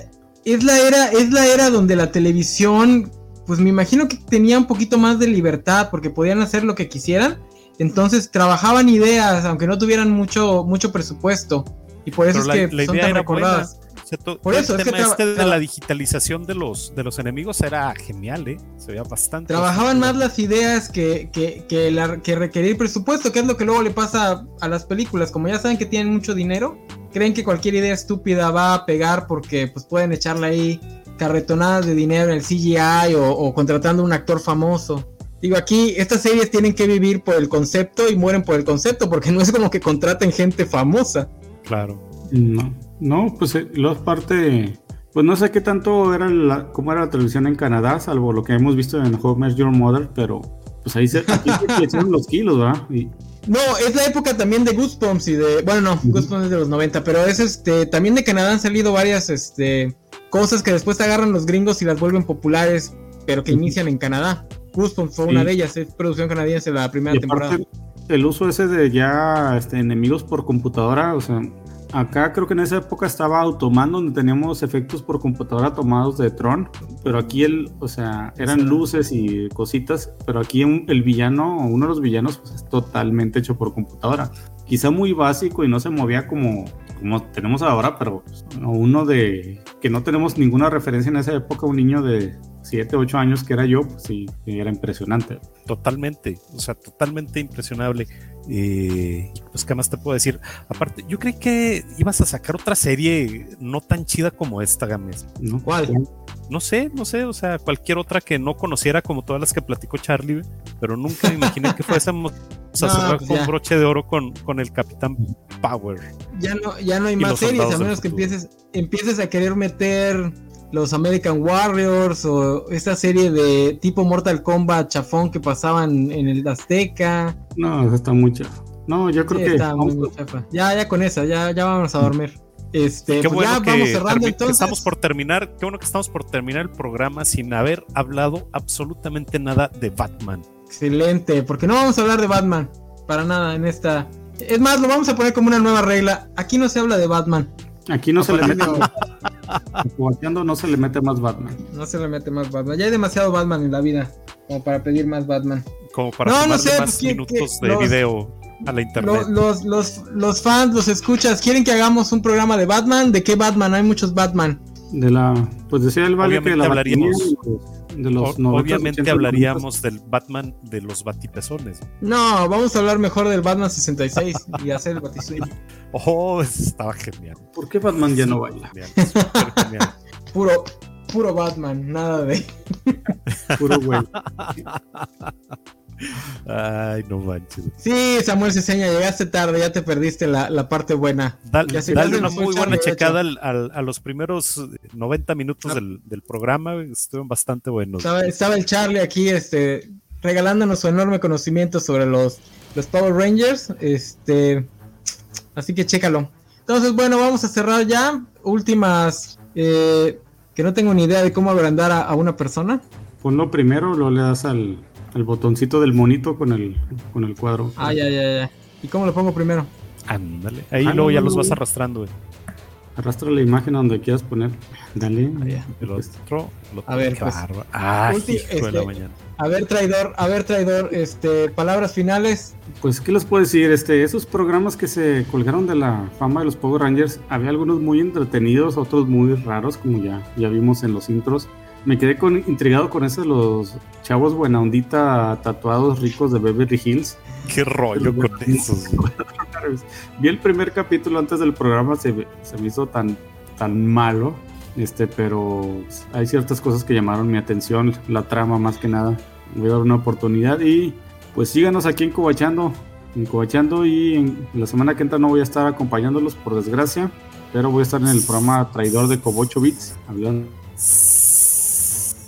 es la era, es la era donde la televisión, pues me imagino que tenía un poquito más de libertad porque podían hacer lo que quisieran. Entonces trabajaban ideas, aunque no tuvieran mucho, mucho presupuesto. Y por eso Pero es la- que la son idea tan era recordadas. buena. Por eso, el es que tema traba- este de la digitalización de los, de los enemigos era genial, ¿eh? Se veía bastante. Trabajaban más las ideas que, que, que, la- que requerir presupuesto, que es lo que luego le pasa a las películas. Como ya saben que tienen mucho dinero, creen que cualquier idea estúpida va a pegar porque pues pueden echarle ahí carretonadas de dinero en el CGI o, o contratando a un actor famoso. Digo, aquí estas series tienen que vivir por el concepto y mueren por el concepto, porque no es como que contraten gente famosa. Claro. No, no, pues eh, lo parte, pues no sé qué tanto era la, cómo era la televisión en Canadá, salvo lo que hemos visto en Met Your Mother, pero pues ahí se, aquí se los kilos, ¿verdad? Y, No, es la época también de Goosebumps y de. Bueno, no, Goosebumps es de los 90, pero es este. También de Canadá han salido varias este, cosas que después agarran los gringos y las vuelven populares, pero que inician en Canadá. Goosebumps fue una de ellas, es producción canadiense la primera y temporada. el uso ese de ya este, enemigos por computadora, o sea, acá creo que en esa época estaba Automan, donde teníamos efectos por computadora tomados de Tron, pero aquí el, o sea, eran luces y cositas, pero aquí un- el villano, o uno de los villanos, pues es totalmente hecho por computadora. Quizá muy básico y no se movía como, como tenemos ahora, pero pues, uno de que no tenemos ninguna referencia en esa época, un niño de 7, 8 años que era yo, pues sí, era impresionante. Totalmente, o sea, totalmente impresionable. Eh, pues, ¿qué más te puedo decir? Aparte, yo creí que ibas a sacar otra serie no tan chida como esta, Games. ¿no? ¿Cuál? No sé, no sé, o sea, cualquier otra que no conociera como todas las que platicó Charlie, pero nunca me imaginé que fuésemos a No, cerrar pues con ya. broche de oro con, con el Capitán Power. Ya no, ya no hay más series, a menos que empieces, empieces a querer meter los American Warriors o esta serie de tipo Mortal Kombat chafón que pasaban en el Azteca. No, eso está mucho. No, yo creo Sí, que está muy, vamos- muy chafa. Ya, ya con esa, ya, ya vamos a dormir. Este, Qué pues bueno ya que, vamos cerrando entonces. estamos por terminar, qué bueno que estamos por terminar el programa sin haber hablado absolutamente nada de Batman. Excelente, porque no vamos a hablar de Batman para nada en esta. Es más, lo vamos a poner como una nueva regla. Aquí no se habla de Batman. Aquí no se le mete No, se le mete más Batman. no se le mete más Batman. Ya hay demasiado Batman en la vida como para pedir más Batman. Como para No, no sé, más ¿qué- minutos qué- de los- video a la internet. Lo- Los, los, los fans, los escuchas, quieren que hagamos un programa de Batman. ¿De qué Batman? Hay muchos Batman. De la, pues decía el Vale que de Obviamente la hablaríamos- de los O- 90, obviamente 80, hablaríamos del Batman de los batipezones. No, vamos a hablar mejor del Batman 66 y hacer el batisueño. Oh, eso estaba genial. ¿Por qué Batman ya no baila? Genial, súper genial. Puro, puro Batman, nada de. Puro güey. Ay, no manches. Sí, Samuel Ceseña, llegaste tarde, ya te perdiste la, la parte buena. Dale, dale una muy buena checada al- al- a los primeros 90 minutos del, del programa. Estuvieron bastante buenos. Estaba, estaba el Charlie aquí, este, regalándonos su enorme conocimiento sobre los, los Power Rangers. Este, así que chécalo. Entonces, bueno, vamos a cerrar ya. Últimas, eh, que no tengo ni idea de cómo agrandar a, a una persona. Ponlo primero, luego le das al, al botoncito del monito con el, con el cuadro. Ah, ya, ya, ya. ¿Y cómo lo pongo primero? Ándale. Ahí Ah, luego ya no, los no. vas arrastrando, güey. Arrastra la imagen a donde quieras poner. Dale. El otro, el otro, A ver, pues, bárbaro. Ah, ulti- hijo de la este, mañana. A ver, traidor, a ver, traidor, este, palabras finales. Pues, ¿qué les puedo decir? Este, esos programas que se colgaron de la fama de los Power Rangers, había algunos muy entretenidos, otros muy raros, como ya, ya vimos en los intros. Me quedé con, intrigado con esos los chavos buena ondita tatuados ricos de Beverly Hills. Qué rollo con esos. Vi el primer capítulo antes del programa, se, se me hizo tan, tan malo, este, pero hay ciertas cosas que llamaron mi atención, la trama más que nada. Voy a dar una oportunidad y pues síganos aquí en Cobachando, en Cobachando y en la semana que entra no voy a estar acompañándolos por desgracia, pero voy a estar en el programa Traidor de Cobocho Beats, hablando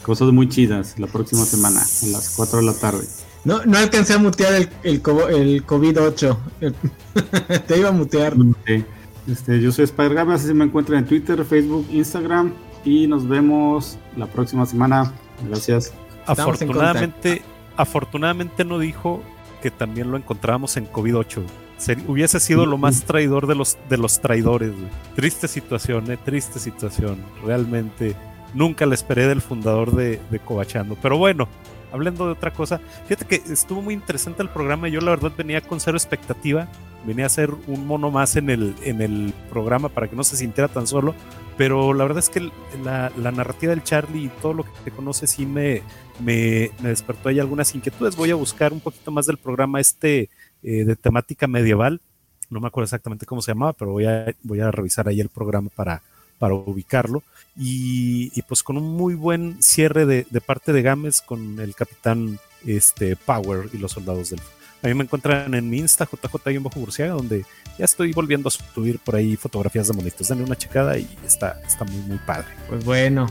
cosas muy chidas la próxima semana, a las 4 de la tarde. No, no alcancé a mutear el, el, co- el COVID-8. Te iba a mutear. Este, yo soy Spider Games, así se me encuentran en Twitter, Facebook, Instagram y nos vemos la próxima semana. Gracias. Estamos Afortunadamente, afortunadamente no dijo que también lo encontrábamos en COVID-8. Seri- hubiese sido lo más traidor de los, de los traidores. Triste situación, eh, triste situación. Realmente nunca la esperé del fundador de, de. Pero bueno, hablando de otra cosa, fíjate que estuvo muy interesante el programa. Yo la verdad venía con cero expectativa. Venía a ser un mono más en el, en el programa para que no se sintiera tan solo. Pero la verdad es que la, narrativa del Charlie y todo lo que te conoce sí me, me, me despertó ahí algunas inquietudes. Voy a buscar un poquito más del programa este eh, de temática medieval. No me acuerdo exactamente cómo se llamaba, pero voy a, voy a revisar ahí el programa para, para ubicarlo. Y, y pues con un muy buen cierre de, de parte de Gámez con el capitán este, Power y los soldados del... A mí me encuentran en mi Insta, JJ-Burciaga, donde ya estoy volviendo a subir por ahí fotografías de monitos. Denle una checada y está, está muy, muy padre. Pues bueno.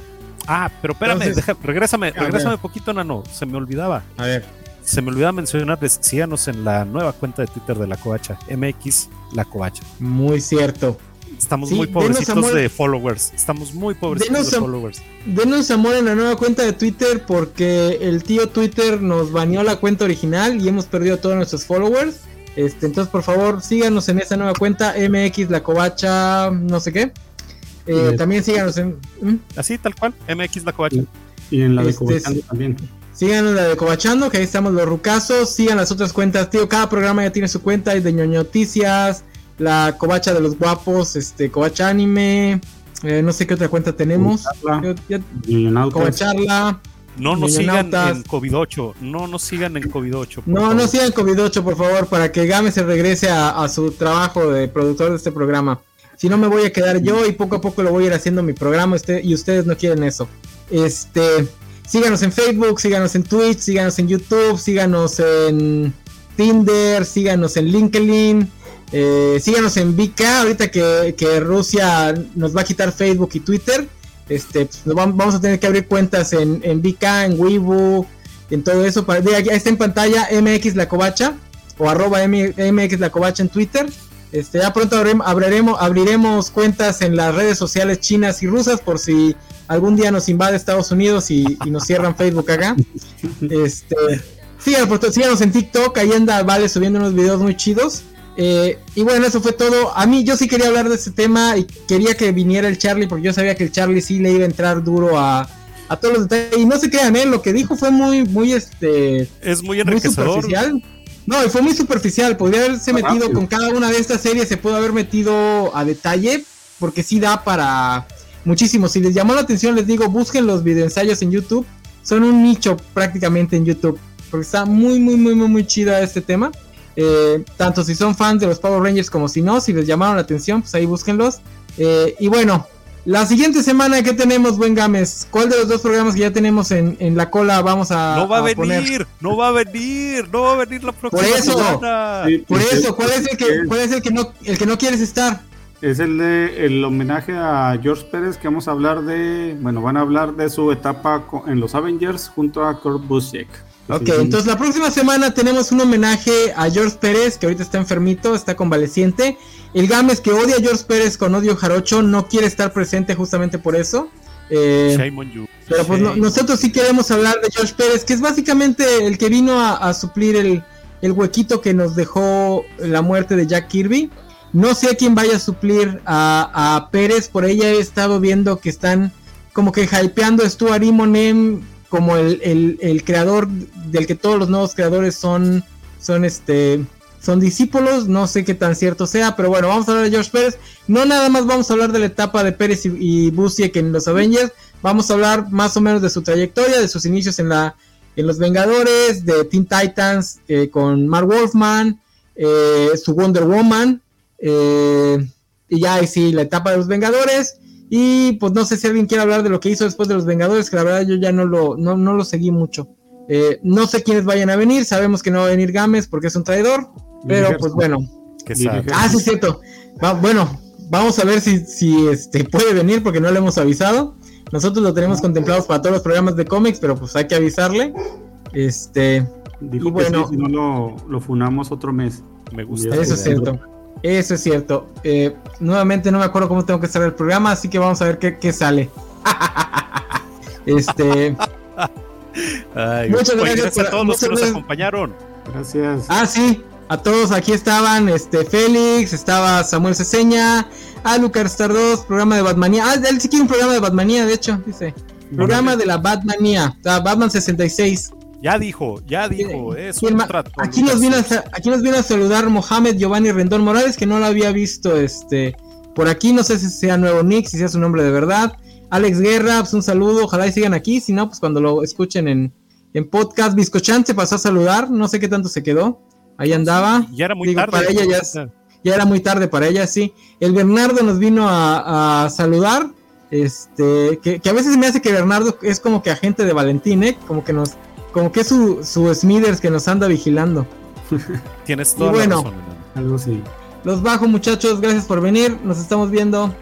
Ah, pero espérame, Entonces- deja- regrésame, regrésame poquito, Nano. Se me olvidaba. A ver. Se me olvidaba mencionarles, síganos en la nueva cuenta de Twitter de La Covacha, MX La Covacha. Muy cierto. Estamos Sí, muy pobrecitos amor. de followers. Estamos muy pobrecitos Denos de followers. Denos amor en la nueva cuenta de Twitter porque el tío Twitter nos baneó la cuenta original y hemos perdido todos nuestros followers. Este, entonces, por favor, síganos en esa nueva cuenta, MX La Covacha, no sé qué. Eh, Sí. también síganos en. ¿Mm? Así, tal cual, MX La Covacha. Y en la de Este, Cobachando sí. también. Síganos la de Cobachando, que ahí estamos los rucazos. Sigan las otras cuentas, tío. Cada programa ya tiene su cuenta. Hay de ñoño noticias, la Covacha de los guapos, este, Covacha Anime. eh, no sé qué otra cuenta tenemos. Covacharla. No nos sigan en COVID-8. No nos sigan en COVID-8. por No, favor. no sigan COVID-8, por favor, para que Game se regrese a, a su trabajo de productor de este programa. Si no, me voy a quedar yo y poco a poco lo voy a ir haciendo mi programa usted, y ustedes no quieren eso. Este, síganos en Facebook, síganos en Twitch, síganos en YouTube, síganos en Tinder, síganos en LinkedIn, eh, síganos en VK, ahorita que, que Rusia nos va a quitar Facebook y Twitter. Este, pues, vamos a tener que abrir cuentas en, en VK, en Weibo, en todo eso. Para, ya está en pantalla MX La Covacha o arroba M- MX La Covacha en Twitter. Este, ya pronto abriremos, abriremos cuentas en las redes sociales chinas y rusas por si algún día nos invade Estados Unidos y, y nos cierran Facebook acá. Este, síganos, síganos en TikTok, ahí anda Vale subiendo unos videos muy chidos. Eh, y bueno, eso fue todo. A mí yo sí quería hablar de este tema y quería que viniera el Charlie porque yo sabía que el Charlie sí le iba a entrar duro a, a todos los detalles. Y no se crean, ¿eh? lo que dijo fue muy, muy, este, Es muy muy enriquecedor. superficial. No, y fue muy superficial. Podría haberse Ah, metido con cada una de estas series, se pudo haber metido a detalle, porque sí da para muchísimo. Si les llamó la atención, les digo, busquen los videoensayos en YouTube. Son un nicho prácticamente en YouTube, porque está muy, muy, muy, muy, muy chida este tema. Eh, tanto si son fans de los Power Rangers como si no, si les llamaron la atención, pues ahí búsquenlos. Eh, y bueno, La siguiente semana, ¿qué tenemos, buen Games? ¿Cuál de los dos programas que ya tenemos en, en la cola vamos a No va a, venir, poner? no va a venir, no va a venir la próxima Por eso, semana. Sí, por eso, ¿cuál es el que, cuál es el que no, el que no quieres estar? Es el de el homenaje a George Pérez que vamos a hablar de, bueno, van a hablar de su etapa en los Avengers junto a Kurt Busiek. Ok, Sí, entonces la próxima semana tenemos un homenaje a George Pérez, que ahorita está enfermito, está convaleciente. El Games que odia a George Pérez con odio jarocho no quiere estar presente justamente por eso. Eh, Shame on you. pero pues no- nosotros sí queremos hablar de George Pérez, que es básicamente el que vino a, a suplir el, el huequito que nos dejó la muerte de Jack Kirby. No sé a quién vaya a suplir a, a Pérez, por ella he estado viendo que están como que hypeando a Stuart Immonen como el, el- creador del que todos los nuevos creadores son, son este son discípulos, no sé qué tan cierto sea, pero bueno, vamos a hablar de George Pérez. No nada más vamos a hablar de la etapa de Pérez y, y Busiek en los Avengers, vamos a hablar más o menos de su trayectoria, de sus inicios en la en los Vengadores, de Teen Titans eh, con Mark Wolfman, eh, su Wonder Woman, eh, y ya ahí sí, la etapa de los Vengadores. Y pues no sé si alguien quiere hablar de lo que hizo después de los Vengadores, que la verdad yo ya no lo, no, no lo seguí mucho. Eh, no sé quiénes vayan a venir, sabemos que no va a venir Games porque es un traidor, pero pues bueno. Ah, sí, es cierto. Va- bueno, vamos a ver si, si este, puede venir porque no le hemos avisado. Nosotros lo tenemos contemplados para todos los programas de cómics, pero pues hay que avisarle. Este, Dijo Y que bueno. sí, si no lo, lo funamos otro mes. Me gusta. eso es cierto. Eso es cierto. Eh, nuevamente no me acuerdo cómo tengo que cerrar el programa, así que vamos a ver qué, qué sale. este, Ay, Muchas gracias por- a todos los que nos acompañaron. Gracias. ah, sí, a todos aquí estaban, este, Félix, estaba Samuel Ceseña, a Lucas Star 2, programa de Batmanía. Ah, él sí quiere un programa de Batmanía, de hecho, dice. Programa de la Batmanía, o sea, Batman 66. Ya dijo, ya dijo, es ¿Quién un trato. Aquí nos, viene a, sa- aquí nos viene a saludar Mohamed Giovanni Rendón Morales, que no lo había visto este por aquí. No sé si sea nuevo Nick, si sea su nombre de verdad. Alex Guerra, pues un saludo. Ojalá y sigan aquí. Si no, pues cuando lo escuchen en, en podcast. Biscochan se pasó a saludar. No sé qué tanto se quedó. Ahí andaba. Ya era muy Digo, tarde. para ella ya es- Ya era muy tarde para ella, sí. El Bernardo nos vino a, a saludar. Este, que, que a veces me hace que Bernardo es como que agente de Valentín, ¿eh? Como que nos, como que es su, su Smithers que nos anda vigilando. Tienes toda Y bueno. la razón. enano. Algo así. Los bajo muchachos, gracias por venir, nos estamos viendo.